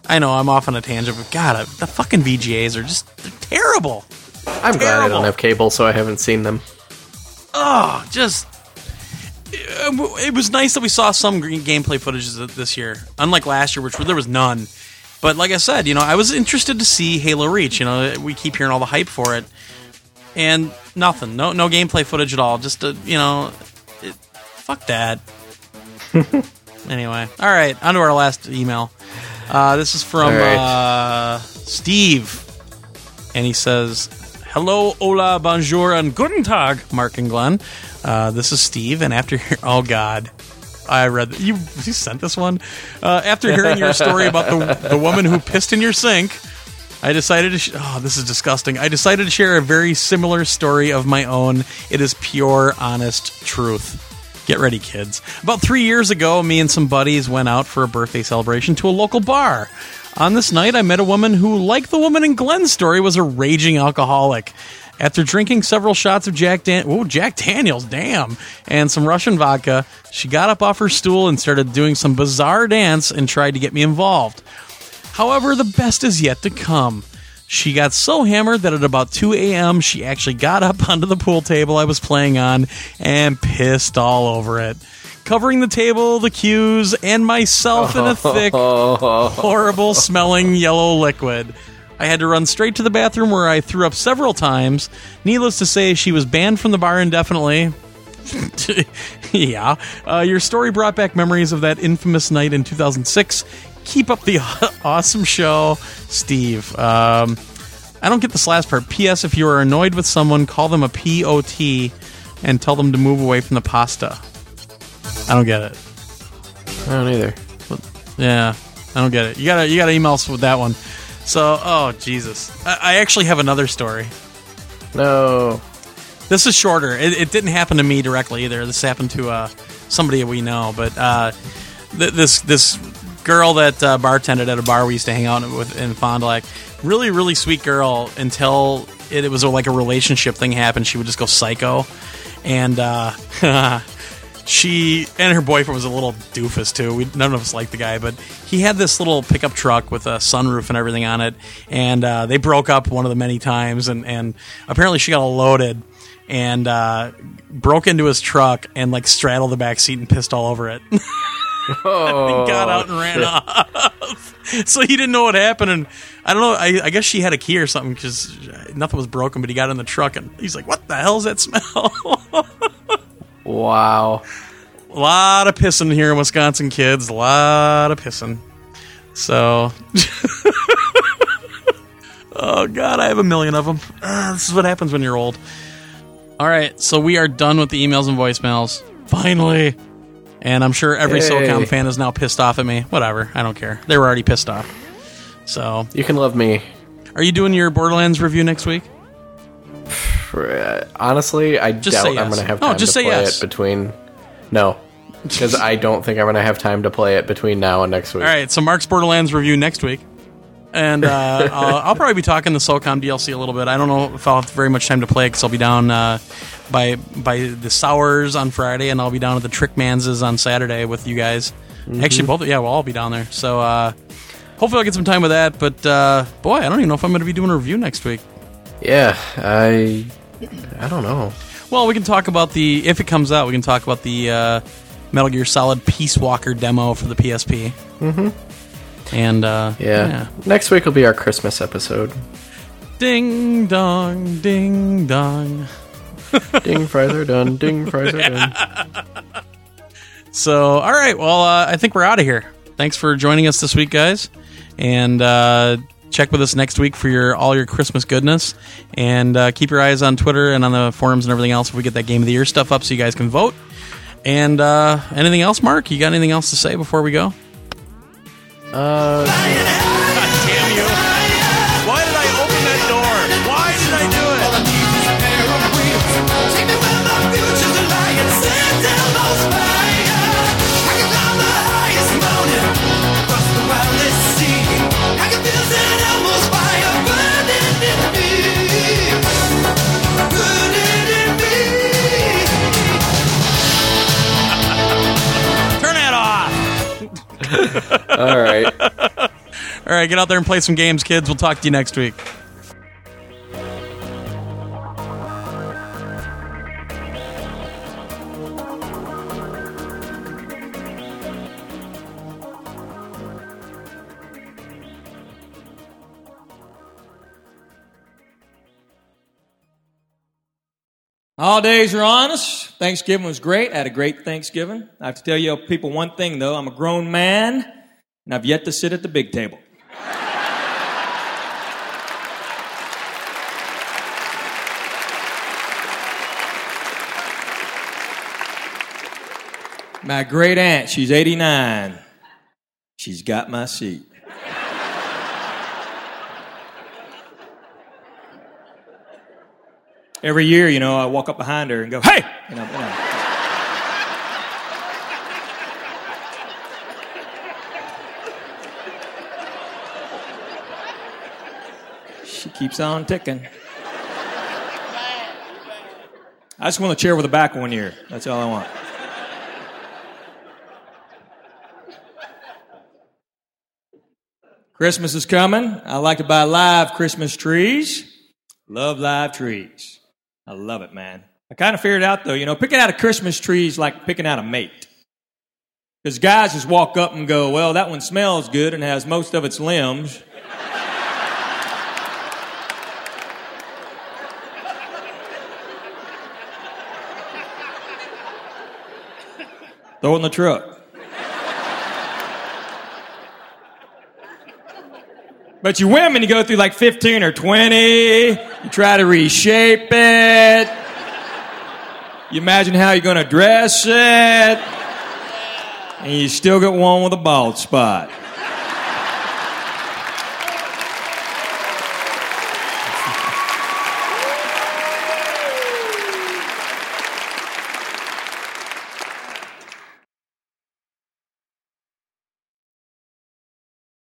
I know I'm off on a tangent, but God, uh, the fucking VGAs are just they're terrible. I'm glad I don't have cable, so I haven't seen them. Oh, just. It was nice that we saw some green gameplay footage this year, unlike last year, which there was none. But like I said, you know, I was interested to see Halo Reach. You know, we keep hearing all the hype for it, and nothing, no, no gameplay footage at all. Just a, you know, it, fuck that. anyway, all right, on to our last email. Uh, this is from right. uh, Steve, and he says, "Hello, hola, bonjour, and guten tag, Mark and Glenn. Uh, this is Steve, and after hear- oh god." I read that. You, you sent this one? Uh, after hearing your story about the, the woman who pissed in your sink, I decided to. Sh- oh, this is disgusting. I decided to share a very similar story of my own. It is pure, honest truth. Get ready, kids. About three years ago, me and some buddies went out for a birthday celebration to a local bar. On this night, I met a woman who, like the woman in Glenn's story, was a raging alcoholic. After drinking several shots of Jack Dan- Ooh, Jack Daniels, damn, and some Russian vodka, she got up off her stool and started doing some bizarre dance and tried to get me involved. However, the best is yet to come. She got so hammered that at about 2 a.m., she actually got up onto the pool table I was playing on and pissed all over it, covering the table, the cues, and myself in a thick, horrible smelling yellow liquid. I had to run straight to the bathroom where I threw up several times. Needless to say, she was banned from the bar indefinitely. yeah. Uh, your story brought back memories of that infamous night in 2006. Keep up the awesome show, Steve. Um, I don't get this last part. P.S. If you are annoyed with someone, call them a POT and tell them to move away from the pasta. I don't get it. I don't either. Yeah, I don't get it. You gotta you gotta email us with that one. So, oh Jesus, I, I actually have another story. No. This is shorter. It, it didn't happen to me directly either. This happened to uh, somebody we know. But uh, th- this this girl that uh, bartended at a bar we used to hang out with in Fond du Lac, really really sweet girl until it, it was like a relationship thing happened. She would just go psycho, and uh, she and her boyfriend was a little doofus too. We none of us liked the guy, but he had this little pickup truck with a sunroof and everything on it, and uh, they broke up one of the many times, and and apparently she got all loaded. and uh, broke into his truck and like straddled the back seat and pissed all over it. Oh, got out and ran shit. off. so he didn't know what happened, and I don't know. I, I guess she had a key or something because nothing was broken. But he got in the truck and he's like, "What the hell's that smell?" Wow. a lot of pissing here in Wisconsin, kids. A lot of pissing. So, oh god, I have a million of them. Uh, this is what happens when you're old. All right, so we are done with the emails and voicemails. Finally. And I'm sure every Hey. SOCOM fan is now pissed off at me. Whatever, I don't care. They were already pissed off. So, You can love me. are you doing your Borderlands review next week? Honestly, I Just doubt say I'm going to have No, time just to play yes. it between. No, because I don't think I'm going to have time to play it between now and next week. All right, so Mark's Borderlands review next week. And uh, I'll, I'll probably be talking the SOCOM DLC a little bit. I don't know if I'll have very much time to play because I'll be down uh, by by the Sours on Friday, and I'll be down at the Trickmanses on Saturday with you guys. Actually, both yeah, we'll all be down there. So uh, hopefully I'll get some time with that. But uh, boy, I don't even know if I'm going to be doing a review next week. Yeah, I. I don't know. Well, we can talk about the if it comes out. We can talk about the uh, Metal Gear Solid Peace Walker demo for the PSP. Mm-hmm. And uh, Yeah. Next week will be our Christmas episode. Ding dong, ding dong. ding fries are done. Ding fries are done. So, all right. Well, uh, I think we're out of here. Thanks for joining us this week, guys. And uh, check with us next week for your all your Christmas goodness. And uh, keep your eyes on Twitter and on the forums and everything else if we get that Game of the Year stuff up so you guys can vote. And uh, anything else, Mark? You got anything else to say before we go? Uh, all right. All right, get out there and play some games, kids. We'll talk to you next week. Holidays are on us. Thanksgiving was great. I had a great Thanksgiving. I have to tell you people one thing though. I'm a grown man and I've yet to sit at the big table. My great aunt, she's 89. She's got my seat. Every year, you know, I walk up behind her and go, "Hey!" You know, you know. She keeps on ticking. I just want a chair with a back one year. That's all I want. Christmas is coming. I like to buy live Christmas trees. Love live trees. I love it, man. I kind of figured out though, you know, picking out a Christmas tree is like picking out a mate. Because guys just walk up and go, well, that one smells good and has most of its limbs. Throw in the truck. But you women, you go through like 15 or 20. You try to reshape it. You imagine how you're going to dress it. And you still get one with a bald spot.